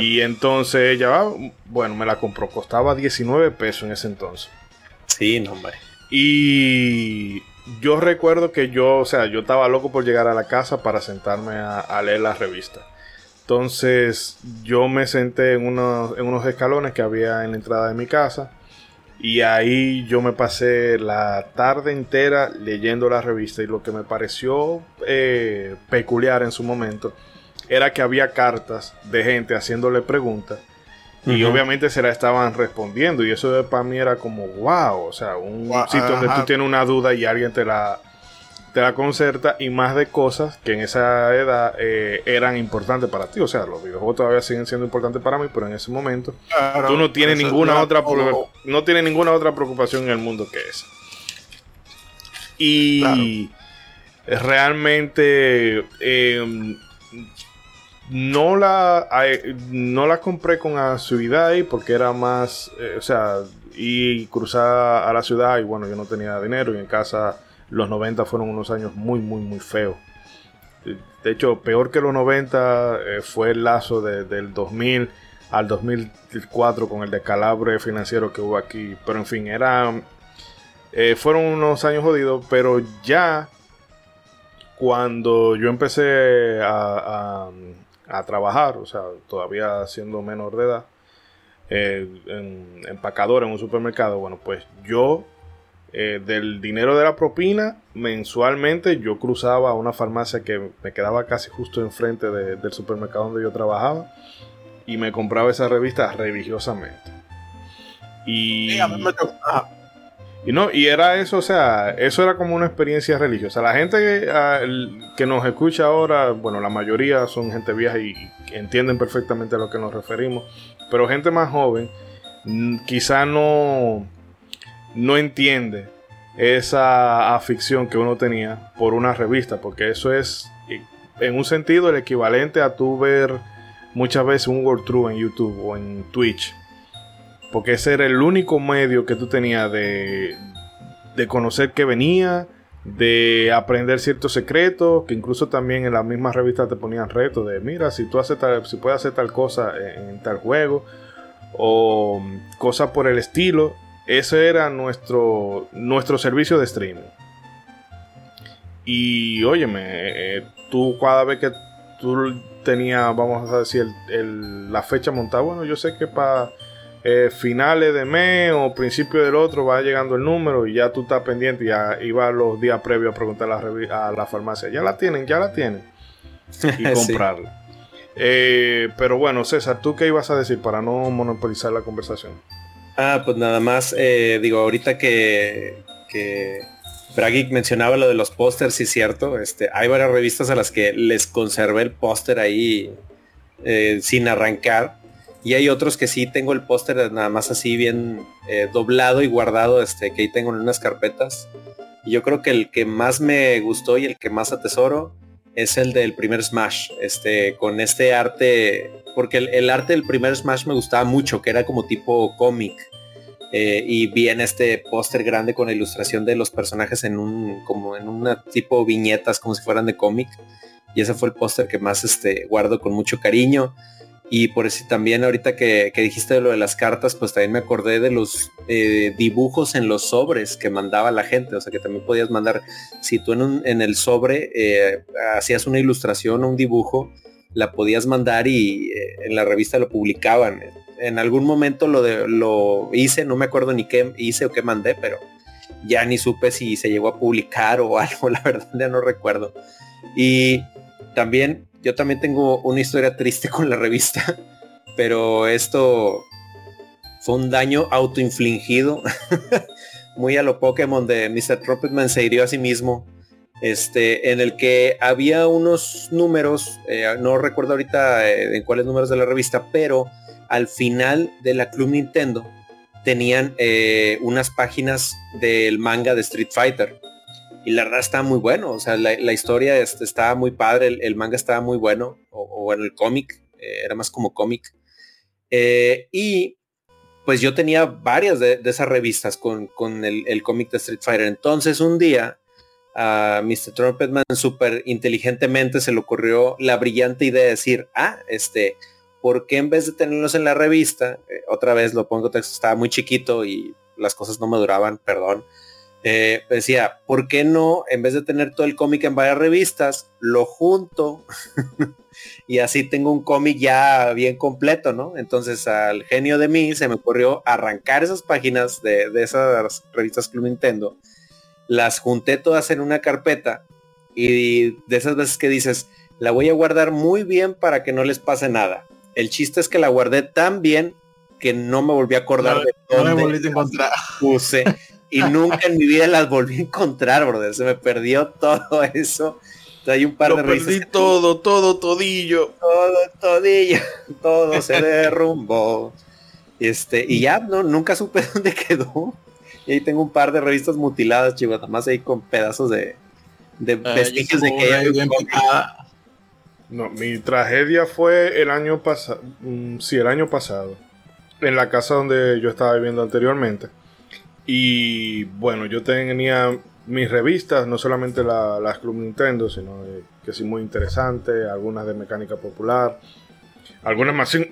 Y entonces ella, ah, bueno, me la compró, costaba 19 pesos en ese entonces. Sí, no, hombre. Y yo recuerdo que yo, o sea, yo estaba loco por llegar a la casa para sentarme a, leer la revista. Entonces yo me senté en unos, en unos escalones que había en la entrada de mi casa y ahí yo me pasé la tarde entera leyendo la revista y lo que me pareció eh, peculiar en su momento era que había cartas de gente haciéndole preguntas y obviamente se la estaban respondiendo. Y eso para mí era como, wow. O sea, un sitio donde tú tienes una duda y alguien te la, te la concerta. Y más de cosas que en esa edad eh, eran importantes para ti. O sea, los videojuegos todavía siguen siendo importantes para mí, pero en ese momento tú no tienes ninguna otra no tienes ninguna otra preocupación en el mundo que esa. Y realmente eh, no la, no la compré con asiduidad porque era más, eh, o sea, y cruzar a la ciudad y bueno, yo no tenía dinero y en casa los 90 fueron unos años muy, muy, muy feos. De hecho, peor que los 90 eh, fue el lazo del 2000 al 2004 con el descalabre financiero que hubo aquí. Pero en fin, era, eh, fueron unos años jodidos, pero ya cuando yo empecé a a trabajar, o sea, todavía siendo menor de edad, eh, en, empacador en un supermercado, bueno, pues yo eh, del dinero de la propina, mensualmente yo cruzaba a una farmacia que me quedaba casi justo enfrente del supermercado donde yo trabajaba y me compraba esa revista religiosamente. Y, y no, y era eso, o sea, eso era como una experiencia religiosa. La gente que, ah, que nos escucha ahora, bueno, la mayoría son gente vieja y, entienden perfectamente a lo que nos referimos. Pero gente más joven quizá no, no entiende esa afición que uno tenía por una revista, porque eso es, en un sentido, el equivalente a tu ver muchas veces un World True en YouTube o en Twitch porque ese era el único medio que tú tenías de, de conocer qué venía, de aprender ciertos secretos, que incluso también en la misma revista te ponían retos de, mira, si tú haces tal, si puedes hacer tal cosa en, tal juego, o cosas por el estilo. Ese era nuestro, nuestro servicio de streaming. Y óyeme, eh, tú cada vez que tú tenías, vamos a decir, la fecha montada, bueno, yo sé que para eh, finales de mes o principio del otro va llegando el número y ya tú estás pendiente y ya iba los días previos a preguntar a la, a la farmacia. Ya la tienen, ya la tienen. Y comprarla. Eh, pero bueno, César, ¿tú qué ibas a decir para no monopolizar la conversación? Ah, pues nada más, eh, digo, ahorita que, que Bragic mencionaba lo de los pósters, sí es cierto. Este, hay varias revistas a las que les conservé el póster ahí sin arrancar y hay otros que sí tengo el póster nada más así bien eh, doblado y guardado, este, que ahí tengo en unas carpetas. Y yo creo que el que más me gustó y el que más atesoro es el del primer Smash, este, con este arte, porque el, arte del primer Smash me gustaba mucho, que era como tipo cómic. Eh, y bien este póster grande con la ilustración de los personajes en un, como en una tipo viñetas, como si fueran de cómic. Y ese fue el póster que más este, guardo con mucho cariño. Y por eso también ahorita que, dijiste lo de las cartas, pues también me acordé de los eh, dibujos en los sobres que mandaba la gente. O sea que también podías mandar, si tú en, el sobre eh, hacías una ilustración o un dibujo, la podías mandar y eh, en la revista lo publicaban. En algún momento lo, de, lo hice, no me acuerdo ni qué hice o qué mandé, pero ya ni supe si se llegó a publicar o algo, la verdad ya no recuerdo. Y también yo también tengo una historia triste con la revista, pero esto fue un daño autoinfligido, muy a lo Pokémon de Mr. Trumpetman se hirió a sí mismo, este, en el que había unos números, eh, no recuerdo ahorita eh, en cuáles números de la revista, pero al final de la Club Nintendo tenían eh, unas páginas del manga de Street Fighter y la verdad está muy bueno, o sea, la, historia este, estaba muy padre, el, manga estaba muy bueno, o, en el cómic, era más como cómic. Y pues yo tenía varias de, esas revistas con, el, cómic de Street Fighter. Entonces un día a Mr. Trumpetman súper inteligentemente se le ocurrió la brillante idea de decir, ah, este, ¿por qué en vez de tenerlos en la revista, eh, otra vez lo pongo texto, estaba muy chiquito y las cosas no me duraban, perdón, eh, decía, ¿por qué no, en vez de tener todo el cómic en varias revistas, lo junto y así tengo un cómic ya bien completo, ¿no? Entonces al genio de mí se me ocurrió arrancar esas páginas de, esas revistas Club Nintendo, las junté todas en una carpeta y de esas veces que dices, la voy a guardar muy bien para que no les pase nada. El chiste es que la guardé tan bien que no me volví a acordar de dónde puse y nunca en mi vida las volví a encontrar, brother. Se me perdió todo eso. Hay un par de perdí todo, todo, todillo. Todo, todillo. Todo se derrumbó. Este, y ya no, nunca supe dónde quedó. Y ahí tengo un par de revistas mutiladas, chivas, nada más ahí con pedazos de, de vestigios de que No, mi tragedia fue el año pasado. Mm, sí, el año pasado. En la casa donde yo estaba viviendo anteriormente. Y bueno, yo tenía mis revistas, no solamente las Club Nintendo, sino que sí muy interesantes, algunas de mecánica popular, algunas más...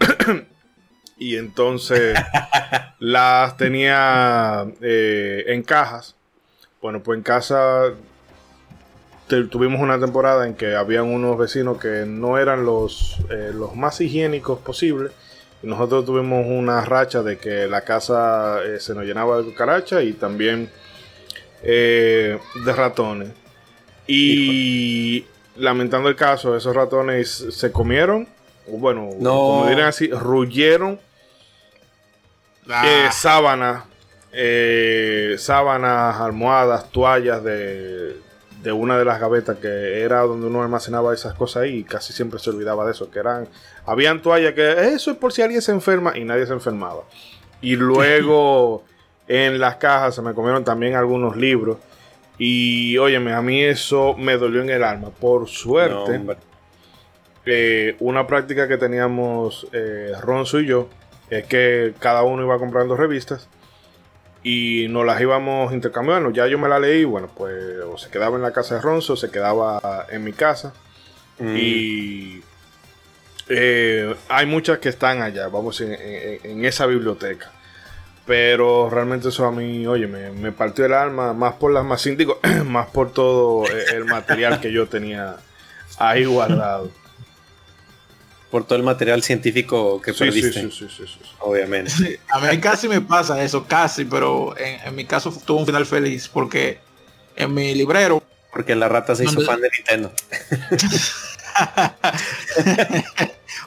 y entonces las tenía eh, en cajas. Bueno, pues en casa tuvimos una temporada en que habían unos vecinos que no eran los, eh, los más higiénicos posibles nosotros tuvimos una racha de que la casa eh, se nos llenaba de cucarachas y también de ratones. Y lamentando el caso, esos ratones se comieron, bueno, como dirían así, ruyeron ah. eh, sábanas, sábanas, almohadas, toallas de, de una de las gavetas que era donde uno almacenaba esas cosas ahí y casi siempre se olvidaba de eso, que eran, habían toallas que eso es por si alguien se enferma y nadie se enfermaba. Y luego en las cajas se me comieron también algunos libros y óyeme, a mí eso me dolió en el alma. Por suerte, eh, una práctica que teníamos eh, Ronzo y yo es que cada uno iba comprando revistas y nos las íbamos intercambiando. Ya yo me la leí, bueno, pues o se quedaba en la casa de Ronzo, se quedaba en mi casa. Mm. Y eh, hay muchas que están allá, vamos, en, esa biblioteca. Pero realmente eso a mí, oye, me, partió el alma, más por las más digo, más por todo el material que yo tenía ahí guardado por todo el material científico que perdiste. Sí, sí, sí, Obviamente. a mí casi me pasa eso, casi, pero en, mi caso tuvo un final feliz porque en mi librero. Porque la rata se hizo fan de Nintendo.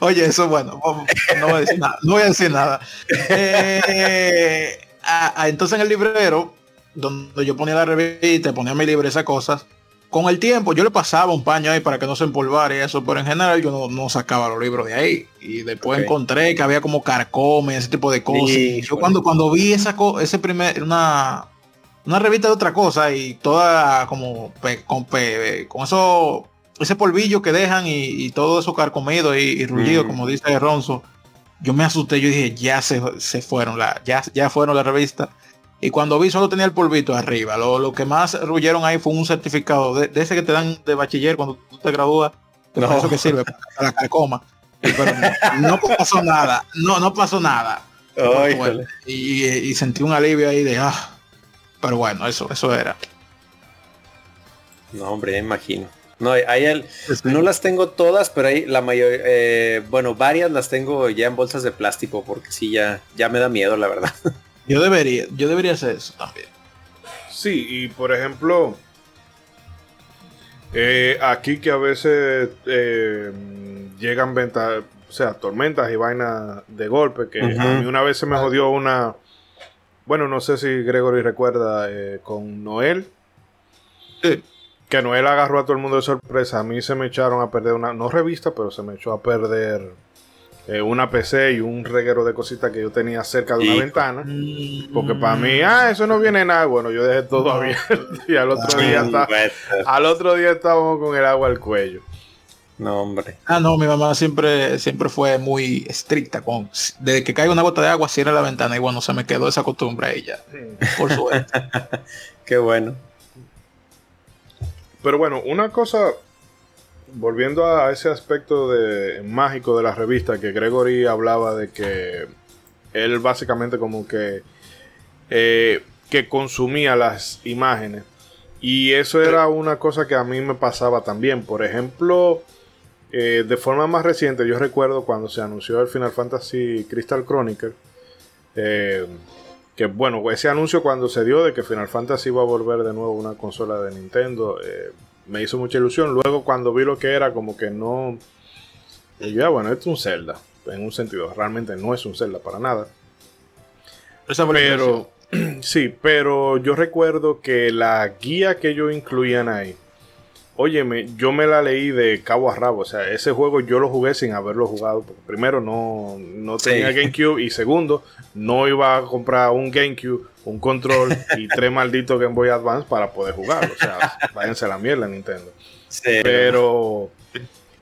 Oye, eso bueno, no voy a decir nada. No voy a decir nada. Eh, entonces en el librero, donde yo ponía la revista, ponía mi libro, esas cosas, con el tiempo yo le pasaba un paño ahí para que no se empolvara y eso, pero en general yo no, sacaba los libros de ahí. Y después encontré que había como carcomes, ese tipo de cosas. yo cuando, cuando vi esa ese primer, una, una revista de otra cosa y toda como con, con eso, ese polvillo que dejan y, todo eso carcomido y, y rullido, como dice Ronzo, yo me asusté, yo dije, ya se, se fueron, la, ya, ya fueron la revista y cuando vi solo tenía el polvito arriba. Lo, que más ruyeron ahí fue un certificado de, ese que te dan de bachiller cuando tú te gradúas. No. Eso que sirve para la carcoma. Pero no, no pasó nada. No, no pasó nada. Ay, y, y sentí un alivio ahí de ah. Pero bueno, eso, eso era. No, hombre, imagino. No, hay el, no las tengo todas, pero hay la mayoría, eh, bueno, varias las tengo ya en bolsas de plástico, porque sí, ya, ya me da miedo, la verdad. Yo debería, yo debería hacer eso también. Sí, y por ejemplo, eh, aquí que a veces eh, llegan ventas, o sea, tormentas y vainas de golpe, que a mí una vez se me jodió una, bueno, no sé si Gregory recuerda, eh, con Noel, Sí. que Noel agarró a todo el mundo de sorpresa, a mí se me echaron a perder una, no revista, pero se me echó a perder eh, una PC y un reguero de cositas que yo tenía cerca de una ventana. Porque para mí, ah, eso no viene nada. Bueno, yo dejé todo abierto y al otro día está, al otro día estábamos con el agua al cuello. No, hombre. Ah, no, mi mamá siempre, siempre fue muy estricta con desde que caiga una gota de agua, cierra la ventana y bueno, se me quedó esa costumbre ahí ya. Por suerte. Qué bueno. Pero bueno, una cosa, volviendo a ese aspecto de mágico de la revista, que Gregory hablaba de que él básicamente como que eh, que consumía las imágenes. Y eso era una cosa que a mí me pasaba también. Por ejemplo, eh, de forma más reciente, yo recuerdo cuando se anunció el Final Fantasy Crystal Chronicle. eh, que bueno, ese anuncio cuando se dio de que Final Fantasy iba a volver de nuevo una consola de Nintendo, me hizo mucha ilusión. Luego cuando vi lo que era, como que no... Y yo, "Ah, bueno, esto es un Zelda, en un sentido. Realmente no es un Zelda para nada. Esa. Pero, sí, pero yo recuerdo que la guía que ellos incluían ahí, óyeme, yo me la leí de cabo a rabo. O sea, ese juego yo lo jugué sin haberlo jugado. Porque primero, no, no Sí. tenía GameCube. Y segundo, no iba a comprar un GameCube, un control y tres malditos Game Boy Advance para poder jugar. O sea, váyanse a la mierda, Nintendo. Sí, Pero,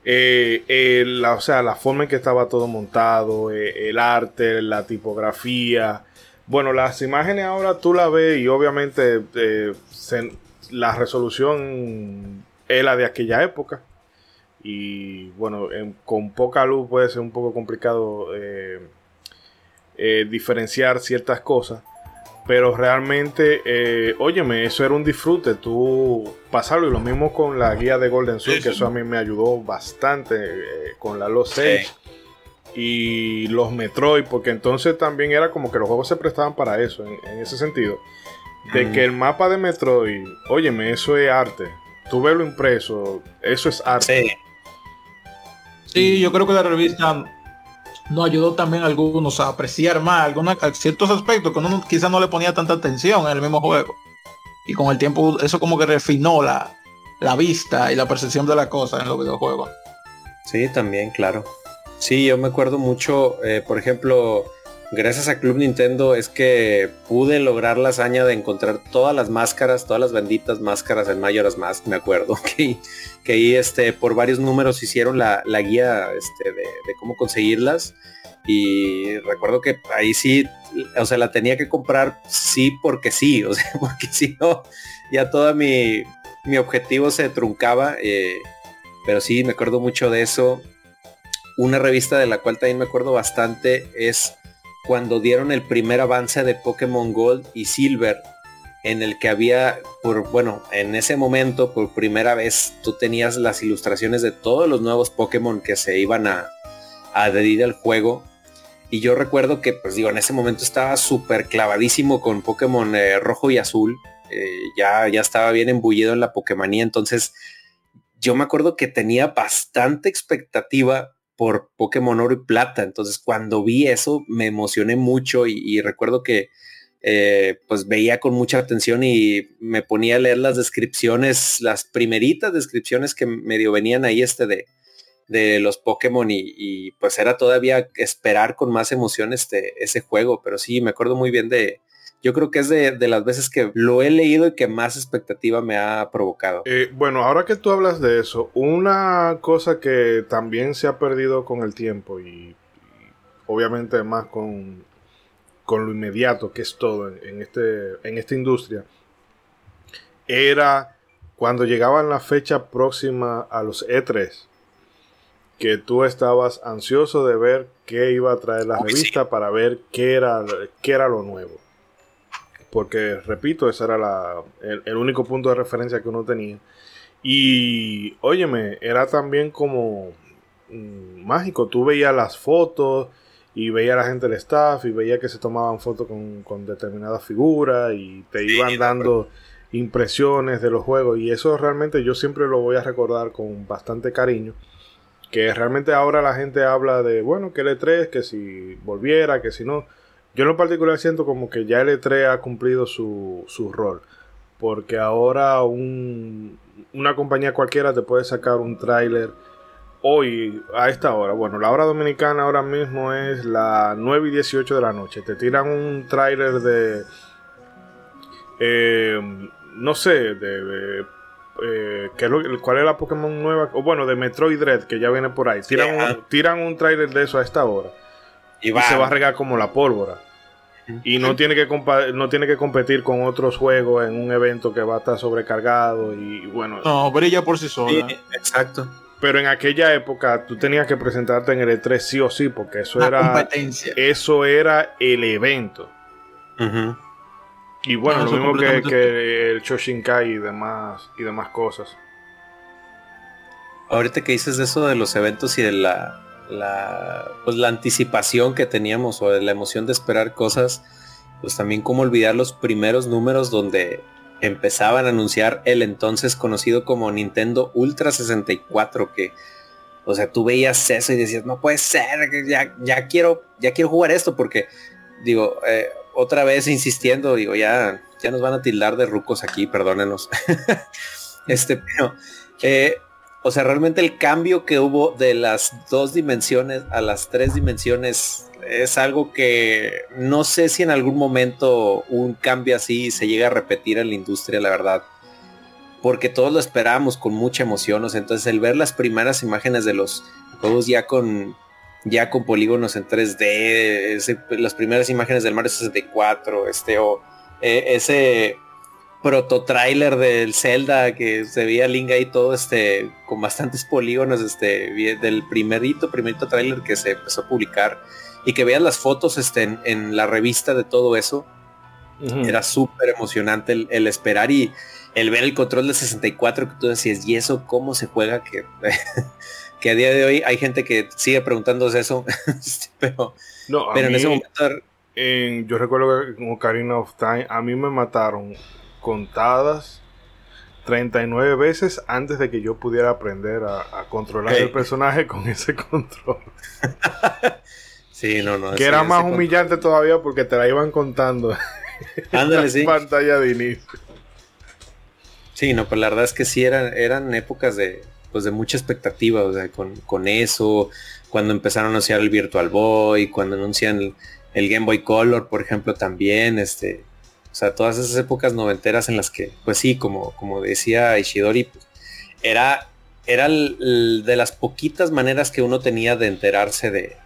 eh, eh, la, o sea, la forma en que estaba todo montado, eh, el arte, la tipografía. Bueno, las imágenes ahora tú la ves y obviamente se- la resolución es la de aquella época. Y bueno, en- con poca luz puede ser un poco complicado diferenciar ciertas cosas. Pero realmente, eh, óyeme, eso era un disfrute, tú pasarlo. Y lo mismo con la guía de Golden Sun, Sí, que eso a mí me ayudó bastante eh, con la Lost Sí. Edge y los Metroid, porque entonces también era como que los juegos se prestaban para eso, en, en ese sentido. De Mm. que el mapa de Metroid, óyeme, eso es arte. Tú ves lo impreso, eso es arte. sí. Sí, yo creo que la revista nos ayudó también a algunos a apreciar más algunos ciertos aspectos que uno quizás no le ponía tanta atención en el mismo juego. Y con el tiempo eso como que refinó la, la vista y la percepción de la cosa en los videojuegos. Sí, también, claro. Sí, yo me acuerdo mucho, eh, por ejemplo, gracias a Club Nintendo es que pude lograr la hazaña de encontrar todas las máscaras, todas las benditas máscaras en Majora's Mask, me acuerdo, que, ahí este, por varios números hicieron la, la guía este, de, cómo conseguirlas. Y recuerdo que ahí sí, o sea, la tenía que comprar sí porque sí, o sea, porque si no, ya todo mi, mi objetivo se truncaba. eh, pero sí, me acuerdo mucho de eso. Una revista de la cual también me acuerdo bastante es cuando dieron el primer avance de Pokémon Gold y Silver, en el que había, por bueno, en ese momento, por primera vez, tú tenías las ilustraciones de todos los nuevos Pokémon que se iban a, a adherir al juego. Y yo recuerdo que, pues digo, en ese momento estaba súper clavadísimo con Pokémon eh, rojo y azul. Eh, ya, ya estaba bien embullido en la Pokémonía. Entonces, yo me acuerdo que tenía bastante expectativa por Pokémon Oro y Plata. Entonces, cuando vi eso, me emocioné mucho y, recuerdo que eh, pues veía con mucha atención y me ponía a leer las descripciones, las primeritas descripciones que medio venían ahí este de, de los Pokémon y, y, pues era todavía esperar con más emoción este, ese juego. Pero sí, me acuerdo muy bien de, yo creo que es de, de, las veces que lo he leído y que más expectativa me ha provocado. Eh, bueno, ahora que tú hablas de eso, una cosa que también se ha perdido con el tiempo y, y obviamente más con, con, lo inmediato que es todo en, en, este, en esta industria, era cuando llegaban la fecha próxima a los E3. que tú estabas ansioso de ver qué iba a traer la revista para ver qué era, qué era lo nuevo. Porque, repito, ese era la, el, único punto de referencia que uno tenía. Y, óyeme, era también como mm, mágico. Tú veías las fotos y veías a la gente del staff y veía que se tomaban fotos con, con determinadas figuras y te iban dando impresiones de los juegos. Y eso realmente yo siempre lo voy a recordar con bastante cariño que realmente ahora la gente habla de, bueno, que el E3, que si volviera, que si no. Yo en lo particular siento como que ya el E3 ha cumplido su, su rol. Porque ahora un, una compañía cualquiera te puede sacar un tráiler hoy a esta hora. Bueno, la hora dominicana ahora mismo es la 9 y 18 de la noche. Te tiran un tráiler de... Eh, no sé, de eh, ¿cuál es la Pokémon nueva? O bueno, de Metroid Dread, que ya viene por ahí. Tiran, un, tiran un trailer de eso a esta hora. Y, se va a regar como la pólvora. Y no tiene, que no tiene que competir con otros juegos en un evento que va a estar sobrecargado y bueno. No, brilla por sí sola. exacto. Pero en aquella época tú tenías que presentarte en el E3 sí o sí, porque eso era. Eso era el evento. Y bueno, lo mismo que, el Shoshinkai y demás, y demás cosas. Ahorita que dices eso de los eventos y de la, la, pues la anticipación que teníamos o la emoción de esperar cosas, pues también como olvidar los primeros números donde empezaban a anunciar el entonces conocido como Nintendo Ultra 64 que o sea tú veías eso y decías no puede ser ya, ya quiero ya quiero jugar esto porque digo eh, otra vez insistiendo, digo, ya, ya nos van a tildar de rucos aquí, perdónenos. este, pero, eh, o sea, realmente el cambio que hubo de las dos dimensiones a las tres dimensiones es algo que no sé si en algún momento un cambio así se llega a repetir en la industria, la verdad. Porque todos lo esperábamos con mucha emoción. O sea, entonces el ver las primeras imágenes de los juegos ya con ya con polígonos en 3D, las primeras imágenes del Mario 64, este, o e, ese proto trailer del Zelda que se veía Link ahí todo este con bastantes polígonos este del primerito primerito trailer que se empezó a publicar y que veas las fotos este en, la revista de todo eso era súper emocionante el, el, esperar y el ver el control de 64 que tú decías y eso cómo se juega que que a día de hoy hay gente que sigue preguntándose eso, este, pero, pero en ese momento... yo recuerdo que como Karina of Time, a mí me mataron contadas 39 veces antes de que yo pudiera aprender a, controlar el personaje con ese control. sí, no, no. Que era más humillante todavía porque te la iban contando. Ándale, sí. pantalla de inicio. Sí, no, pues la verdad es que sí eran, eran épocas de, pues de mucha expectativa, o sea, con, eso, cuando empezaron a anunciar el Virtual Boy, cuando anuncian el, Game Boy Color, por ejemplo, también, este, sea, todas esas épocas noventeras en las que, pues sí, como, como decía Ishidori, pues, era, era de las poquitas maneras que uno tenía de enterarse de,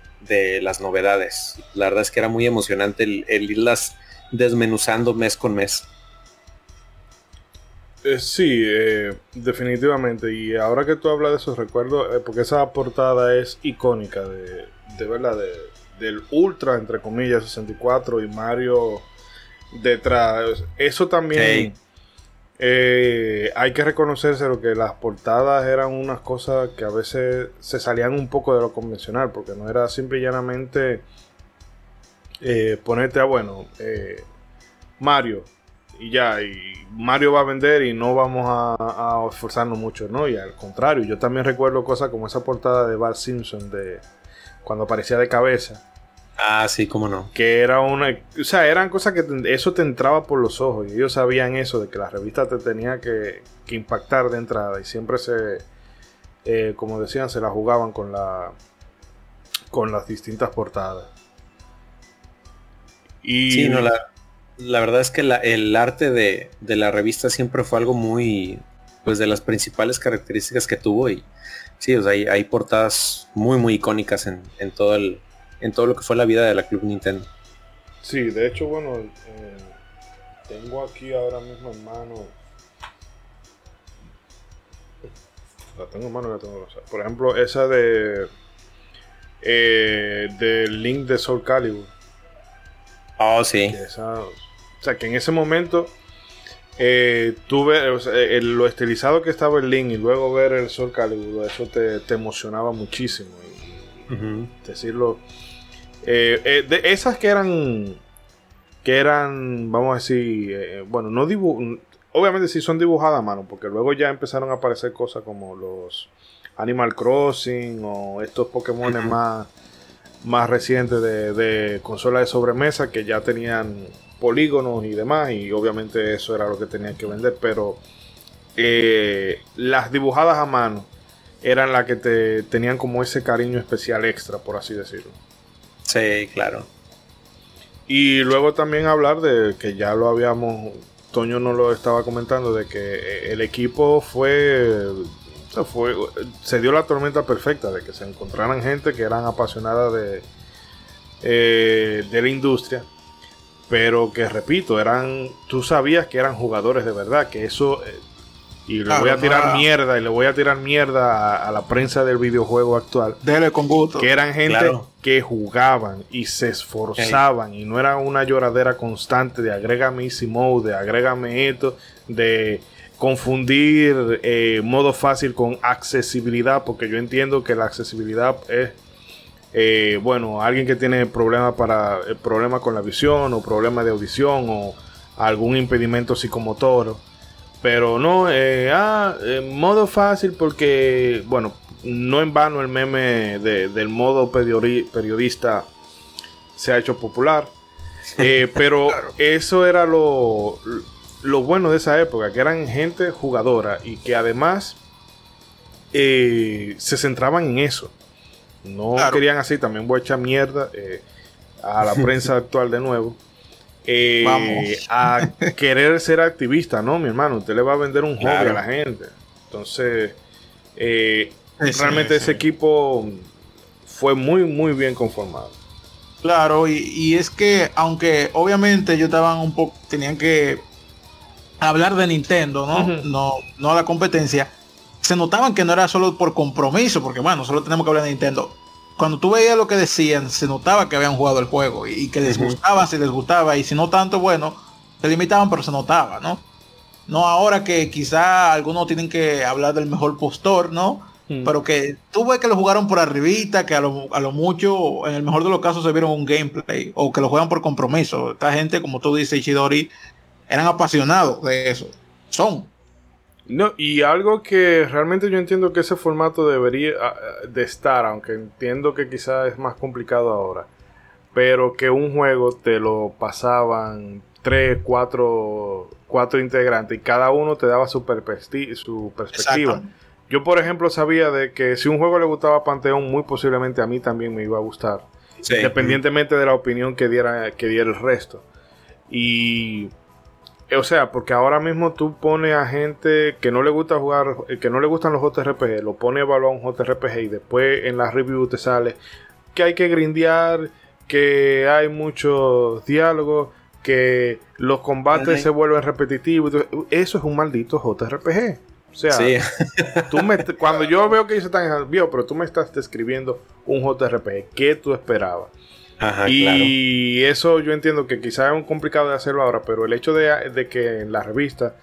las novedades. La verdad es que era muy emocionante el irlas desmenuzando mes con mes. Eh, sí, eh, definitivamente. Y ahora que tú hablas de esos recuerdos, eh, porque esa portada es icónica de, de verdad, del Ultra, entre comillas, 64 y Mario detrás. Eso también hay que reconocerse lo que las portadas eran unas cosas que a veces se salían un poco de lo convencional, porque no era simple y llanamente ponerte a, bueno, Mario y ya, y Mario va a vender y no vamos a, esforzarnos mucho, ¿no? Y al contrario, yo también recuerdo cosas como esa portada de Bart Simpson de cuando aparecía de cabeza. Ah, sí, cómo no. Que era una, o sea, eran cosas que eso te entraba por los ojos y ellos sabían eso, de que la revista te tenía que, impactar de entrada y siempre se, eh, como decían, se la jugaban con la, con las distintas portadas. Y, sí, no, la, la verdad es que el arte de, la revista siempre fue algo muy, pues de las principales características que tuvo y sí, o sea, hay, portadas muy, muy icónicas en, todo el, en todo lo que fue la vida de la Club Nintendo. Sí, de hecho, bueno, eh, tengo aquí ahora mismo en mano La tengo en mano, la tengo en Por ejemplo, esa de. Eh, del Link de Soul Calibur. Oh, sí. Esa, o sea, que en ese momento. Eh, tuve o sea, el- lo estilizado que estaba el Link y luego ver el Soul Calibur, eso te, te emocionaba muchísimo. Y, decirlo. Eh, eh, de esas que eran. Que eran, vamos a decir. eh, bueno, no dibu Obviamente sí son dibujadas a mano, porque luego ya empezaron a aparecer cosas como los Animal Crossing o estos Pokémon más, más recientes de, de consolas de sobremesa que ya tenían polígonos y demás, y obviamente eso era lo que tenían que vender, pero eh, las dibujadas a mano eran las que te tenían como ese cariño especial extra, por así decirlo. Sí, claro. Y luego también hablar de que ya lo habíamos, Toño nos lo estaba comentando, de que eh, el equipo fue, o sea, fue, se dio la tormenta perfecta, de que se encontraran gente que eran apasionadas de, eh, de la industria, pero que repito, eran, tú sabías que eran jugadores de verdad, que eso, eh, y le Claro, voy a tirar mierda, y le voy a tirar mierda a- a la prensa del videojuego actual Dele con gusto. que eran gente Claro. que jugaban y se esforzaban y no era una lloradera constante de agrégame easy mode, de agrégame esto, de confundir eh, modo fácil con accesibilidad, porque yo entiendo que la accesibilidad es eh, bueno, alguien que tiene problemas para eh, problemas con la visión o problemas de audición o algún impedimento psicomotor. Pero no, eh, ah, eh, modo fácil porque, bueno, no en vano el meme de- del modo periodi- periodista se ha hecho popular. Eh, pero eso era lo, lo bueno de esa época, que eran gente jugadora y que además eh, se centraban en eso. No Claro. querían así, también voy a echar mierda a la prensa actual de nuevo. Eh, Vamos. a querer ser activista, ¿no, mi hermano? Usted le va a vender un hobby Claro. a la gente. Entonces, eh, Sí, realmente sí. ese equipo fue muy, muy bien conformado. Claro, y, y es que aunque obviamente ellos estaban un poco, tenían que hablar de Nintendo, ¿no? Ujú. No, no la competencia. Se notaban que no era solo por compromiso, porque bueno, solo tenemos que hablar de Nintendo. Cuando tú veías lo que decían, se notaba que habían jugado el juego y, y que les Ujú. gustaba, si les gustaba, y si no tanto, bueno, se limitaban, pero se notaba, ¿no? No ahora que quizá algunos tienen que hablar del mejor postor, ¿no? Pero que tú ves que lo jugaron por arribita, que a lo, a lo mucho, en el mejor de los casos, se vieron un gameplay, o que lo juegan por compromiso. Esta gente, como tú dices, Ishidori, eran apasionados de eso. Son. No, y algo que realmente yo entiendo que ese formato debería ah, de estar, aunque entiendo que quizás es más complicado ahora, pero que un juego te lo pasaban tres, cuatro, cuatro integrantes y cada uno te daba su, su perspectiva. Exacto. Yo, por ejemplo, sabía de que si un juego le gustaba a Panteón, muy posiblemente a mí también me iba a gustar. Sí. Independientemente de la opinión que diera, que diera el resto. Y. eh, O sea, porque ahora mismo tú pones a gente que no le gusta jugar, eh, que no le gustan los JRPG, lo pone a evaluar un JRPG y después en la review te sale que hay que grindear, que hay muchos diálogos, que los combates se vuelven repetitivos. Eso es un maldito JRPG. O sea, Sí. Tú me, cuando yo veo que ellos están vio, pero tú me estás describiendo un JRPG. ¿Qué tú esperabas? Ajá, claro. y eso yo entiendo que quizás es un complicado de hacerlo ahora, pero el hecho de, de que en la revista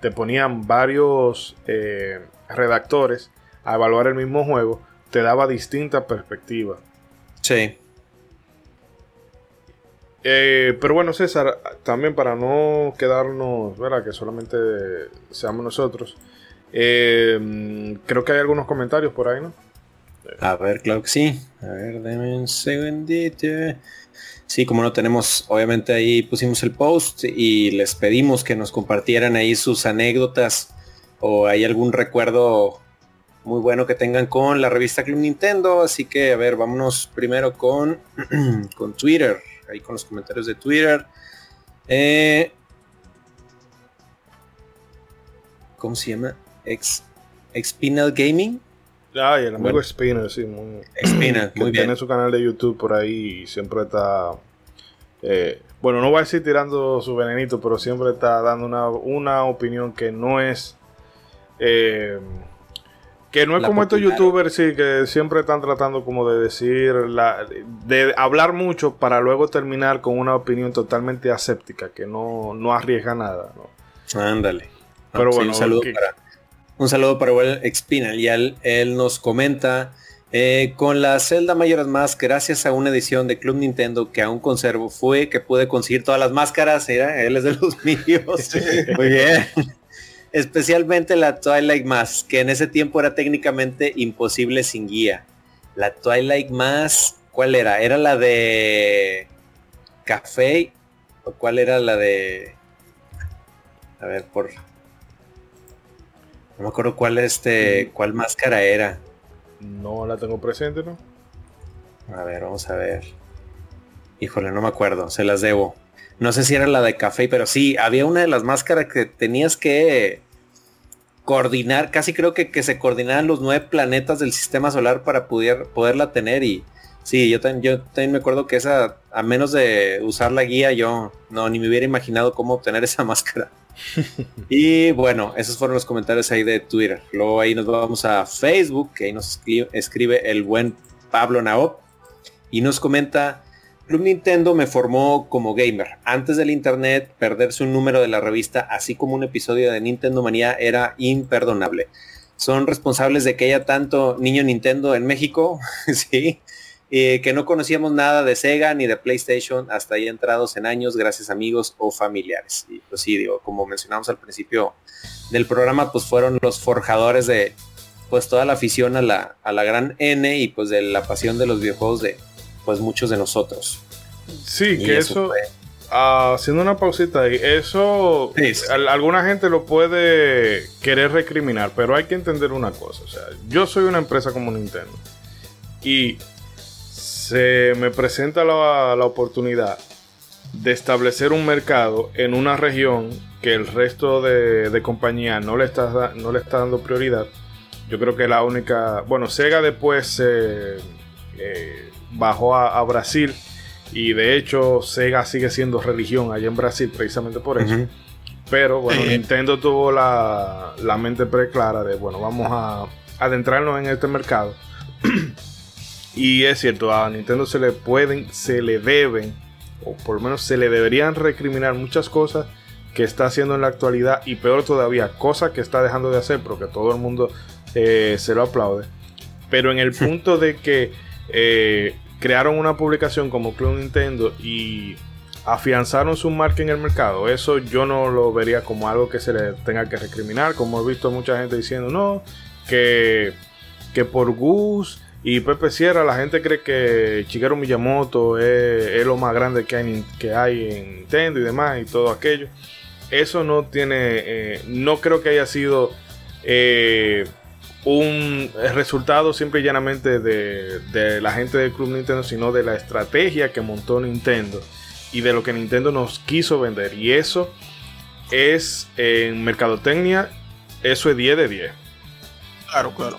te ponían varios eh, redactores a evaluar el mismo juego, te daba distintas perspectivas. Sí. Eh, pero bueno, César, también para no quedarnos, ¿verdad? Que solamente seamos nosotros. eh, creo que hay algunos comentarios por ahí, ¿no? A ver, claro que sí. A ver, dame un segundito. Sí, como no tenemos, obviamente ahí pusimos el post y les pedimos que nos compartieran ahí sus anécdotas o hay algún recuerdo muy bueno que tengan con la revista Club Nintendo. Así que, a ver, vámonos primero con, con Twitter, ahí con los comentarios de Twitter. Eh, ¿Cómo se llama? Ex, Expinal Gaming. Ay, el amigo Bueno. Spinner, sí, muy, Expinal, que muy bien. tiene su canal de YouTube por ahí y siempre está. eh, bueno, no voy a decir tirando su venenito, pero siempre está dando una, una opinión que no es. eh, Que no es la como estos youtubers, sí, que siempre están tratando como de decir, la, de hablar mucho para luego terminar con una opinión totalmente aséptica, que no, no arriesga nada, ¿no? Ándale. Pero Sí, bueno, un saludo para un saludo para Will Expinal y él, él nos comenta eh, con la Zelda Majora's Mask gracias a una edición de Club Nintendo que aún conservo fue que pude conseguir todas las máscaras. Era él es de los míos. Muy bien. Especialmente la Twilight Mask que en ese tiempo era técnicamente imposible sin guía. La Twilight Mask ¿cuál era? era la de café o cuál era la de a ver por no me acuerdo cuál este, cuál máscara era. No la tengo presente, ¿no? A ver, vamos a ver. Híjole, no me acuerdo, se las debo. No sé si era la de café, pero sí, había una de las máscaras que tenías que coordinar, casi creo que, que se coordinaban los nueve planetas del sistema solar para poder, poderla tener y sí, yo, también yo también me acuerdo que esa, a menos de usar la guía, yo no, ni me hubiera imaginado cómo obtener esa máscara. y bueno, esos fueron los comentarios ahí de Twitter. Luego ahí nos vamos a Facebook, que ahí nos escri- escribe el buen Pablo Naop y nos comenta, Club Nintendo me formó como gamer. Antes del internet, perderse un número de la revista, así como un episodio de Nintendo Manía, era imperdonable. Son responsables de que haya tanto niño Nintendo en México, sí, eh, que no conocíamos nada de Sega ni de PlayStation hasta ahí entrados en años, gracias amigos o familiares. Y pues sí, digo, como mencionamos al principio del programa, pues fueron los forjadores de pues toda la afición a la, a la gran N y pues de la pasión de los videojuegos de pues muchos de nosotros. Sí, Y que eso ah, haciendo una pausita ahí, eso, Sí, sí. al- alguna gente lo puede querer recriminar, pero hay que entender una cosa, o sea, yo soy una empresa como Nintendo y se me presenta la, la oportunidad de establecer un mercado en una región que el resto de, de compañías no le, está, no le está dando prioridad. Yo creo que la única, bueno, Sega después eh, eh, bajó a, a Brasil y de hecho Sega sigue siendo religión allá en Brasil precisamente por eso. Pero bueno. Nintendo tuvo la, la mente preclara de, bueno, vamos a adentrarnos en este mercado. y es cierto, a Nintendo se le pueden, se le deben, o por lo menos se le deberían recriminar muchas cosas que está haciendo en la actualidad y peor todavía, cosas que está dejando de hacer porque todo el mundo eh, se lo aplaude. Pero en el punto de que eh, crearon una publicación como Club Nintendo y afianzaron su marca en el mercado, eso yo no lo vería como algo que se le tenga que recriminar, como he visto mucha gente diciendo, no, que, que por Gus y Pepe Sierra la gente cree que Shigeru Miyamoto es, lo más grande que hay, que en Nintendo y demás y todo aquello. Eso no tiene, eh, no creo que haya sido eh, un resultado simple y llanamente de, de la gente del Club Nintendo, sino de la estrategia que montó Nintendo y de lo que Nintendo nos quiso vender. Y eso es en mercadotecnia, eso es 10 de 10. Claro, claro.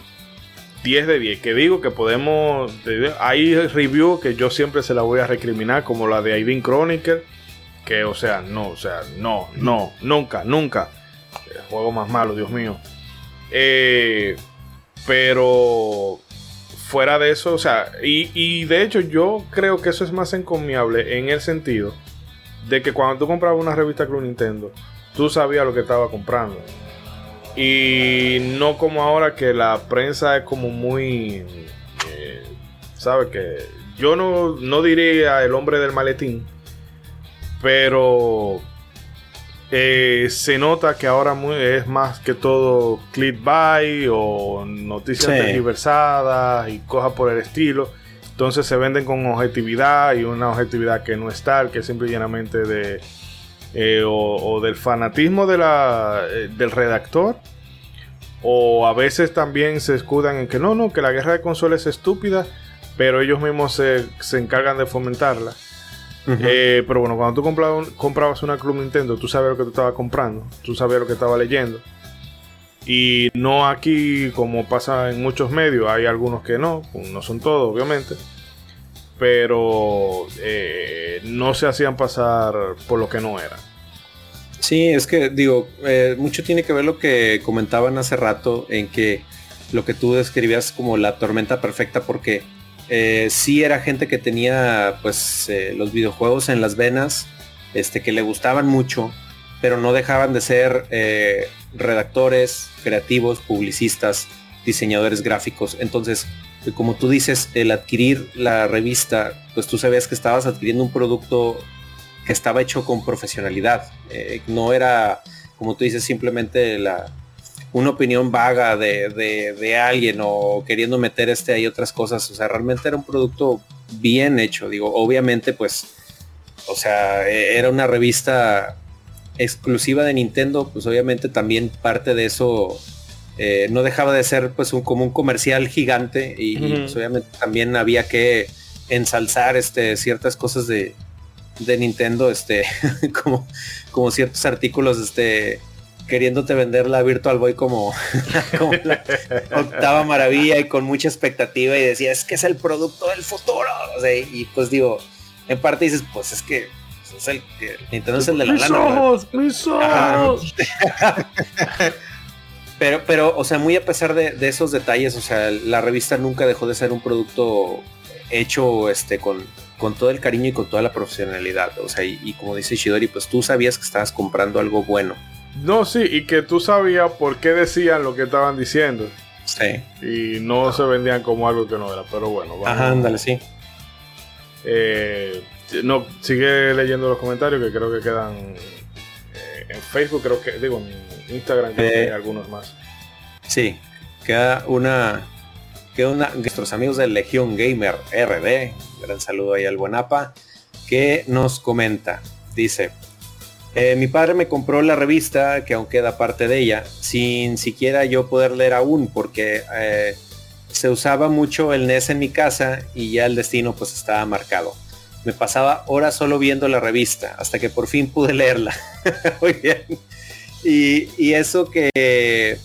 10 de 10. Que digo que podemos. de- Hay reviews que yo siempre se la voy a recriminar, como la de Aidin Chronicle. Que, o sea, no, o sea, no, no, nunca, nunca. El juego más malo, Dios mío. Eh, pero fuera de eso, o sea, y, y de hecho yo creo que eso es más encomiable en el sentido de que cuando tú comprabas una revista Club Nintendo, tú sabías lo que estaba comprando. Y no como ahora que la prensa es como muy... Eh, ¿Sabe que Yo no, no diría el hombre del maletín, pero eh, se nota que ahora muy- es más que todo clickbait o noticias Sí. tergiversadas y cosas por el estilo. Entonces se venden con objetividad y una objetividad que no es tal, que es simple y llanamente de, eh, o, o del fanatismo de la, eh, del redactor. O a veces también se escudan en que no, no, que la guerra de consolas es estúpida, pero ellos mismos se, se encargan de fomentarla. Eh, pero bueno, cuando tú comprabas, comprabas una Club Nintendo, tú sabías lo que tú estabas comprando, tú sabías lo que estabas leyendo. Y no aquí, como pasa en muchos medios, hay algunos que no, no son todos, obviamente. Pero eh, no se hacían pasar por lo que no era. Sí, es que digo, eh, mucho tiene que ver lo que comentaban hace rato en que lo que tú describías como la tormenta perfecta porque eh, sí era gente que tenía pues eh, los videojuegos en las venas, este, que le gustaban mucho, pero no dejaban de ser redactores, creativos, publicistas, diseñadores gráficos. Entonces, como tú dices, el adquirir la revista, pues tú sabías que estabas adquiriendo un producto que estaba hecho con profesionalidad. no era, como tú dices, simplemente la, una opinión vaga de, alguien o queriendo meter este ahí otras cosas. O sea, realmente era un producto bien hecho. Digo, obviamente, pues, o sea, e, era una revista exclusiva de Nintendo, pues obviamente también parte de eso eh, no dejaba de ser pues un, como un comercial gigante y, pues, obviamente también había que ensalzar este, ciertas cosas de, de Nintendo, este, como, como ciertos artículos, este, queriéndote vender la Virtual Boy como, la octava maravilla y con mucha expectativa y decía, es que es el producto del futuro. y pues digo, en parte dices, pues es que es el, Nintendo es el de la mis Ojos, mis ojos. pero, pero, o sea, muy a pesar de, esos detalles, o sea, la revista nunca dejó de ser un producto hecho este con, con todo el cariño y con toda la profesionalidad. O sea, y, y como dice Shidori, pues tú sabías que estabas comprando algo bueno. No, sí, y que tú sabías por qué decían lo que estaban diciendo. Sí. Y no se vendían como algo que no era, pero bueno. Vamos. Ajá, ándale, sí. Eh, no, sigue leyendo los comentarios que creo que quedan eh, en Facebook, creo que, digo, en Instagram creo que hay eh, algunos más. Sí, queda una, queda una, nuestros amigos de Legión Gamer RD, gran saludo ahí al Buenapa, que nos comenta, dice, eh, mi padre me compró la revista, que aún queda parte de ella, sin siquiera yo poder leer aún, porque eh, se usaba mucho el NES en mi casa y ya el destino pues estaba marcado. Me pasaba horas solo viendo la revista, hasta que por fin pude leerla. Muy bien. Y, eso que,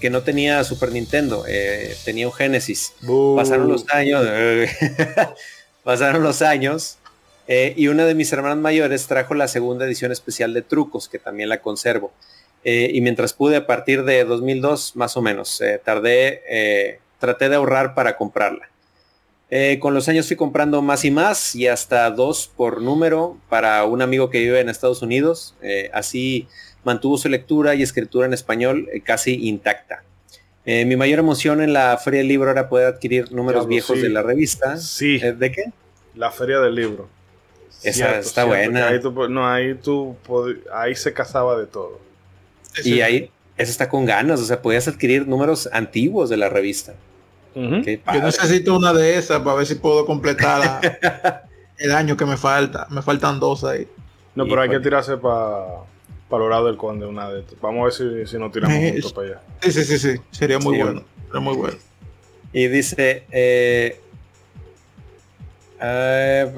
que no tenía Super Nintendo, eh, tenía un Genesis. Pasaron los años. pasaron los años eh, y una de mis hermanas mayores trajo la segunda edición especial de Trucos, que también la conservo. Eh, y mientras pude a partir de 2002, más o menos, eh, tardé, traté de ahorrar para comprarla. con los años fui comprando más y más y hasta dos por número para un amigo que vive en Estados Unidos. así mantuvo su lectura y escritura en español casi intacta. Mi mayor emoción en la Feria del Libro era poder adquirir números viejos de la revista. Sí. ¿De qué? La Feria del Libro. Esa está buena. Ahí, tú, no, ahí, tú, ahí se casaba de todo. Y ahí, eso está con ganas, o sea, podías adquirir números antiguos de la revista. Yo necesito una de esas para ver si puedo completar el año que me falta. Me faltan dos ahí. No, pero hay que tirarse para para lado del conde una de estas. Vamos a ver si, si nos tiramos juntos para allá. Sí, sí, sí, sí. Sería muy bueno. Sería muy bueno. Y dice, eh, eh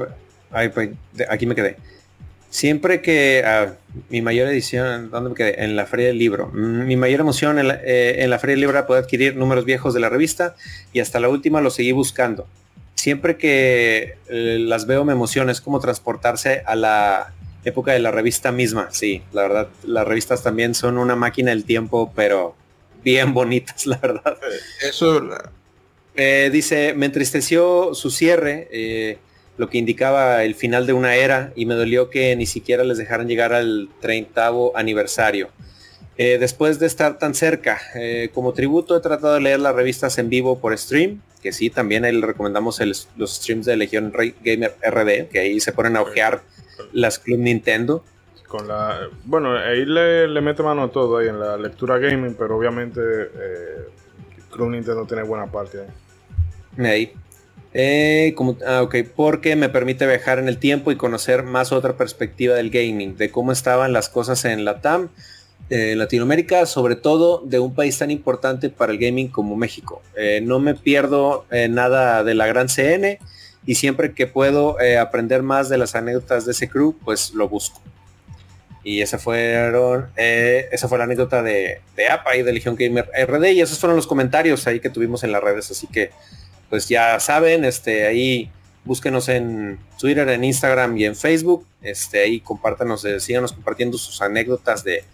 Ay, pues, aquí me quedé. Siempre que ah, mi mayor edición, ¿dónde me quedé? En la Feria del Libro. Mm, mi mayor emoción en la, eh, Feria del Libro era poder adquirir números viejos de la revista y hasta la última lo seguí buscando. Siempre que eh, las veo me emociona, es como transportarse a la época de la revista misma. Sí, la verdad, las revistas también son una máquina del tiempo, pero bien bonitas, la verdad. Eso... Eh, dice, me entristeció su cierre lo que indicaba el final de una era y me dolió que ni siquiera les dejaran llegar al 30 aniversario. Eh, después de estar tan cerca, eh, como tributo he tratado de leer las revistas en vivo por stream, que sí, también ahí le recomendamos los streams de Legion Gamer RD, que ahí se ponen a ojear las Club Nintendo. Con la, bueno, ahí le, mete mano a todo ahí en la lectura gaming, pero obviamente eh, Club Nintendo tiene buena parte ahí. Ahí. Eh, como, ah, ok, porque me permite viajar en el tiempo y conocer más otra perspectiva del gaming, de cómo estaban las cosas en la TAM, eh, Latinoamérica, sobre todo de un país tan importante para el gaming como México. Eh, no me pierdo nada de la gran CN y siempre que puedo aprender más de las anécdotas de ese crew, pues lo busco. Y esa fueron, esa fue la anécdota de, de APA y de Legion Gamer RD y esos fueron los comentarios ahí que tuvimos en las redes, así que pues ya saben, este, ahí búsquenos en Twitter, en Instagram y en Facebook. Este, ahí compártanos, eh, síganos compartiendo sus anécdotas de,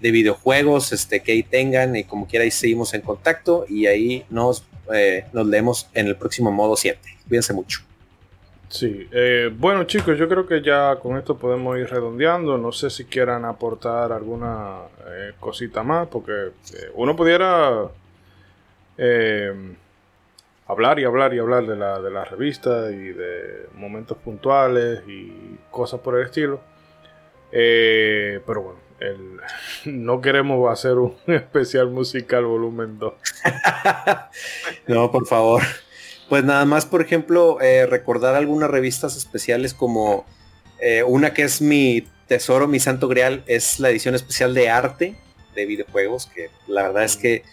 de videojuegos este, que ahí tengan y como quiera ahí seguimos en contacto y ahí nos, eh, nos leemos en el próximo modo 7. Cuídense mucho. Sí, eh, bueno chicos, yo creo que ya con esto podemos ir redondeando. No sé si quieran aportar alguna eh, cosita más, porque uno pudiera hablar y hablar y hablar de la, de la revista y de momentos puntuales y cosas por el estilo. pero bueno, no queremos hacer un especial musical volumen 2. no, por favor. Pues nada más, por ejemplo, eh, recordar algunas revistas especiales como eh, una que es mi tesoro, mi santo grial, es la edición especial de arte de videojuegos, que la verdad es que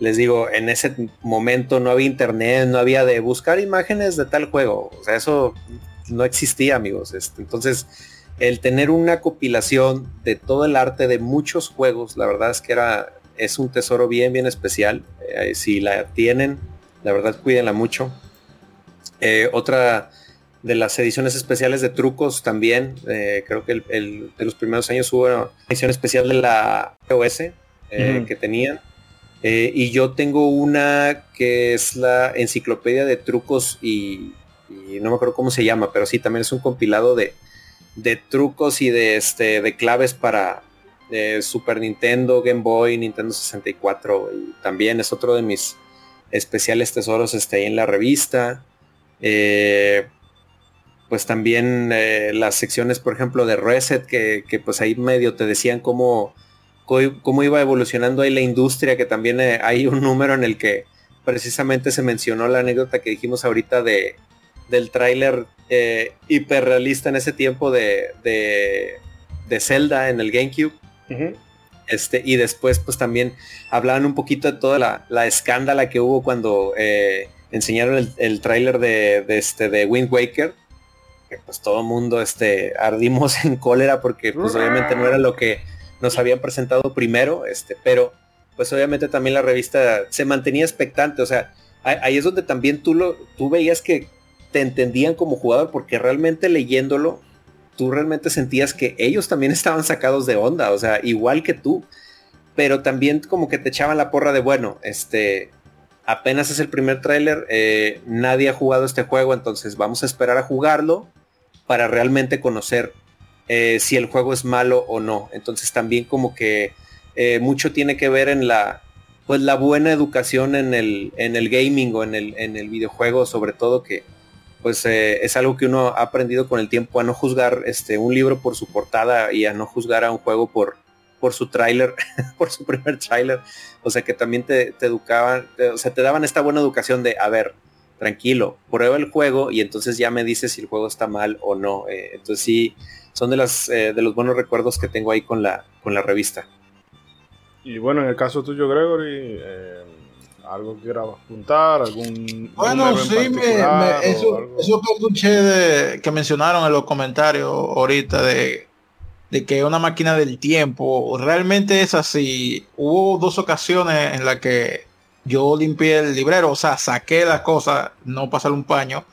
les digo, en ese momento no había internet, no había de buscar imágenes de tal juego. O sea, eso no existía, amigos. Este, entonces, el tener una compilación de todo el arte de muchos juegos, la verdad es que era, es un tesoro bien, bien especial. Eh, si la tienen, la verdad cuídenla mucho. Eh, otra de las ediciones especiales de trucos también, eh, creo que el, de los primeros años hubo una edición especial de la OS que tenían. y yo tengo una que es la enciclopedia de trucos y, y no me acuerdo cómo se llama, pero sí, también es un compilado de, de trucos y de, este, de claves para eh, Super Nintendo, Game Boy, Nintendo 64. Y también es otro de mis especiales tesoros este, ahí en la revista. Eh, pues también eh, las secciones, por ejemplo, de Reset, que, pues ahí medio te decían cómo, cómo iba evolucionando ahí la industria, que también hay un número en el que precisamente se mencionó la anécdota que dijimos ahorita de, del tráiler eh, hiperrealista en ese tiempo de, de, Zelda en el GameCube. Este, y después pues también hablaban un poquito de toda la, escándala que hubo cuando eh, enseñaron el, el tráiler de, este, de Wind Waker. Que pues todo el mundo este, ardimos en cólera porque pues obviamente no era lo que nos habían presentado primero, este, pero pues obviamente también la revista se mantenía expectante, o sea, ahí es donde también tú, lo, tú veías que te entendían como jugador porque realmente leyéndolo, tú realmente sentías que ellos también estaban sacados de onda, o sea, igual que tú, pero también como que te echaban la porra de, bueno, este, apenas es el primer tráiler, eh, nadie ha jugado este juego, entonces vamos a esperar a jugarlo para realmente conocer eh, si el juego es malo o no. Entonces también como que eh, mucho tiene que ver en la, pues la buena educación en el, en el gaming o en el, en el videojuego, sobre todo que pues eh, es algo que uno ha aprendido con el tiempo a no juzgar este, un libro por su portada y a no juzgar a un juego por, por su tráiler, por su primer tráiler. O sea que también te, educaban, o sea, te daban esta buena educación de, a ver, tranquilo, prueba el juego y entonces ya me dices si el juego está mal o no. Eh, entonces sí, son de, las, eh, de los buenos recuerdos que tengo ahí con la, con la revista. Y bueno, en el caso tuyo, Gregory, algo que quieras apuntar, algún bueno sí me, eso, eso, que escuché que mencionaron en los comentarios ahorita de, de que una máquina del tiempo. Realmente es así. Hubo dos ocasiones en las que yo limpié el librero o sea saqué las cosas no pasar un paño.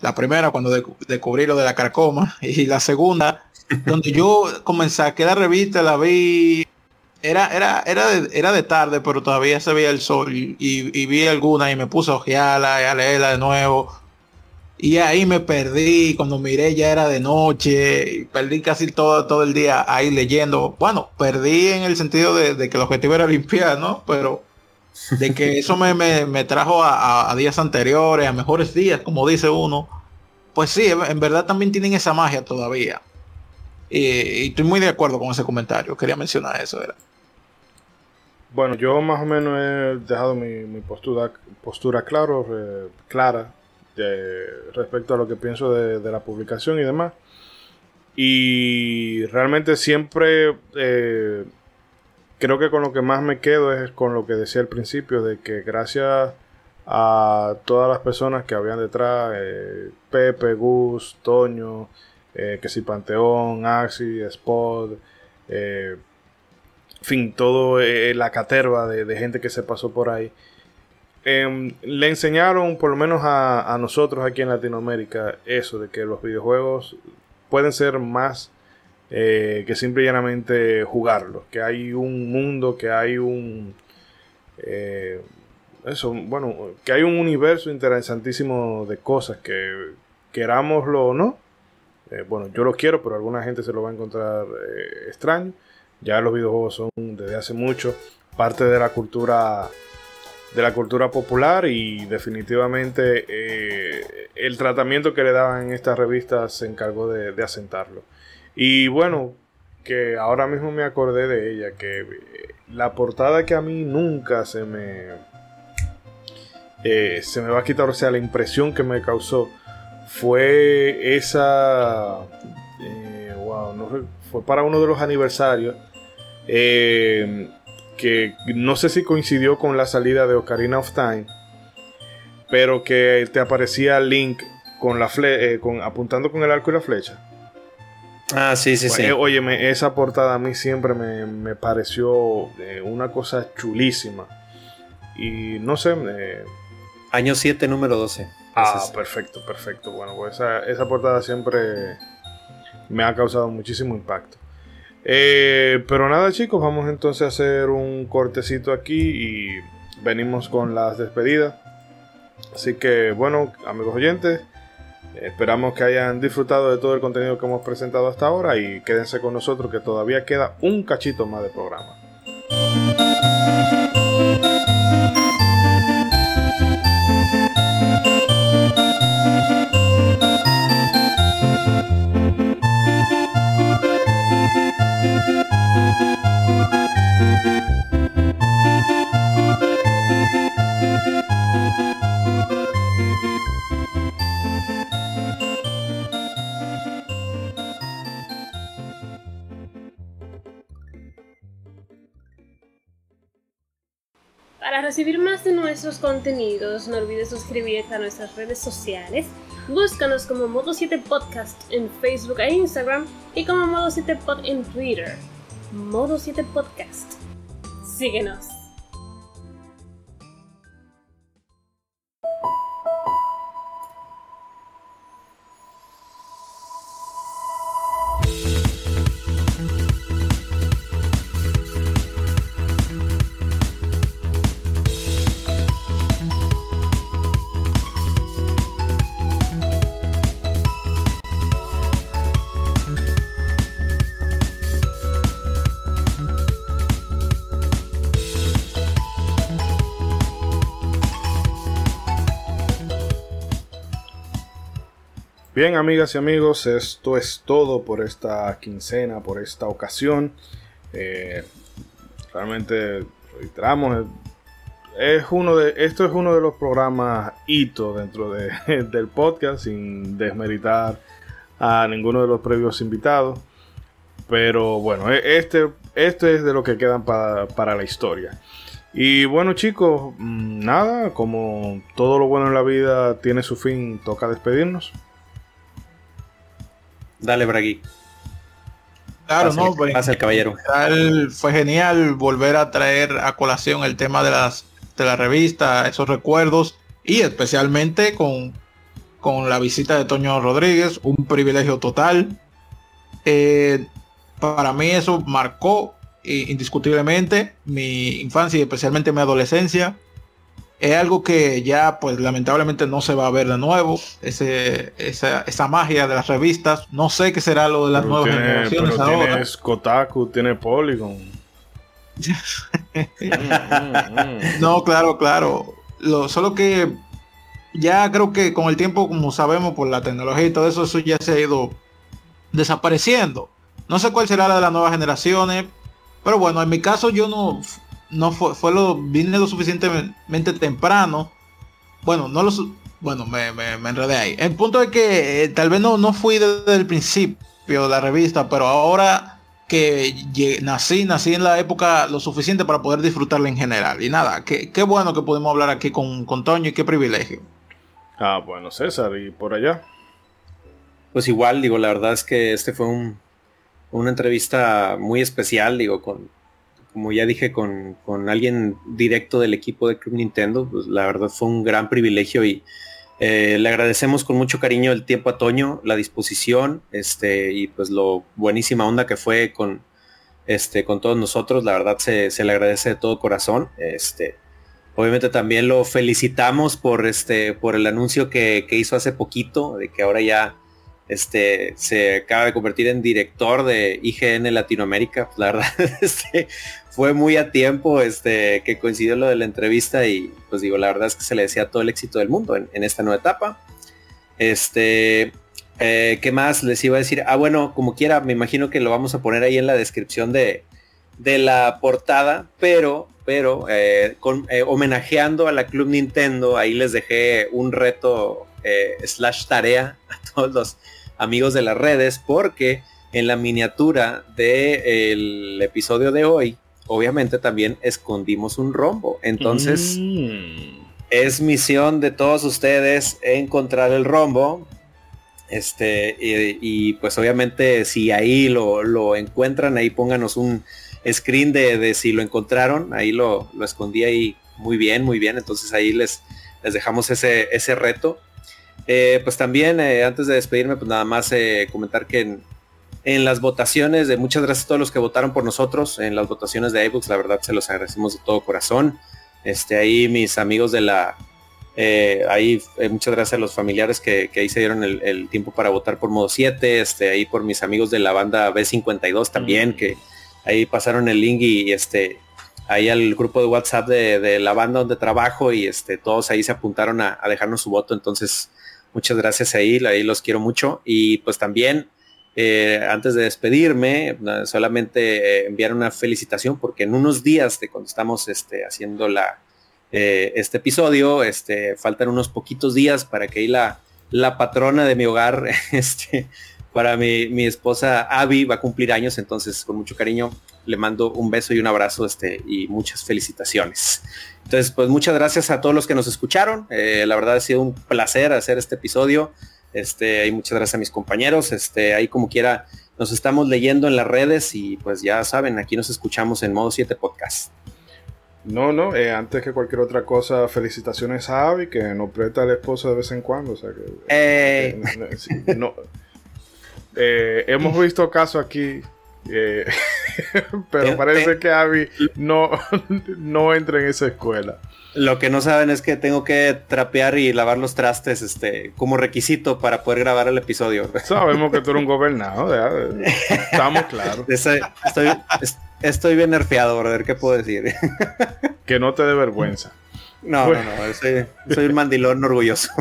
La primera cuando descubrí lo de la carcoma y la segunda donde yo comencé a quedar revista la vi era, era, era, de, era de tarde, pero todavía se veía el sol y, vi alguna y me puse a ojearla y a leerla de nuevo. Y ahí me perdí, cuando miré ya era de noche, y perdí casi todo, todo el día ahí leyendo. Bueno, perdí en el sentido de, que el objetivo era limpiar, ¿no? Pero de que eso me, me, trajo a, días anteriores, a mejores días, como dice uno. Pues sí, en verdad también tienen esa magia todavía. Y, y estoy muy de acuerdo con ese comentario. Quería mencionar eso. Era. Bueno, yo más o menos he dejado mi, postura, postura clara respecto a lo que pienso de, la publicación y demás. Y realmente siempre eh, creo que con lo que más me quedo es con lo que decía al principio, de que gracias a todas las personas que habían detrás, eh, Pepe, Gus, Toño, eh, que si Panteón, Axi, Spot, fin, todo eh, la caterva de, gente que se pasó por ahí. Em, le enseñaron, por lo menos a, nosotros aquí en Latinoamérica, eso de que los videojuegos pueden ser más eh, que simplemente jugarlo. Que hay un mundo, que hay un... Eh, eso, bueno, que hay un universo interesantísimo de cosas que querámoslo o no. Bueno, yo lo quiero, pero alguna gente se lo va a encontrar extraño. Ya los videojuegos son desde hace mucho parte de la cultura de la cultura popular y definitivamente el tratamiento que le daban en estas revistas se encargó de asentarlo. Y bueno, que ahora mismo me acordé de ella, que eh, la portada que a mí nunca se me... Eh, se me va a quitar, o sea, la impresión que me causó fue esa... Eh, wow, no, fue para uno de los aniversarios. Que no sé si coincidió con la salida de Ocarina of Time, pero que te aparecía Link con la con, apuntando con el arco y la flecha. Ah, sí, sí, sí. Óyeme, esa portada a mí siempre me, pareció eh, una cosa chulísima. Y no sé. Eh, Año 7, número 12. Ah, perfecto, perfecto. Bueno, pues esa, esa, portada siempre me ha causado muchísimo impacto. Eh, pero nada, chicos, vamos entonces a hacer un cortecito aquí y venimos con las despedidas. Así que, bueno, amigos oyentes. Esperamos que hayan disfrutado de todo el contenido que hemos presentado hasta ahora y quédense con nosotros que todavía queda un cachito más de programa. Recibir más de nuestros contenidos, no olvides suscribirte a nuestras redes sociales. Búscanos como Modo 7 Podcast en Facebook e Instagram y como Modo 7 Pod en Twitter. Modo 7 Podcast. Síguenos. Bien, amigas y amigos, esto es todo por esta quincena, por esta ocasión. Eh, realmente, reiteramos, es uno de, esto es uno de los programas hito dentro de, del podcast, sin desmeritar a ninguno de los previos invitados. Pero bueno, e, este, este es de lo que quedan para, la historia. Y bueno chicos, mm, nada, como todo lo bueno en la vida tiene su fin, toca despedirnos. Dale, Bragui. Claro, no, pues, pasa el caballero. Fue genial volver a traer a colación el tema de las de la revista, esos recuerdos y especialmente con, con la visita de Toño Rodríguez, un privilegio total. Eh, para mí eso marcó eh, indiscutiblemente mi infancia y especialmente mi adolescencia es algo que ya pues lamentablemente no se va a ver de nuevo ese, esa, magia de las revistas. No sé qué será lo de las nuevas generaciones pero ahora. tienes Kotaku tiene Polygon. No claro claro. Lo, solo que ya creo que con el tiempo como sabemos por la tecnología y todo eso eso ya se ha ido desapareciendo. No sé cuál será la de las nuevas generaciones pero bueno en mi caso yo no no fue, fue lo, vine lo suficientemente temprano. Bueno, no lo bueno, me, me, enredé ahí. El punto es que eh, tal vez no, no fui desde el principio de la revista, pero ahora que nací, nací en la época lo suficiente para poder disfrutarla en general. Y nada, qué, qué bueno que podemos hablar aquí con, con Toño y qué privilegio. Ah, bueno, César, ¿y por allá? Pues igual, digo, la verdad es que este fue un, una entrevista muy especial, digo, con, como ya dije, con, alguien directo del equipo de Club Nintendo, pues la verdad fue un gran privilegio y, Eh, le agradecemos con mucho cariño el tiempo a Toño, la disposición, este, y pues lo buenísima onda que fue con, este, con todos nosotros. La verdad se, le agradece de todo corazón. Este, obviamente también lo felicitamos por este, por el anuncio que, que hizo hace poquito, de que ahora ya este, se acaba de convertir en director de IGN Latinoamérica. La verdad, este, fue muy a tiempo este, que coincidió lo de la entrevista y pues digo, la verdad es que se le decía todo el éxito del mundo en, esta nueva etapa. Este, eh, ¿qué más les iba a decir? Ah, bueno, como quiera, me imagino que lo vamos a poner ahí en la descripción de, de la portada, pero, pero eh, con, eh, homenajeando a la Club Nintendo, ahí les dejé un reto slash tarea a todos los amigos de las redes, porque en la miniatura del episodio de hoy, obviamente también escondimos un rombo. Entonces, mm. es misión de todos ustedes encontrar el rombo. Este, y, pues obviamente si ahí lo, encuentran, ahí pónganos un screen de, si lo encontraron, ahí lo, lo, escondí ahí muy bien, muy bien. Entonces ahí les, les dejamos ese, ese reto. Eh, pues también, eh, antes de despedirme, pues nada más eh, comentar que en, las votaciones, de muchas gracias a todos los que votaron por nosotros, en las votaciones de iBooks, la verdad se los agradecemos de todo corazón. Este, ahí mis amigos de la, ahí muchas gracias a los familiares que, ahí se dieron el, tiempo para votar por modo 7, este, ahí por mis amigos de la banda B52 también, que ahí pasaron el link y, este, ahí al grupo de WhatsApp de, la banda donde trabajo y este, todos ahí se apuntaron a dejarnos su voto, entonces Muchas gracias ahí, ahí los quiero mucho. Y pues también, eh, antes de despedirme, solamente eh, enviar una felicitación porque en unos días de cuando estamos este, haciendo la, eh, este episodio, este, faltan unos poquitos días para que ahí la, la patrona de mi hogar, este, para mi, mi esposa Abby va a cumplir años, entonces con mucho cariño le mando un beso y un abrazo este, y muchas felicitaciones. Entonces, pues muchas gracias a todos los que nos escucharon. Eh, la verdad ha sido un placer hacer este episodio. Este, y muchas gracias a mis compañeros. Este, ahí como quiera, nos estamos leyendo en las redes y pues ya saben, aquí nos escuchamos en modo 7 podcast. No, no, eh, antes que cualquier otra cosa, felicitaciones a Avi, que no presta al esposo de vez en cuando. O sea que, eh. hemos visto casos aquí eh, pero parece que Abby no, no entra en esa escuela. Lo que no saben es que tengo que trapear y lavar los trastes este, como requisito para poder grabar el episodio. Sabemos que tú eres un gobernado, estamos claros. Estoy, bien nerfeado, ver ¿qué puedo decir? Que no te dé vergüenza. No, no, no, soy, soy un mandilón orgulloso.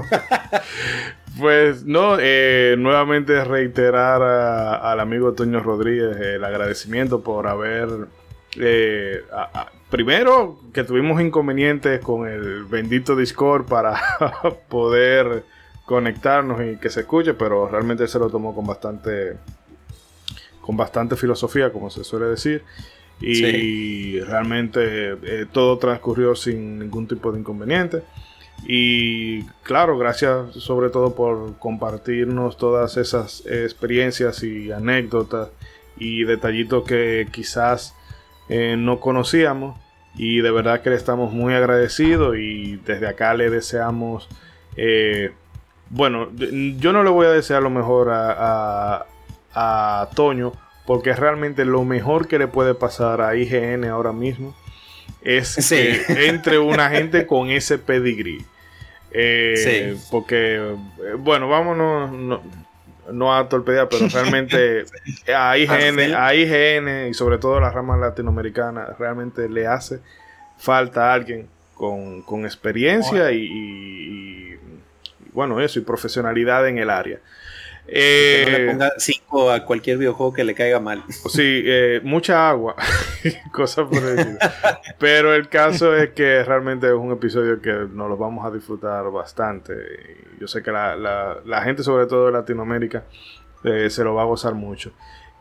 Pues no, eh, nuevamente reiterar al amigo Toño Rodríguez el agradecimiento por haber... Eh, primero que tuvimos inconvenientes con el bendito Discord para poder conectarnos y que se escuche, pero realmente se lo tomó con bastante con bastante filosofía, como se suele decir. Y realmente eh, todo transcurrió sin ningún tipo de inconveniente. Y claro, gracias sobre todo por compartirnos todas esas experiencias y anécdotas y detallitos que quizás eh, no conocíamos. Y de verdad que le estamos muy agradecidos y desde acá le deseamos... Eh, bueno, yo no le voy a desear lo mejor a, a, Toño porque realmente lo mejor que le puede pasar a IGN ahora mismo es entre una gente con ese pedigrí. Eh, porque, bueno, vámonos, no, no a torpedear, pero realmente a IGN, a IGN y sobre todo a la rama latinoamericana realmente le hace falta alguien con, experiencia y, bueno, eso, y profesionalidad en el área. Eh, no le ponga 5 a cualquier videojuego que le caiga mal. Sí, eh, mucha agua, cosas por decir. Pero el caso es que realmente es un episodio que nos lo vamos a disfrutar bastante. Yo sé que la, gente, sobre todo de Latinoamérica, eh, se lo va a gozar mucho.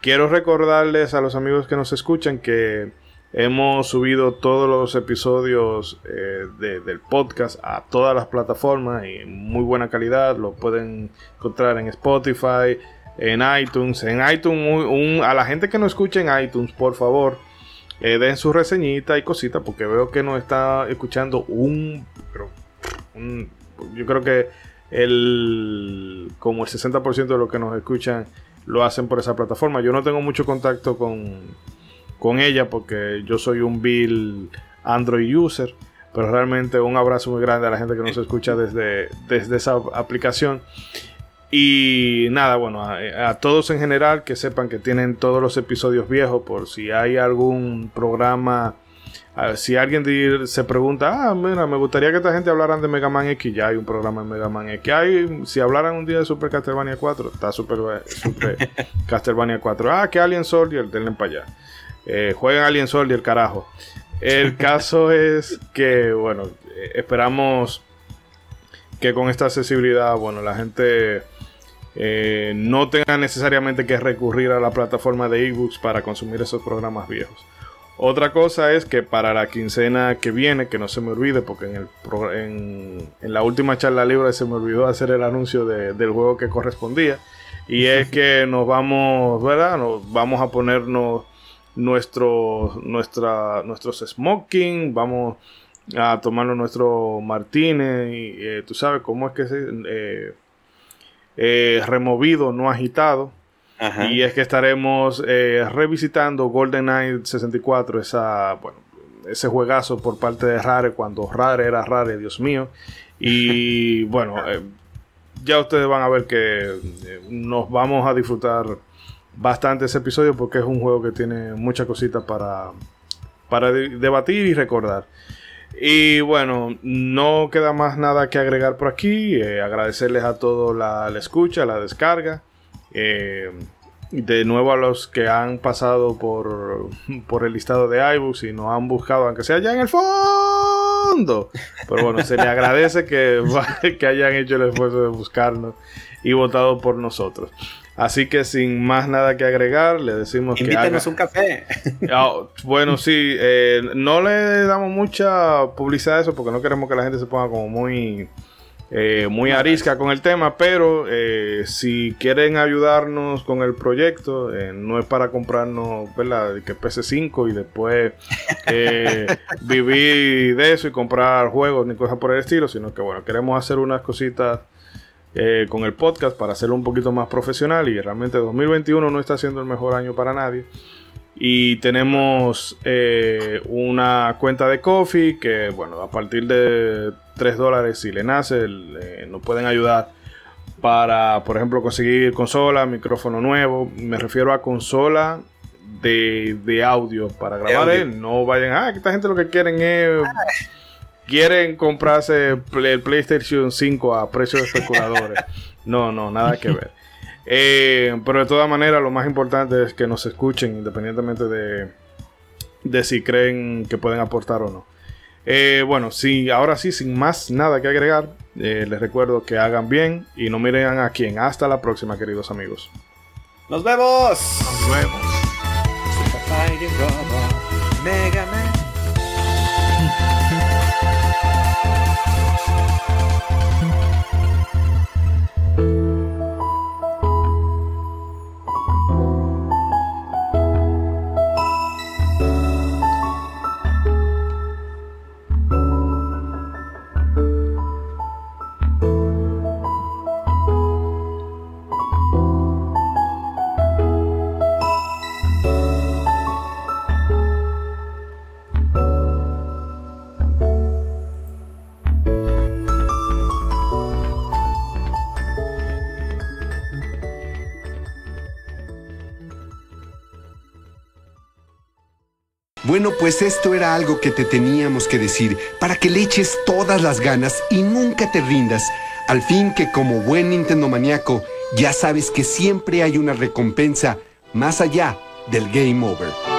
Quiero recordarles a los amigos que nos escuchan que Hemos subido todos los episodios eh, del podcast a todas las plataformas y en muy buena calidad. Lo pueden encontrar en Spotify, en iTunes. En iTunes, a la gente que no escucha en iTunes, por favor, eh, den su reseñita y cositas, porque veo que nos está escuchando un, yo creo que el, como el 60% de los que nos escuchan lo hacen por esa plataforma. Yo no tengo mucho contacto con, con ella porque yo soy un Bill Android user. Pero realmente un abrazo muy grande a la gente que nos escucha desde, desde esa aplicación. Y nada, bueno, a, todos en general que sepan que tienen todos los episodios viejos por si hay algún programa. si alguien se pregunta, ah, mira, me gustaría que esta gente hablaran de Mega Man X, ya hay un programa de Mega Man X. Hay, si hablaran un día de Super Castlevania 4, está Super, Super Castlevania 4. Ah, que Alien Soldier, denle para allá. Eh, jueguen Alien Soldier, carajo. El caso es que, bueno, esperamos que con esta accesibilidad, bueno, la gente eh, no tenga necesariamente que recurrir a la plataforma de ebooks para consumir esos programas viejos. Otra cosa es que para la quincena que viene, que no se me olvide, porque en, el en, la última charla libre se me olvidó hacer el anuncio del juego que correspondía. Y es que nos vamos, ¿verdad? Nos vamos a ponernos nuestros, nuestra, nuestros smoking, vamos a tomarnos nuestro martínez y eh, tú sabes cómo es que se... Eh, eh, removido, no agitado. Y es que estaremos eh, revisitando GoldenEye 64, esa, bueno, ese juegazo por parte de Rare, cuando Rare era Rare, Dios mío. Y bueno, eh, ya ustedes van a ver que nos vamos a disfrutar bastante ese episodio porque es un juego que tiene muchas cositas para, para debatir y recordar. Y bueno, no queda más nada que agregar por aquí. Eh, agradecerles a todos la, escucha, la descarga. Eh, de nuevo a los que han pasado por, por el listado de iBooks y nos han buscado, aunque sea ya en el fondo. Pero bueno, se les agradece que, que hayan hecho el esfuerzo de buscarnos y votado por nosotros. Así que sin más nada que agregar, le decimos que. Invítenos un café. Ah, bueno, sí, eh, no le damos mucha publicidad a eso porque no queremos que la gente se ponga como muy. Eh, muy arisca con el tema, pero eh, si quieren ayudarnos con el proyecto, no es para comprarnos, ¿verdad? Que PS5 y después vivir de eso y comprar juegos ni cosas por el estilo, sino que bueno, queremos hacer unas cositas eh, con el podcast para hacerlo un poquito más profesional y realmente 2021 no está siendo el mejor año para nadie. Y tenemos eh, una cuenta de Coffee que, bueno, a partir de 3 dólares, si le nace, eh, nos pueden ayudar para, por ejemplo, conseguir consola, micrófono nuevo. Me refiero a consola de, audio para grabar. No vayan, ah, que esta gente lo que quieren es quieren comprarse el PlayStation 5 a precios de especuladores. No, no, nada que ver. Eh, pero de todas maneras, lo más importante es que nos escuchen independientemente de, de si creen que pueden aportar o no. Eh, bueno, sí, ahora sí, sin más nada que agregar, eh, les recuerdo que hagan bien y no miren a quién. Hasta la próxima, queridos amigos. Nos vemos. Nos vemos. Bueno, pues esto era algo que te teníamos que decir para que le eches todas las ganas y nunca te rindas. Al fin que como buen Nintendo maníaco, ya sabes que siempre hay una recompensa más allá del game over.